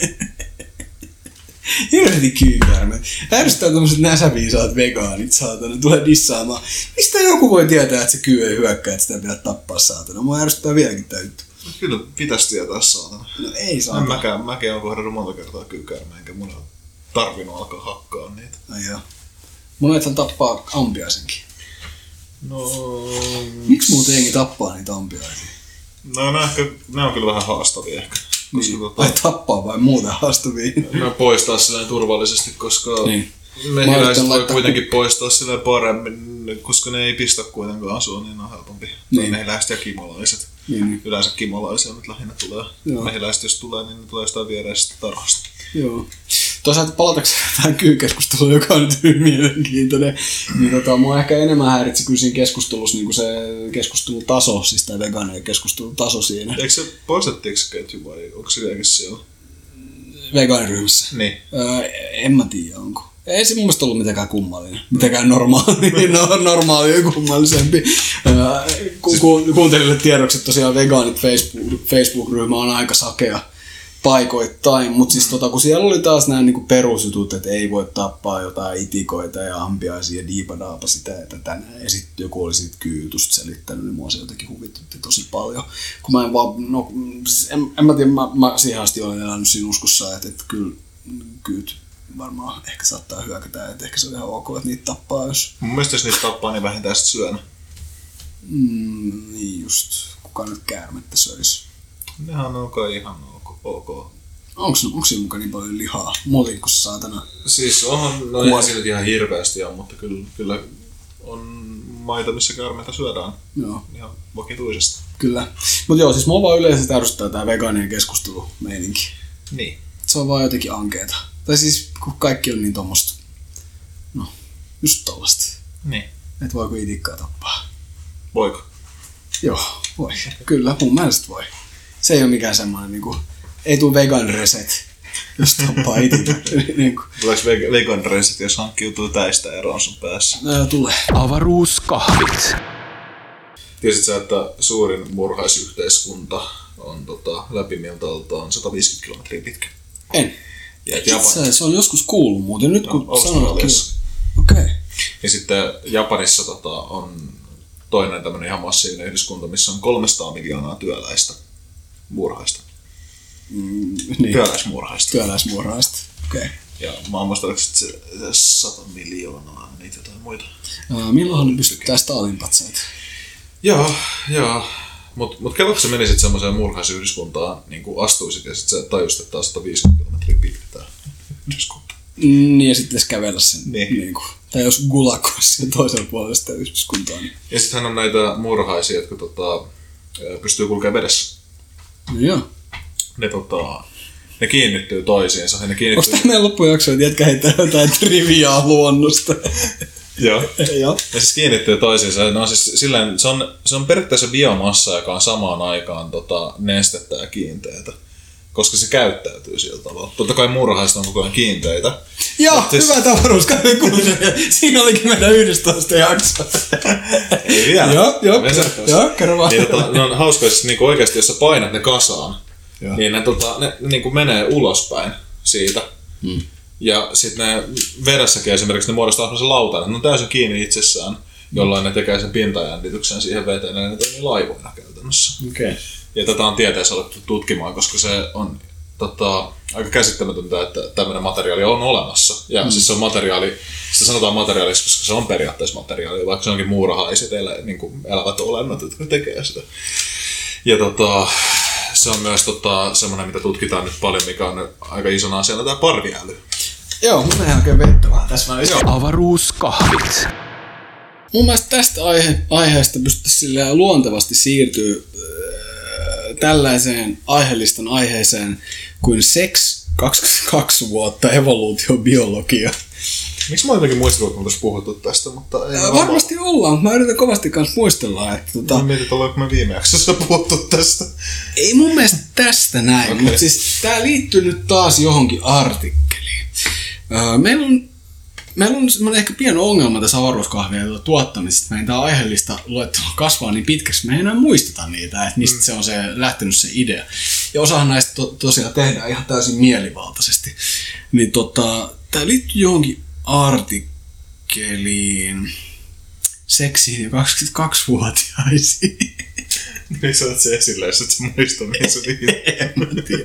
Hirveästi kyykäärme. Ärsyttää tommoset näsäviisaat vegaanit, saatana, tulee dissaamaan. Mistä joku voi tietää, että se kyy ei hyökkää, että sitä pitää tappaa, saatana? Mua ärsyttää vieläkin tää juttu. Kyllä pitäisi tietää saatana. No ei En saatana. mäkään, mäkin olen kohdannut monta kertaa kyykäärmeä, enkä mun ole tarvinnut alkaa hakkaa niitä. No joo. Monethan tappaa ampiaisenkin. No, Miksi muuten jengi tappaa niitä ampiaisia? no ne, ehkä, ne on kyllä vähän haastavia ehkä. Koska Niin. tota, Vai tappaa vai muuten haastavia? ne poistaa silleen turvallisesti, koska Niin. Mehiläiset voi kuitenkin poistaa silleen paremmin, koska ne ei pistä kuitenkaan asua, niin on helpompi. Niin. Mehiläiset ja kimolaiset. Niin, niin. Yleensä kimolaisia nyt lähinnä tulee. Joo. Mehiläiset jos tulee, niin ne tulee jostain viereisestä tarhasta. Joo. Toisaalta palatakseni tähän kyykeskusteluun, joka on nyt hyvin mielenkiintoinen, niin tota, mua ehkä enemmän häiritsi kyllä siinä keskustelussa niin kuin se keskustelutaso, siis tämä vegaanien keskustelutaso siinä Eikö se poistettiinko se ketju vai onko se vieläkin siellä? vegaaniryhmässä. Niin. Öö, en mä tiedä onko. Ei se mun mielestä ollut mitenkään kummallinen. Mitenkään normaali, (laughs) no, normaali ja kummallisempi. Ku, ku, kuuntelijoille tiedoksi, että tosiaan vegaanit Facebook, Facebook-ryhmä on aika sakea paikoittain, mutta siis tota, kun siellä oli taas nämä niinku perusjutut, että ei voi tappaa jotain itikoita ja ampiaisia ja diipadaapa sitä ja tätä näin. Ja sitten joku oli siitä kyytusta selittänyt, niin mua se jotenkin huvitutti tosi paljon. Kun mä en vaan, no en, en mä tiedä, mä, mä siihen asti olen elänyt siinä uskossa, että, että kyllä kyyt varmaan ehkä saattaa hyökätä, että ehkä se on ihan ok, että niitä tappaa, jos... Mun mielestä jos niitä tappaa, niin vähintään sitten syön. Mm, niin just, kuka nyt käärmettä söisi. Nehän on kai ihan ok. Ok. Onks, onks siinä mukaan niin paljon lihaa? Molinkus saatana. Siis onhan, no ei siinä ihan hirveästi ole, mutta kyllä, kyllä on maita, missä käärmeitä syödään Joo, ihan vakituisesti. kyllä. Mut joo, siis mua vaan yleisesti ärsyttää tää vegaanien keskustelu meininki. Niin. Se on vaan jotenkin ankeeta. Tai siis, kun kaikki on niin tommosta, no, just tollasta. Niin. Et voiko itikkaa tappaa? Voiko? Joo, voi. Kyllä, mun mielestä voi. Se ei ole mikään semmoinen niinku, ei tuu vegan reset, jos tappaa (laughs) niinku, Tuleeko veg- vegan reset, jos hankkiutuu täistä eroon sun päässä? ää, tulee. Avaruuskahvit. Tiesit sä, että suurin murhaisyhteiskunta on tota, läpimiltaltaan 150 kilometriä pitkä? En. Ja Itse Japan, asiassa on joskus kuullut muuten, nyt kun No, sanoit Australiassa. Okei. Okay. ja sitten Japanissa tota, on toinen tämmöinen ihan massiivinen yhdyskunta, missä on 300 miljoonaa työläistä murhaista. Mm, niin, Työläismurhaista. työläismuuraista. Okei. Okay. Ja mä oon muista, oliko se se 100 miljoonaa, niitä jotain muita. Uh, milloinhan ne pystyttää Stalin-patsaita? Joo, joo. Mut, mut kello, kun sä menisit semmoiseen murhaisyhdyskuntaan, niin kuin astuisit ja sit sä tajusit, että on 150 kilometriä pitkä tää yhdyskunta. Niin, ja sitten pitäisi kävellä sen. Niin. Niin kuin, tai jos Gulag olisi siellä toisella puolella sitä yhdyskuntaa, niin... Ja sittenhän on näitä murhaisia, jotka tota, pystyy kulkemaan vedessä. No joo. Ne, tota, ne kiinnittyy toisiinsa. Ja ne Onko kiinnittyy... tämä meidän loppujakso, että jätkä heittää jotain triviaa luonnosta? Joo. Joo. Ja siis kiinnittyy toisiinsa. No siis silleen, se, on, se on periaatteessa biomassa, joka on samaan aikaan tota, nestettä ja kiinteitä. Koska se käyttäytyy sillä tavalla. Totta kai murhaista on koko ajan kiinteitä. Joo, Mut siis- hyvä tavaruuskahvin kuuntelija. Siinä olikin meidän 11 jakso. Ei vielä. Joo, joo, joo, kerro vaan. Niin, tota, ne on hauskoja, siis niinku oikeasti, jos sä painat ne kasaan, Joo. niin ne, tota, ne, ne niinku menee ulospäin siitä. Hmm. Ja sitten ne vedessäkin esimerkiksi ne muodostaa sellaisen lautan, että ne on täysin kiinni itsessään, jolloin ne tekee sen pintajännityksen siihen veteen ja ne toimii laivoina käytännössä. Okay. Ja tätä on tieteessä alettu tutkimaan, koska se on tota, aika käsittämätöntä, että tämmöinen materiaali on olemassa. Ja mm. siis se on materiaali, sitä sanotaan materiaaliksi, koska se on periaatteessa materiaali, vaikka se onkin muurahaiset elä, niin kuin elävät olennot, jotka tekee sitä. Ja tota, se on myös tota, semmoinen, mitä tutkitaan nyt paljon, mikä on aika isona asiana tämä parviäly. Joo, mun menee oikein vettä vähän tässä välissä. Avaruuskahvit. Mun mielestä tästä aihe, aiheesta pystyisi silleen luontevasti siirtyä äh, tällaiseen aiheellistan aiheeseen kuin sex 22 vuotta evoluutiobiologia. Miksi mä jotenkin muistin, että me oltaisiin puhuttu tästä, mutta ei. Äh, varmasti ollaan, mutta mä yritän kovasti kanssa muistella, että tota, Mä mietin, että ollaanko me viime jaksossa puhuttu tästä. Ei mun mielestä tästä näin, okay. Mutta siis tää liittyy nyt taas johonkin artikkeliin. Öö, meillä on, meillä on semmoinen ehkä pieni ongelma tässä avaruuskahvien tuottamisesta. Meidän tämä aiheellista luettelo kasvaa niin pitkäksi, me ei enää muisteta niitä, että mistä mm. se on se, lähtenyt se idea. Ja osahan näistä to, tosiaan tehdään ihan täysin mielivaltaisesti. Niin tota, tää liittyy johonkin artikkeliin seksiin ja 22-vuotiaisiin. (laughs) Niin sä oot se esille, jos et sä muista, mihin se liittyy. (laughs) En mä tiedä.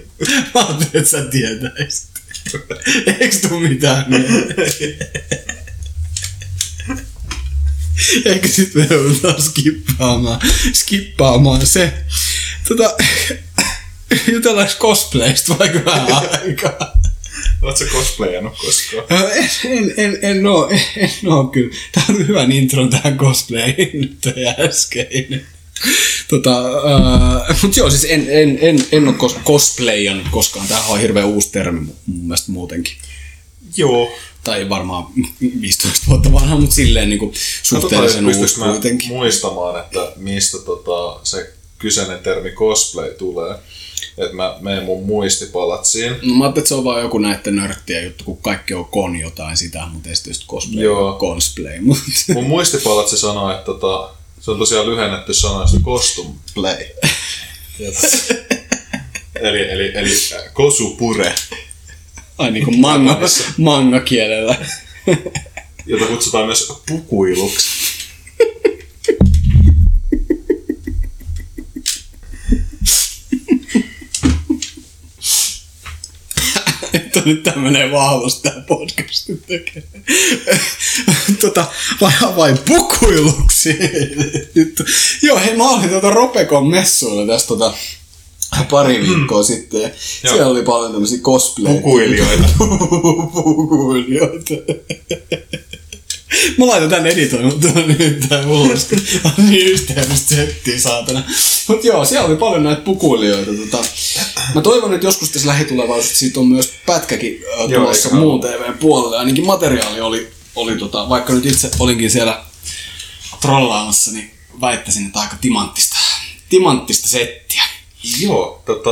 Mä ajattelin, että sä tietäisit. Eikö tuu mitään? Ehkä sit me joudutaan skippaamaan, skippaamaan se. Tota, jutellaanko cosplaysta vaikka vähän aikaa? Sä cosplayannut koskaan? En, en, en, en oo, en, en oo kyllä. Tää on hyvän intro tähän cosplayhin nyt äskeinen. Tota, uh, mut joo, siis en, en, en, en oo kos- cosplayannut koskaan. Tämähän on hirveän uusi termi mun mielestä muutenkin. Joo. Tai varmaan 15 vuotta vanha, mutta silleen niin suhteellisen uusi pystyisikö mä kuitenkin. muistamaan, että mistä tota, se kyseinen termi cosplay tulee. Että mä menen mun muistipalatsiin. No, mä ajattelin, että se on vaan joku näiden nörttien juttu, kun kaikki on kon jotain sitä, mutta ei sitten just cosplay, Joo. cosplay. Mutta Mun muistipalatsi sanoo, että tota, se on tosiaan lyhennetty sanoista costume play. (laughs) Eli, eli, eli äh, kosupure, ai niin kuin manga, manga kielellä. jota kutsutaan myös pukuiluksi. (laughs) että nyt tää menee vahvasti tää podcast tekee. tota, vai, vai pukuiluksi. Joo, hei mä olin tuota Ropekon messuilla tästä tota, pari viikkoa sitten. Ja siellä oli paljon tämmöisiä cosplay. Pukuilijoita. (laughs) Pukuilijoita. Mä laitan tän editoimaan nyt tää ulos. On niin yhteydessä settiä, saatana. Mut joo, siellä oli paljon näitä pukuilijoita. Tota. Mä toivon, että joskus tässä lähitulevaisuudessa siitä on myös pätkäkin äh, tulossa muun TVn puolelle. Ainakin materiaali oli, oli tota, vaikka nyt itse olinkin siellä trollaamassa, niin väittäisin, että aika timanttista, timanttista settiä. Joo, tota,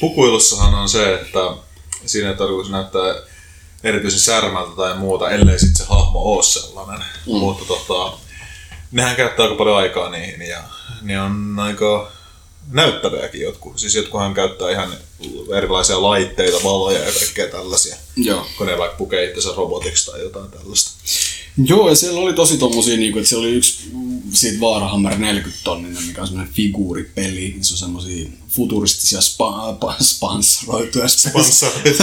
pukuilussahan on se, että siinä ei tarkoitus näyttää erityisen särmältä tai muuta, ellei sitten se hahmo ole sellainen. Mm. Mutta tota, nehän käyttää aika paljon aikaa niihin ja ne on aika näyttäviäkin jotkut. Siis jotkuhan käyttää ihan erilaisia laitteita, valoja ja kaikkea tällaisia. Joo. Kun ne vaikka pukee itsensä robotiksi tai jotain tällaista. Joo, ja siellä oli tosi tommosia, niinku, että siellä oli yksi siitä Vaarahammer 40 tonninen, mikä on semmoinen figuuripeli. Se on semmosia futuristisia spa, pa, Sponsoroituja.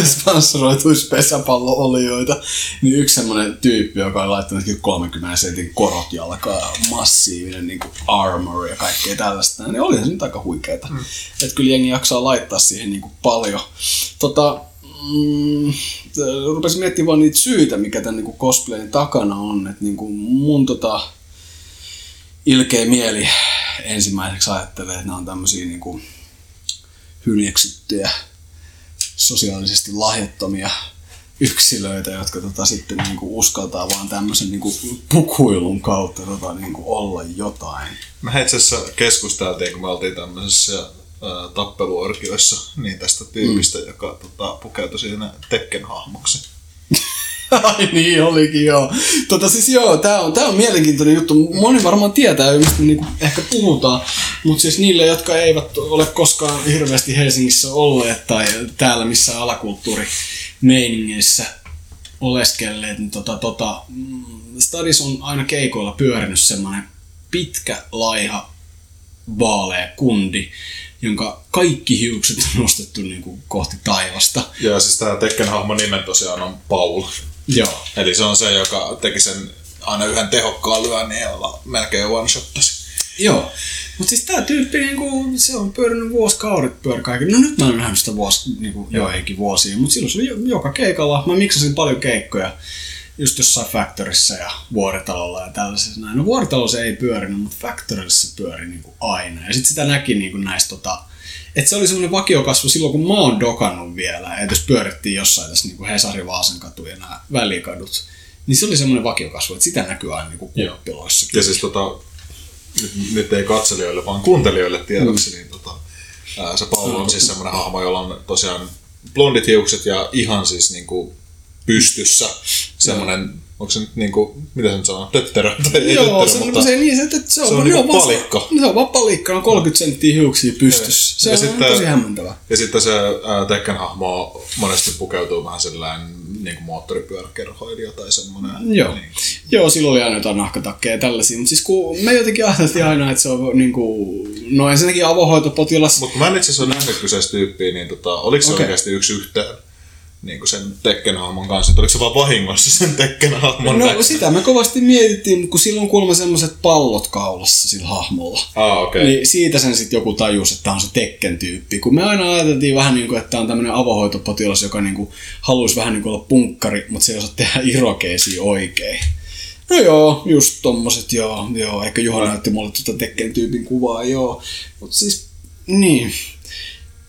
sponsoroituja (laughs) pesäpallo-olioita. Niin yksi semmoinen tyyppi, joka on laittanut 30 sentin korot jalkaan ja massiivinen niinku armor ja kaikkea tällaista. Niin olihan se nyt aika huikeeta. Mm. Että kyllä jengi jaksaa laittaa siihen niinku paljon. Tota, mm, rupesin miettimään vaan niitä syitä, mikä tämän niin cosplayin takana on. Että niin kuin mun tota, ilkeä mieli ensimmäiseksi ajattelee, että nämä on tämmöisiä niin kuin hyljeksittyjä, sosiaalisesti lahjattomia yksilöitä, jotka tota, sitten niin kuin uskaltaa vaan tämmöisen niin kuin pukuilun kautta tota, niin kuin olla jotain. Me itse asiassa keskusteltiin, kun me oltiin tämmöisessä tappeluorkioissa, niin tästä tyypistä, mm. joka tota, pukeutui siinä Tekken-hahmoksi. (laughs) Ai niin olikin, joo. Tota siis joo, tää on, tää on mielenkiintoinen juttu. Moni varmaan tietää jo, mistä niinku ehkä puhutaan. Mutta siis niille, jotka eivät ole koskaan hirveästi Helsingissä olleet tai täällä missään alakulttuurimeiningeissä oleskelleet, niin tota, tota, mm, Stadis on aina keikoilla pyörinyt semmoinen pitkä, laiha, vaalea kundi, jonka kaikki hiukset on nostettu niin kuin kohti taivasta. Ja siis tämä Tekken-hahmon nimen tosiaan on Paul. Joo. Eli se on se, joka teki sen aina yhden tehokkaan lyönnin, jolla melkein one-shottasi. Joo. Mutta siis tää tyyppi, niinku, se on pyörinyt vuosikaudet kaiken. No nyt mä oon nähnyt sitä vuosi, niinku, joihinkin vuosia, mutta silloin se oli jo- joka keikalla. Mä miksasin paljon keikkoja just jossain Factorissa ja Vuoritalolla ja tällaisessa näin. No Vuoritalolla se ei pyörinyt, mutta Factorissa se pyöri niinku aina. Ja sitten sitä näki niinku näistä tota, että se oli semmoinen vakiokasvu silloin, kun mä oon dokannut vielä, että jos pyörittiin jossain tässä niin kuin Hesari Vaasan katu ja nämä välikadut, niin se oli semmoinen vakiokasvu, että sitä näkyy aina niin kuin kuppiloissa. Ja siis tota, nyt, nyt ei katselijoille, vaan kuuntelijoille tiedoksi, mm. niin tota, ää, se Paul on siis semmoinen hahmo, jolla on tosiaan blondit hiukset ja ihan siis niinku pystyssä semmoinen, onko se nyt niinku, mitä se nyt sanoo, tötterö? Tai ei Joo, tötterö, se, mutta se, niin, se, että se on, se on niinku vaan- palikka. Se on vaan palikka, on 30 senttiä hiuksia pystyssä. Se Ja on sitten- tosi hämmentävää. Ja sitten se ää, Tekken-hahmo monesti pukeutuu vähän sellainen niin kuin moottoripyöräkerhoilija tai semmoinen. Joo. Niin. Joo, silloin oli aina jotain nahkatakkeja ja tällaisia, mutta siis kun me jotenkin ajateltiin aina, että se on niinku, no ensinnäkin avohoitopotilas. Mutta mä en itse asiassa ole nähnyt kyseistä tyyppiä, niin tota, oliko se okay. oikeasti yksi yhteen niin kuin sen Tekken-hahmon kanssa, että oliko se vaan vahingossa sen Tekken-hahmon No näkö? sitä me kovasti mietittiin, mutta kun silloin kuulemma semmoiset pallot kaulassa sillä hahmolla. Ah, okei. Okay. Niin siitä sen sitten joku tajus, että tämä on se Tekken-tyyppi. Kun me aina ajateltiin vähän niin kuin, että tämä on tämmöinen avohoitopotilas, joka niin kuin haluaisi vähän niin kuin olla punkkari, mutta se ei osaa tehdä irokeisia oikein. No joo, just tommoset, joo, joo. Ehkä Juha näytti mulle tuota Tekken-tyypin kuvaa, joo. Mutta siis, niin.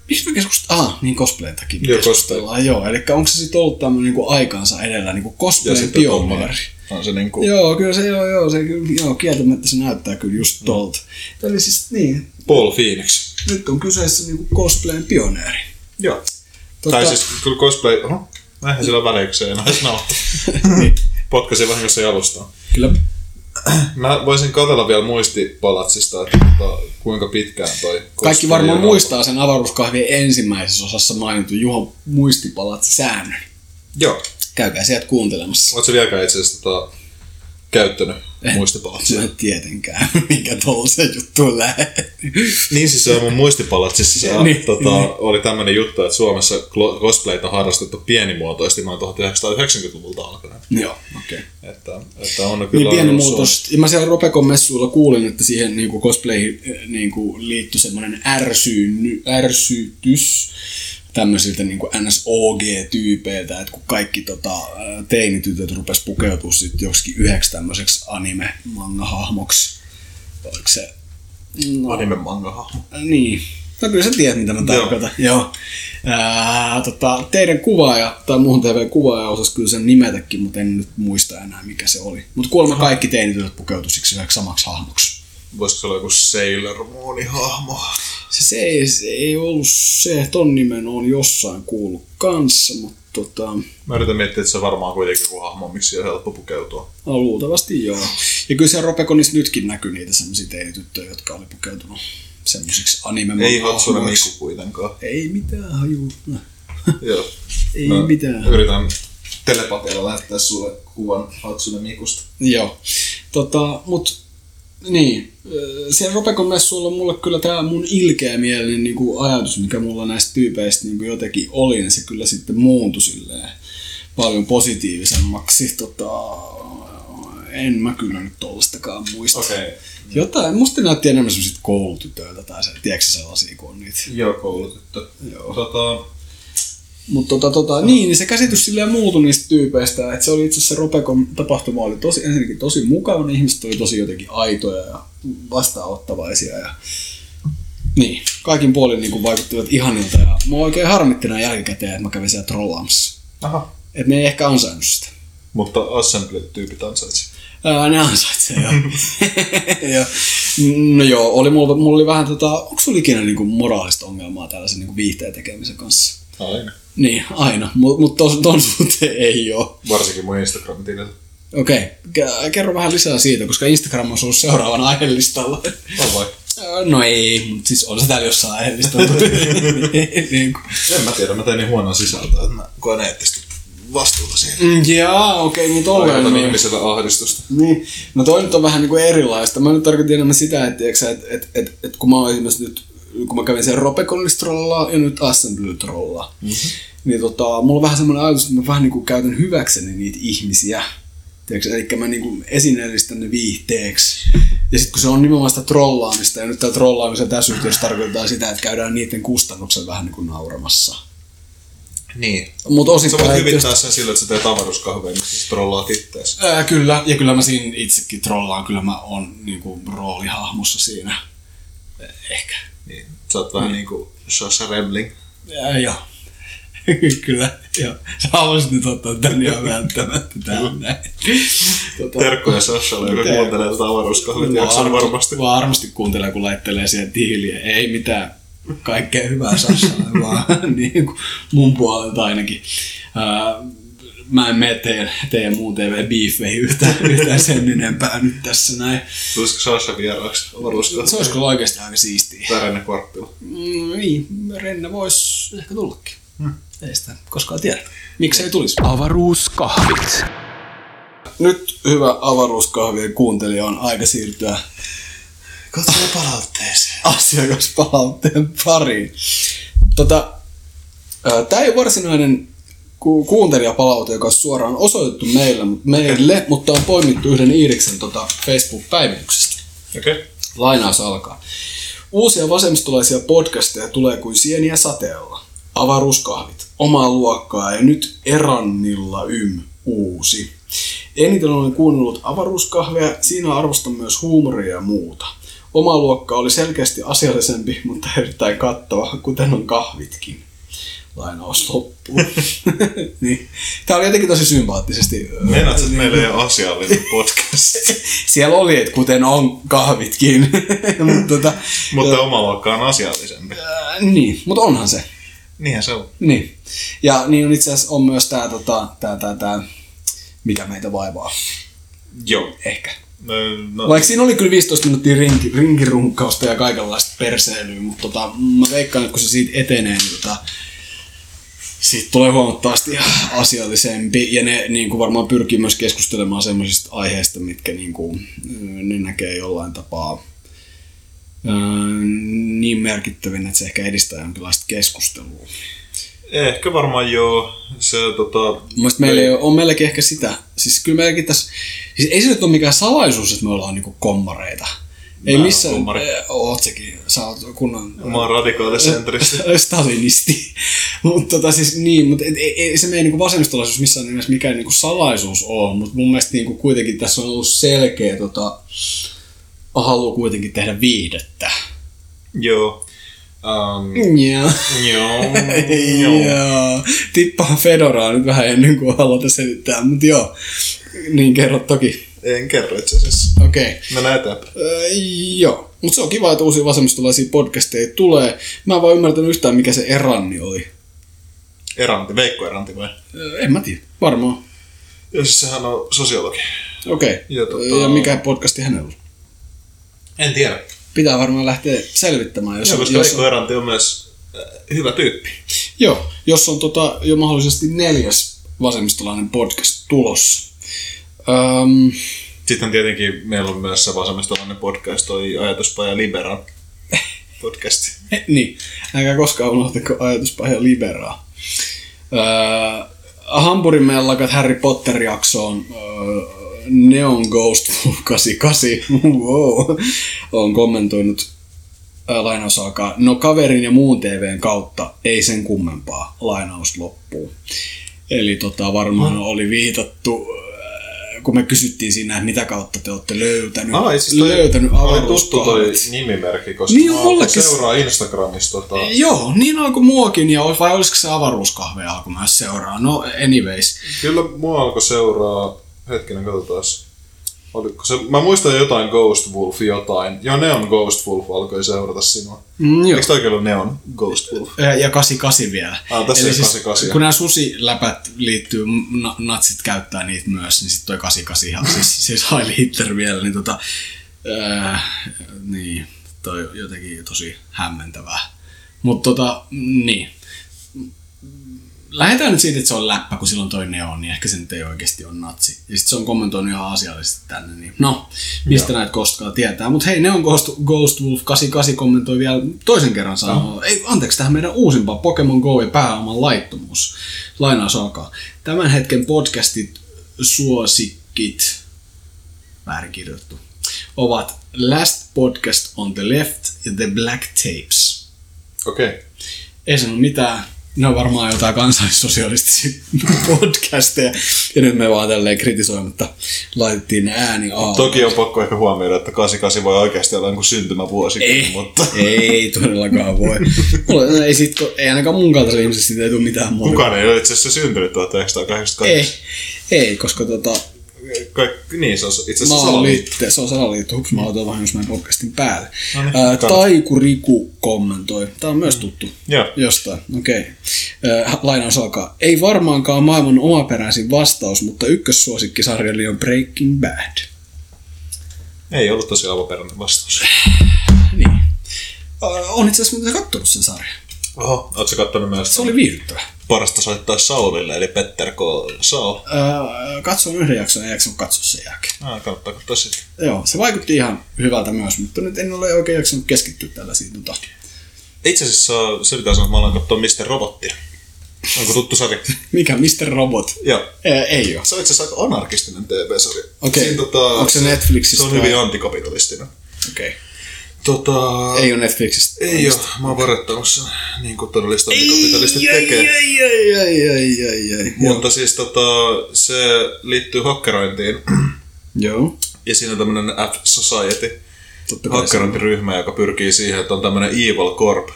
Miksi me keskustellaan? Ah, niin cosplayn takia Joo, keskustellaan, joo. Eli onko se sitten ollut tämmöinen niin aikansa edellä niin Ja cosplayn pioneeri? On se niin kuin Joo, kyllä se joo, joo, se kyllä, joo, kieltämättä se näyttää kyllä just tolta. Eli siis niin, Paul Phoenix. nyt on kyseessä niinku cosplayn pioneeri. Joo. Tota-. Tai siis kyllä cosplay, oho, näinhän sillä väliä, kun se ei enää nauhoita. (laughs) Niin. Potkasin vahingossa jalustaa. Kyllä. (clears throat) Mä voisin katsella vielä muistipalatsista, että tota, kuinka pitkään toi Kaikki varmaan muistaa sen avaruuskahvien ensimmäisessä osassa mainitun Juhon muistipalatsi säännön. Joo. Käykää sieltä kuuntelemassa. Oletko vieläkään itse asiassa tota, käyttänyt muistipalatsia. En (laughs) tietenkään, mikä tollasen juttuun lähde. Niin siis se on mun muistipalatsissa se, Niin, niin, tota, oli tämmönen juttu, että Suomessa cosplayta on harrastettu pienimuotoisesti noin 1990-luvulta alkaen. Joo, okei. Okay. Että, että on kyllä Niin pieni ollut muutos. Ja mä siellä Ropekon messuilla kuulin, että siihen niin cosplayhin niin liittyi semmoinen ärsyny, ärsytys tämmöisiltä niin NSOG-tyypeiltä, että kun kaikki tota, teinitytöt rupes pukeutua sitten joksikin yhdeksi tämmöiseksi anime-manga-hahmoksi. Oliko se? No, anime manga niin. No kyllä sä tiedät, mitä mä tarkoitan. Joo. Joo. Ää, tota, teidän kuvaaja, tai muun TV-kuvaaja osasi kyllä sen nimetäkin, mutta en nyt muista enää mikä se oli. Mutta kuulemma kaikki teinitytöt pukeutu siksi yhdeksi samaksi hahmoksi. Voisiko se olla joku Sailor Moon hahmo? Se, se, ei, se ei ollut se, ton nimen on jossain kuullut kanssa, mutta tota, Mä yritän miettiä, että se on varmaan kuitenkin joku hahmo, miksi on helppo pukeutua. no, luultavasti joo. Ja kyllä siellä Ropekonissa nytkin näkyy niitä semmoisia teinityttöjä, jotka oli pukeutunut semmoisiksi anime Ei Hatsune Miku kuitenkaan. Ei mitään haju. (laughs) Joo. Ei Mä mitään. Yritän telepatialla lähettää sulle kuvan Hatsune Mikusta. Joo. Tota, mut niin, ö, siellä Ropekon messuilla on mulle kyllä tämä mun ilkeämielinen niin kuin ajatus, mikä mulla näistä tyypeistä niin kuin jotenkin oli, niin se kyllä sitten muuntui silleen paljon positiivisemmaksi. Tota, en mä kyllä nyt tollastakaan muista. Okei. Jotain, musta näytti enemmän semmoisit koulutytöiltä tai se, tiedätkö sellaisia, kun on niitä. Joo, koulutettu. Joo. Tota, Mutta tota, tota, niin, niin se käsitys silleen muutui niistä tyypeistä, että se oli itse asiassa Ropekon tapahtuma oli tosi, ensinnäkin tosi mukava, niin ihmiset oli tosi jotenkin aitoja ja vastaanottavaisia ja niin, kaikin puolin niin vaikuttivat ihanilta ja mua oikein harmitti näin jälkikäteen, että mä kävin siellä trollaamassa. aha. Että ne ei ehkä ansainnut sitä. Mutta Assembly-tyypit ansaitsi. Ää, ne ansaitsee, joo. (laughs) ja, no joo, oli, mulla, mulla oli vähän tota, onko sulla ikinä niinku moraalista ongelmaa tällaisen niinku viihteen tekemisen kanssa? Aina. Niin, aina, mutta mut tos, ton suhteen ei ole. Varsinkin mun Instagram-tilillä. Okei, okay. kerro vähän lisää siitä, koska Instagram on ollut seuraavan aihelistalla. On vai? No ei, mutta siis on se täällä jossain aihelistalla. (laughs) (laughs) niin kuin. En mä tiedä, mä tein niin huonoa sisältöä, että mä koen eettisesti vastuuta siihen. Mm, Jaa, okei, okay, mutta olleen Aiheutan ihmiselle ahdistusta. Niin, no toi nyt on vähän niin kuin erilaista. Mä nyt tarkoitin enemmän sitä, että, että, että, että, että, että kun mä oon esimerkiksi nyt, kun mä kävin siellä Ropeconissa trollaa ja nyt Assembly trollaa, mm-hmm. niin tota, mulla on vähän semmoinen ajatus, että mä vähän niin kuin käytän hyväkseni niitä ihmisiä. Tiedätkö, eli mä niin kuin esineellistän ne viihteeksi. Ja sitten kun se on nimenomaan sitä trollaamista, ja nyt tämä trollaamisen tässä yhteydessä tarkoittaa sitä, että käydään niiden kustannuksen vähän niin kuin nauramassa. Niin. Mutta Sä osittain... voit hyvittää sen sillä, että sä teet avaruuskahveja, missä sä trollaat ittees. Ää, kyllä, ja kyllä mä siinä itsekin trollaan, kyllä mä oon niinku roolihahmossa siinä. Eh, Ehkä. Niin. Sä oot vähän niinku Sasha Rebling. Ja, joo. (laughs) kyllä, joo. Sä haluaisit nyt ottaa tän ihan välttämättä näin. Tota, Terkkoja Sashalle, joka kuuntelee tätä avaruuskahvit jakson varmasti. Varmasti kuuntelee, kun laittelee siihen tiiliä. Ei mitään kaikkea hyvää Sassalle, (laughs) vaan (laughs) niin kuin mun puolelta ainakin. Mä en mene teidän, teidän muun TV-beefeihin yhtään, (laughs) yhtään sen enempää nyt tässä näin. Tulisiko Sasha vieraaksi avaruuskahvit? Se olisi kyllä oikeasti aika siistiä. Tärenne kvarttila. Mm, niin, Renne voisi ehkä tullakin. Hmm. Ei sitä koskaan tiedä. Miksi ei tulisi? Avaruuskahvit. Nyt hyvä avaruuskahvien kuuntelija on aika siirtyä Katsotaan palautteeseen. (laughs) asiakaspalautteen pariin. Tota, Tämä ei ole varsinainen ku- kuuntelijapalaute, joka on suoraan osoitettu meille, meille mutta on poimittu yhden Iiriksen tota Facebook-päivityksestä. Okei. Okay. Lainaus alkaa. Uusia vasemmistolaisia podcasteja tulee kuin sieniä sateella. Avaruuskahvit, omaa luokkaa ja nyt Erannilla ym uusi. Eniten olen kuunnellut avaruuskahveja, siinä arvostan myös huumoria ja muuta. Oma luokka oli selkeästi asiallisempi, mutta erittäin kattava, kuten on kahvitkin. Lainaus loppuu. (laughs) niin. Tämä oli jotenkin tosi sympaattisesti. Meinaat, että meillä ei ole asiallinen (laughs) podcast. Siellä oli, että kuten on kahvitkin. (laughs) mutta tota, Mutta oma luokka on asiallisempi. Ää, niin, mutta onhan se. Niinhän se on. Niin. Ja niin on itse asiassa on myös tää, tota, tää, tää, tää, mikä meitä vaivaa. Joo. Ehkä. No, no, Vaikka siinä oli kyllä 15 minuuttia rinki, rinkirunkkausta ja kaikenlaista perseilyä, mutta tota, mä veikkaan, että kun se siitä etenee, niin tota, siitä tulee huomattavasti asiallisempi ja ne niin kuin varmaan pyrkii myös keskustelemaan semmoisista aiheista, mitkä niin kuin, ne näkee jollain tapaa niin merkittävinä, että se ehkä edistää jonkinlaista keskustelua. Ehkä varmaan joo. Se, tota, Mielestäni meillä ei on meilläkin ehkä sitä. Siis kyllä meilläkin tässä, siis ei se nyt ole mikään salaisuus, että me ollaan niinku kommareita. Ei missään. Eh, oot sekin, sä oot kunnon Mä oon radikaalisentristi. (laughs) stalinisti. mutta tota siis niin, mutta et, ei, ei se meidän niinku vasemmistolaisuus missään nimessä mikään niinku salaisuus ole, mutta mun mielestä niinku kuitenkin tässä on ollut selkeä tota, halu kuitenkin tehdä viihdettä. joo. Um, Joo. joo. (laughs) joo. Joo. Tippaa Fedoraa nyt vähän ennen kuin aloita selittää, mutta joo. Niin kerro toki. En kerro itse asiassa. Okei. Okay. Mennään eteenpäin. Öö, joo. Mutta se on kiva, että uusia vasemmistolaisia podcasteja tulee. Mä en vaan ymmärtänyt yhtään, mikä se eranni oli. Eranti, Veikko Eranti vai? Öö, en mä tiedä. Varmaan. Ja siis sehän on sosiologi. Okei. Okay. Ja tota- Ja mikä podcasti hänellä on? En tiedä. Pitää varmaan lähteä selvittämään. Jos, Joo, koska jos, Veikko Eranti on myös äh, hyvä tyyppi. joo, jos on tota, jo mahdollisesti neljäs vasemmistolainen podcast tulossa. Öm, Sitten tietenkin meillä on myös se vasemmistolainen podcast, toi Ajatuspaja Liberan podcasti. niin, älkää koskaan unohtako ajatuspaja liberaa. Öö, Hampurin mellakat Harry Potter-jaksoon öö, Neon Ghost 88 wow, on kommentoinut ää. No kaverin ja muun TVn kautta ei sen kummempaa. Lainaus loppuu. Eli tota, varmaan oli viitattu, kun me kysyttiin siinä, että mitä kautta te olette löytänyt, Ah, asiassa toi- löytänyt toi tuttu toi nimimerkki, koska Niin mä mullekin- seuraa Instagramissa tota, Joo, niin alkoi muakin, ja vai olisiko se avaruuskahve alkoi myös seuraa? No anyways. Kyllä mua alkoi seuraa, hetkinen katsotaan. Oliko se, mä muistan jotain Ghost Wolf jotain. Joo, Neon Ghost Wolf alkoi seurata sinua. Mm, joo. Eikö toikin ollut Neon Ghost Wolf? Ja ja 88 vielä. Ah, tässä Eli siis, 88. kun nämä susiläpät liittyy, na- natsit käyttää niitä myös, niin sitten toi 88, ihan, siis, (laughs) siis Heil Hitler vielä, niin tota, ää, niin, toi jotenkin tosi hämmentävää. Mutta tota, niin. Lähdetään nyt siitä, että se on läppä, kun silloin toi neon, niin ehkä se nyt ei oikeasti ole natsi. Ja sitten se on kommentoinut ihan asiallisesti tänne, niin no, mistä näitä koskaan tietää. Mutta hei, Neon Ghost, Ghost Wolf 88 kommentoi vielä toisen kerran sanoo, ei, anteeksi, tähän meidän uusimpaan Pokemon Go ja pääoman laittomuus. Lainaus alkaa. Tämän hetken podcastit suosikkit, väärin kirjoittu, ovat Last Podcast on the Left ja The Black Tapes Okei. Okay. ei sano mitään. Ne on varmaan jotain kansallissosialistisia (laughs) podcasteja. Ja nyt me vaan tälleen kritisoimatta laitettiin ne ääni alle. Toki on pakko ehkä huomioida, että 88 voi oikeasti olla jonkun syntymävuosi, ei, mutta ei todellakaan voi. Mulla, ei, sit, ei ainakaan mun kaltaisella ihmisellä siitä ei tule mitään muuta. kukaan ei ole itse asiassa syntynyt 1988. Ei, ei, koska tota, Kaikki, niin, se on itse asiassa salaliitto. se on salaliitto, hups, mä otan vahingossa meidän podcastin päälle. No niin, Ää. Taiku Riku kommentoi, tää on myös tuttu. Joo. Jostain, okei. Okay. Lainaus alkaa. Ei varmaankaan maailman omaperäisin vastaus, mutta ykkössuosikkisarjani on Breaking Bad. Ei ollut tosi avoperäinen vastaus. Niin. On itse asiassa kattonut sen sarjan. Oho, ootko kattonut myös Se oli viihdyttävä. parasta soittaa Saulille, eli Petter K. Saul? Äh, Katsoin yhden jakson ja jaksanut katsoa sen jälkeen. Ah, kannattaa katsoa sitten. Joo, se vaikutti ihan hyvältä myös, mutta nyt en ole oikein jaksanut keskittyä tällaisiin. Tota. Itse asiassa se pitää sanoa, että mä alan katsoa Mr. Robottia. Onko tuttu sarja? (laughs) Mikä Mr. Robot? Joo. Ää, ei ole. Se on itse asiassa aika anarkistinen TV-sarja. Okei. Siinä, tota, Onko se Netflixistä Se on hyvin antikapitalistinen. Okei. Okay. Tota, Ei ole Netflixistä. ei ole. Mä oon varettanut sen, niin kuin todellista antikapitalistit tekee. Ei, ei, ei, ei, ei, ei. Mutta siis tota, se liittyy hakkerointiin. (clears throat) Joo. Ja siinä on tämmönen F-Society, hakkerointiryhmä, joka pyrkii siihen, että on tämmönen Evil Corp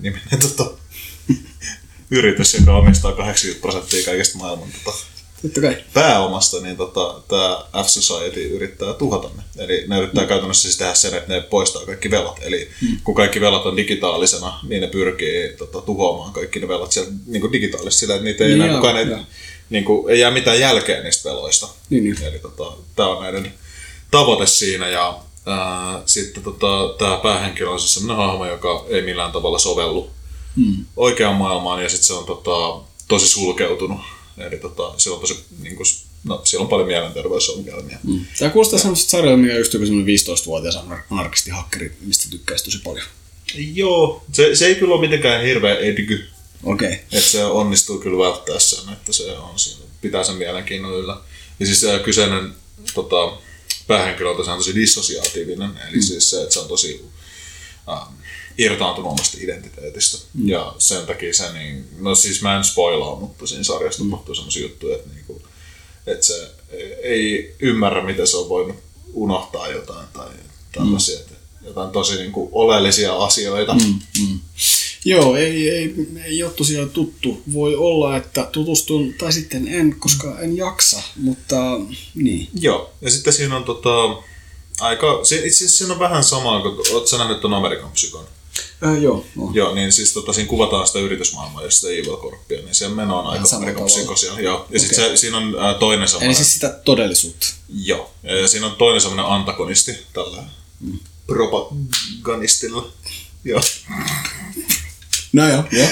niminen (laughs) tota, yritys, joka omistaa 80 prosenttia kaikesta maailman tota, Totta kai. pääomasta, niin tota, tämä F-Society yrittää tuhota ne. Eli ne yrittää mm. käytännössä siis tehdä sen, että ne poistaa kaikki velat. Eli mm. kun kaikki velat on digitaalisena, niin ne pyrkii tota, tuhoamaan kaikki ne velat sieltä niin kuin digitaalisesti sillä, että niitä ei, Niin enää, joo, kukaan ei, niin kuin, ei jää mitään jälkeä niistä veloista. Niin, niin. Eli tota, tämä on näiden tavoite siinä ja ää, sitten tota, tämä päähenkilö on siis sellainen hahmo, joka ei millään tavalla sovellu Hmm. oikeaan maailmaan ja sitten se on tota, tosi sulkeutunut. Eli tota, se on tosi, niin kuin, no, siellä on paljon mielenterveysongelmia. Mm. Tämä kuulostaa semmoista sarjaa, mikä just joku semmoinen 15-vuotias anarkisti hakkeri, mistä tykkäisi tosi paljon. Joo, se, se ei kyllä ole mitenkään hirveä edgy. Okei. Okay. Että se onnistuu kyllä välttää sen, että se on siinä, pitää sen mielenkiinnon yllä. Ja siis se kyseinen tota, päähenkilö on tosiaan tosi dissosiaatiivinen, eli mm. siis se, että se on tosi äh, irtaantunut omasta identiteetistä. Mm. Ja sen takia se, niin, no siis mä en spoilaa, mutta siinä sarjassa mm. tapahtuu sellaisia juttuja, että, niinku, että se ei ymmärrä, miten se on voinut unohtaa jotain tai tällaisia. Mm. Jotain tosi niin kuin, oleellisia asioita. Mm, mm. Joo, ei, ei, ei ole tosiaan tuttu. Voi olla, että tutustun, tai sitten en, koska en jaksa, mutta niin. Joo, ja sitten siinä on tota, aika, itse asiassa siinä on vähän samaa, kun oletko nähnyt tuon Amerikan psykon? Äh, joo. No. Joo, niin siis tota, siinä kuvataan sitä yritysmaailmaa ja sitä Evil Corpia, niin siellä meno on aika Amerikan psykosia. Joo. Ja okay. sitten siinä on äh, toinen semmoinen... Eli siis sitä todellisuutta. Joo. Ja siinä on toinen semmoinen antagonisti tällä mm. propagandistilla. Joo. No joo, joo.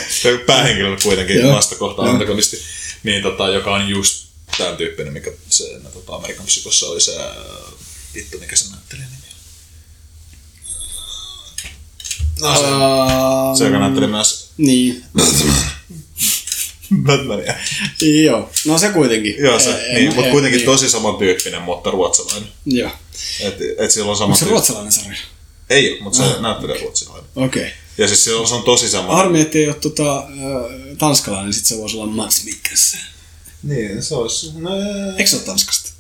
Päähenkilö kuitenkin joo. vastakohta antagonisti, niin, tota, joka on just tämän tyyppinen, mikä se tota, Amerikan psykossa oli se, vittu mikä se näyttelijä nimi No se, uh, se joka näytteli myös niin. (laughs) Batmania. Joo, no se kuitenkin. Joo, se, e, niin, mutta kuitenkin niin. tosi samantyyppinen, mutta ruotsalainen. Joo. Et, et sillä on sama Onko se ruotsalainen sarja? Ei ole, mutta se ah. näyttelee ruotsalainen. Okei. Okay. Ja siis se on, se on tosi sama. Harmi, ettei ole tota, äh, tanskalainen, niin sit se voisi olla Mats Mikkelsen. Niin, se olisi... No, Eikö se ole Tanskasta?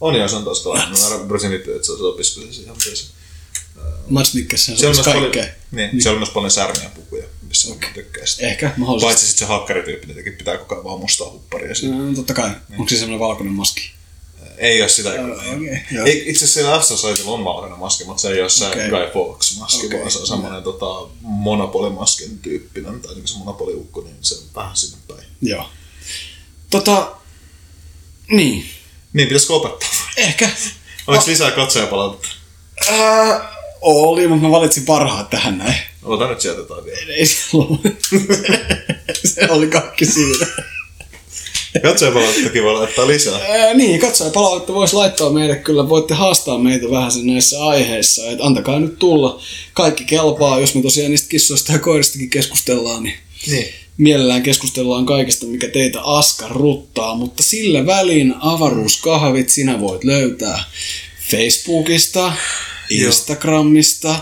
On joo, se on tanskalainen. Mä Brusin että se ihan myös. Mats Mikkelsen, se on kaikkea. Paljon, niin, niin, siellä on myös paljon särmiä pukuja, missä okay. tykkää sitä. Ehkä, mahdollisesti. Paitsi sitten se hakkerityyppi, niin pitää koko ajan vaan mustaa hupparia. No, totta kai. Niin. Onko se semmoinen valkoinen maski? Ei ole sitä. Uh, okay, itse asiassa siellä F-Societylla on valkoinen maski, mutta se ei ole se okay. Guy Fawkes maski, okay. vaan se on semmoinen tota, monopolimaskin tyyppinen, tai niin se monopoliukko, niin se on vähän sinne päin. Joo. Tota, niin. Niin, pitäisikö opettaa? Ehkä. Oliko oh. lisää katsojapalautetta? Uh, oli, mutta mä valitsin parhaat tähän näin. Ota nyt sieltä jotain vielä. Ei se ollut. (laughs) se oli kaikki siinä. Katsojapalautetta voi laittaa lisää. Ää, niin, katsojapalautetta voisi laittaa meille kyllä. Voitte haastaa meitä vähän sen näissä aiheissa. Et antakaa nyt tulla. Kaikki kelpaa. Jos me tosiaan niistä kissoista ja koiristakin keskustellaan, niin, niin. mielellään keskustellaan kaikesta, mikä teitä askarruttaa. Mutta sillä välin avaruuskahvit sinä voit löytää Facebookista, Instagramista,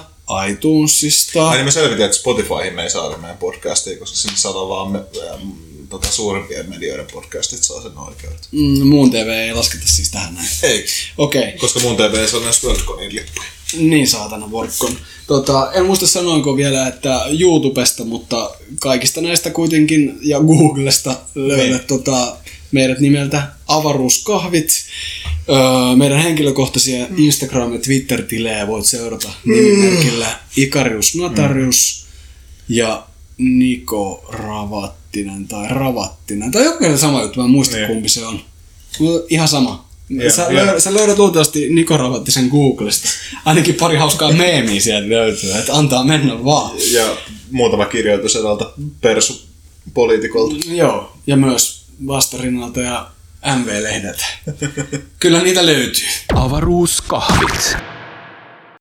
iTunesista. Ai niin me selvitin, että Spotifyhin me ei saada meidän podcastia, koska sinne saadaan vaan me, ähm, tota, suurimpien medioiden podcastit saa sen oikeudet. Mm, muun TV ei lasketa siis tähän näin. Ei. Okei. Okay. Koska muun TV ei saa näistä Worldconin lippuja. Niin saatana Worldcon. Tota, en muista sanoinko vielä, että YouTubesta, mutta kaikista näistä kuitenkin ja Googlesta löydät niin. tota, meidät nimeltä Avaruuskahvit. Öö, meidän henkilökohtaisia mm. Instagram- ja Twitter-tilejä voit seurata mm. nimimerkillä Ikarius Natarius mm. ja Niko Ravattinen tai Ravattinen. Tai joku sama juttu, mä en muista niin. kumpi se on. Ihan sama. Ja, sä, ja. Löydät, sä löydät luultavasti Niko Ravattisen Googlesta. Ainakin pari hauskaa meemiä sieltä löytyy, että antaa mennä vaan. Ja muutama kirjoitus edeltä persu poliitikolta. Joo, ja myös vastarinnalta ja MV-lehdet. Kyllä niitä löytyy. Avaruuskahvit.